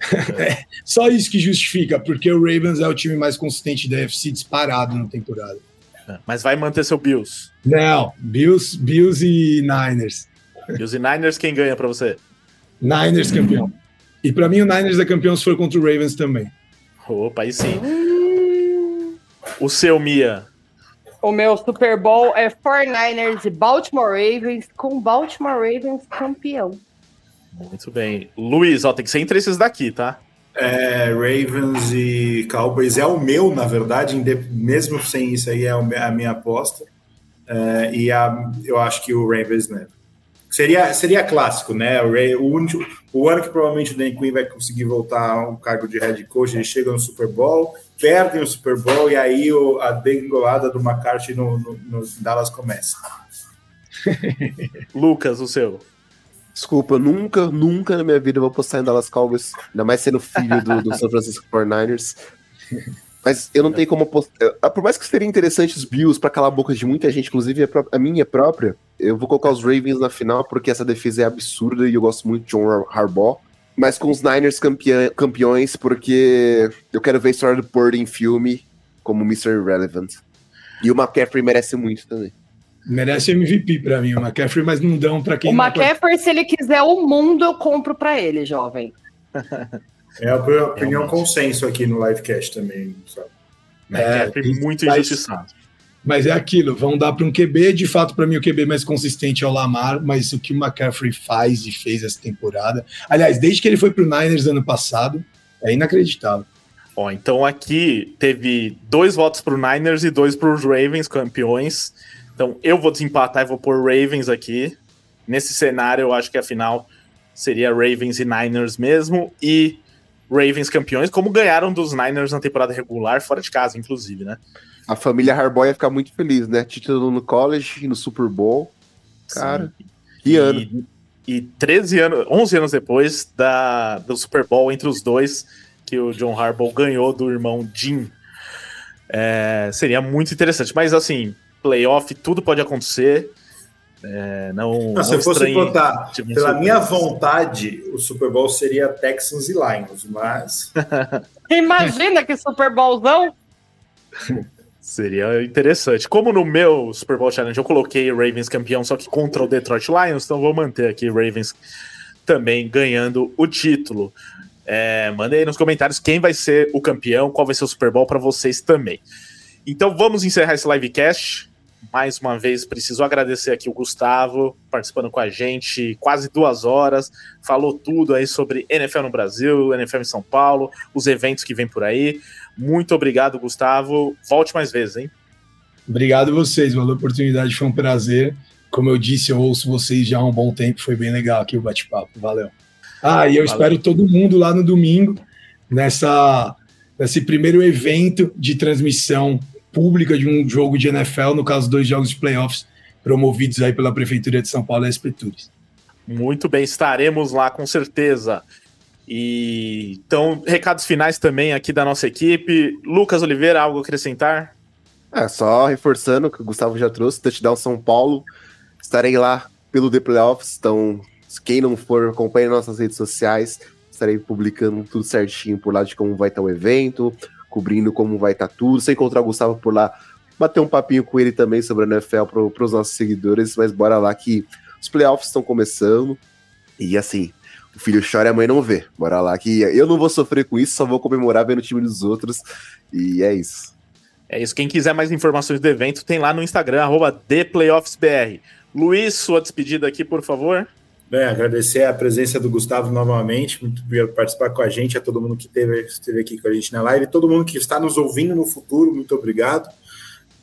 É, só isso que justifica, porque o Ravens é o time mais consistente da UFC disparado na temporada. Mas vai manter seu Bills. Não, Bills, Bills e Niners. Bills e Niners, quem ganha pra você? Niners campeão. E para mim o Niners é campeão se for contra o Ravens também. Opa, aí sim. O seu, Mia? O meu Super Bowl é 49ers e Baltimore Ravens, com Baltimore Ravens campeão. Muito bem. Luiz, ó, tem que ser entre esses daqui, tá? É, Ravens e Cowboys é o meu, na verdade, mesmo sem isso aí, é a minha aposta. É, e a- eu acho que o Ravens, né? Seria, seria clássico, né? O, Ra- o, único- o ano que provavelmente o Dan Quinn vai conseguir voltar a um cargo de head coach, ele chega no Super Bowl, perdem o Super Bowl e aí o- a degolada do McCarthy no, no, no Dallas começa. Lucas, o seu. Desculpa, nunca, nunca na minha vida vou postar em Dallas Cowboys, ainda mais sendo filho do, do San Francisco 49ers. Mas eu não tenho como apostar. Ah, por mais que seria interessante os Bills para calar a boca de muita gente, inclusive a, minha própria, eu vou colocar os Ravens na final porque essa defesa é absurda e eu gosto muito de John Harbaugh. Mas com os Niners campeões, porque eu quero ver a história do Purdy em filme como Mr. Irrelevant. E o McCaffrey merece muito também. Merece MVP para mim, o McCaffrey, mas não dão para quem. O McCaffrey, se ele quiser o mundo, eu compro para ele, jovem. É a opinião consenso aqui no livecast também, sabe? É, é muito injustiçado. Mas é aquilo, vão dar para um QB, de fato, para mim o QB mais consistente é o Lamar, mas o que o McCaffrey faz e fez essa temporada, aliás, desde que ele foi para o Niners ano passado, é inacreditável. Ó, então aqui teve dois votos para o Niners e dois para os Ravens, campeões. Então eu vou desempatar e vou pôr Ravens aqui. Nesse cenário, eu acho que a final seria Ravens e Niners mesmo. E Ravens campeões, como ganharam dos Niners na temporada regular, fora de casa, inclusive, né? A família Harbaugh ia ficar muito feliz, né? Título no college e no Super Bowl. Cara, Sim. que ano. E 13 anos, 11 anos depois da, do Super Bowl entre os dois, que o John Harbaugh ganhou do irmão Jim. É, seria muito interessante. Mas assim, playoff, tudo pode acontecer. É, não, não, se eu fosse botar pela minha vontade, o Super Bowl seria Texans e Lions, mas. Imagina que Super Bowlzão! Seria interessante. Como no meu Super Bowl Challenge eu coloquei Ravens campeão, só que contra o Detroit Lions, então vou manter aqui Ravens também ganhando o título. É, mandei aí nos comentários quem vai ser o campeão, qual vai ser o Super Bowl para vocês também. Então vamos encerrar esse livecast mais uma vez preciso agradecer aqui o Gustavo participando com a gente quase duas horas, falou tudo aí sobre NFL no Brasil, NFL em São Paulo, os eventos que vem por aí. Muito obrigado, Gustavo. Volte mais vezes, hein? Obrigado a vocês, valeu a oportunidade, foi um prazer. Como eu disse, eu ouço vocês já há um bom tempo, foi bem legal aqui o bate-papo. Valeu. Ah, e eu valeu. espero todo mundo lá no domingo, nessa, nesse primeiro evento de transmissão pública de um jogo de NFL, no caso, dois jogos de playoffs promovidos aí pela Prefeitura de São Paulo e SP Tours. Muito bem, estaremos lá com certeza. E então, recados finais também aqui da nossa equipe. Lucas Oliveira, algo a acrescentar? É, só reforçando que o Gustavo já trouxe, touchdown São Paulo. Estarei lá pelo The Playoffs, então quem não for, acompanhe nossas redes sociais. Estarei publicando tudo certinho por lá de como vai estar o evento, cobrindo como vai estar tá tudo. Se encontrar o Gustavo por lá, bater um papinho com ele também sobre a NFL para os nossos seguidores. Mas bora lá que os playoffs estão começando. E assim, o filho chora e a mãe não vê. Bora lá que eu não vou sofrer com isso, só vou comemorar vendo o time dos outros. E é isso. É isso. Quem quiser mais informações do evento, tem lá no Instagram, ThePlayoffsBR. Luiz, sua despedida aqui, por favor. Bem, agradecer a presença do Gustavo novamente, muito obrigado por participar com a gente, a todo mundo que esteve, esteve aqui com a gente na live, todo mundo que está nos ouvindo no futuro, muito obrigado.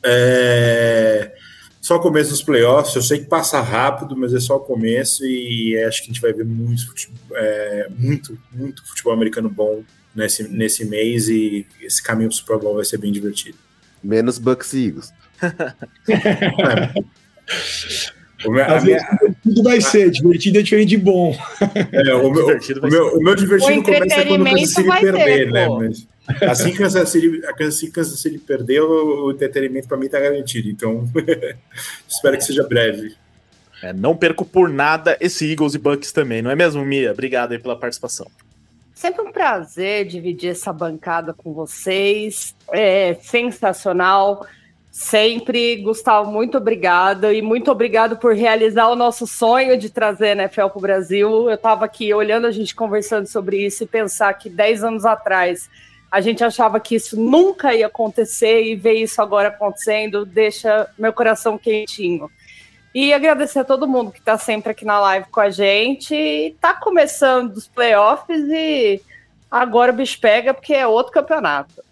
É... Só o começo dos playoffs, eu sei que passa rápido, mas é só o começo e acho que a gente vai ver muito, é, muito, muito futebol americano bom nesse, nesse mês e esse caminho para o Super Bowl vai ser bem divertido. Menos Bucks e Eagles. é. O meu, Às vezes, minha... tudo vai ser, divertido é diferente de bom. É, o, meu, divertido o, meu, o meu divertido começa quando o Kansas City perder, ter, né? Mas assim que o Kansas City, assim Kansas City perder, o, o entretenimento para mim tá garantido. Então, espero que seja breve. É, não perco por nada esse Eagles e Bucks também, não é mesmo, Mia? Obrigado aí pela participação. Sempre um prazer dividir essa bancada com vocês. É sensacional. Sempre, Gustavo, muito obrigada e muito obrigado por realizar o nosso sonho de trazer a NFL para o Brasil. Eu estava aqui olhando a gente conversando sobre isso e pensar que 10 anos atrás a gente achava que isso nunca ia acontecer e ver isso agora acontecendo deixa meu coração quentinho. E agradecer a todo mundo que está sempre aqui na live com a gente. Está começando os playoffs e agora o bicho pega porque é outro campeonato.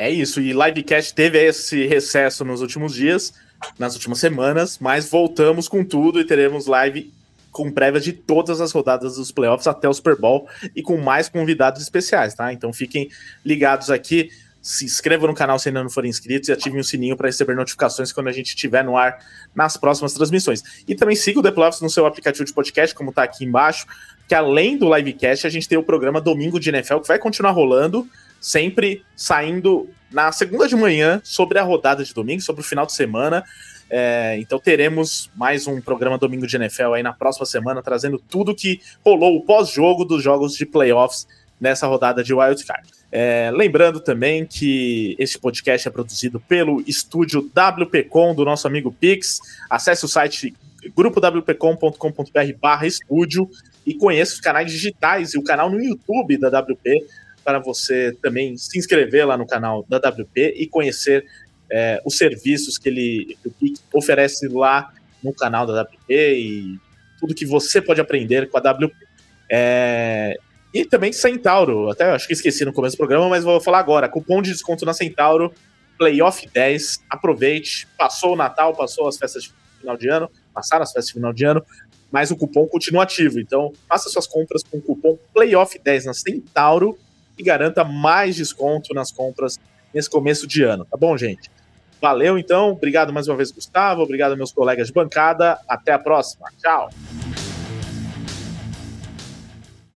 É isso, e Livecast teve esse recesso nos últimos dias, nas últimas semanas, mas voltamos com tudo e teremos live com prévia de todas as rodadas dos playoffs até o Super Bowl e com mais convidados especiais, tá? Então fiquem ligados aqui, se inscrevam no canal se ainda não forem inscritos e ativem o sininho para receber notificações quando a gente estiver no ar nas próximas transmissões. E também siga o The Playoffs no seu aplicativo de podcast, como tá aqui embaixo, que além do livecast, a gente tem o programa Domingo de NFL que vai continuar rolando sempre saindo na segunda de manhã sobre a rodada de domingo, sobre o final de semana. É, então teremos mais um programa Domingo de NFL aí na próxima semana, trazendo tudo que rolou o pós-jogo dos jogos de playoffs nessa rodada de Wild Card. É, lembrando também que este podcast é produzido pelo estúdio WPcom do nosso amigo Pix. Acesse o site grupowpcom.com.br barra estúdio e conheça os canais digitais e o canal no YouTube da WP para você também se inscrever lá no canal da WP e conhecer é, os serviços que ele que o oferece lá no canal da WP e tudo que você pode aprender com a WP. É, e também Centauro, até acho que esqueci no começo do programa, mas vou falar agora. Cupom de desconto na Centauro, Playoff 10. Aproveite, passou o Natal, passou as festas de final de ano, passaram as festas de final de ano, mas o cupom continua ativo. Então, faça suas compras com o cupom Playoff 10 na Centauro e garanta mais desconto nas compras nesse começo de ano, tá bom, gente? Valeu, então. Obrigado mais uma vez, Gustavo. Obrigado, meus colegas de bancada. Até a próxima. Tchau.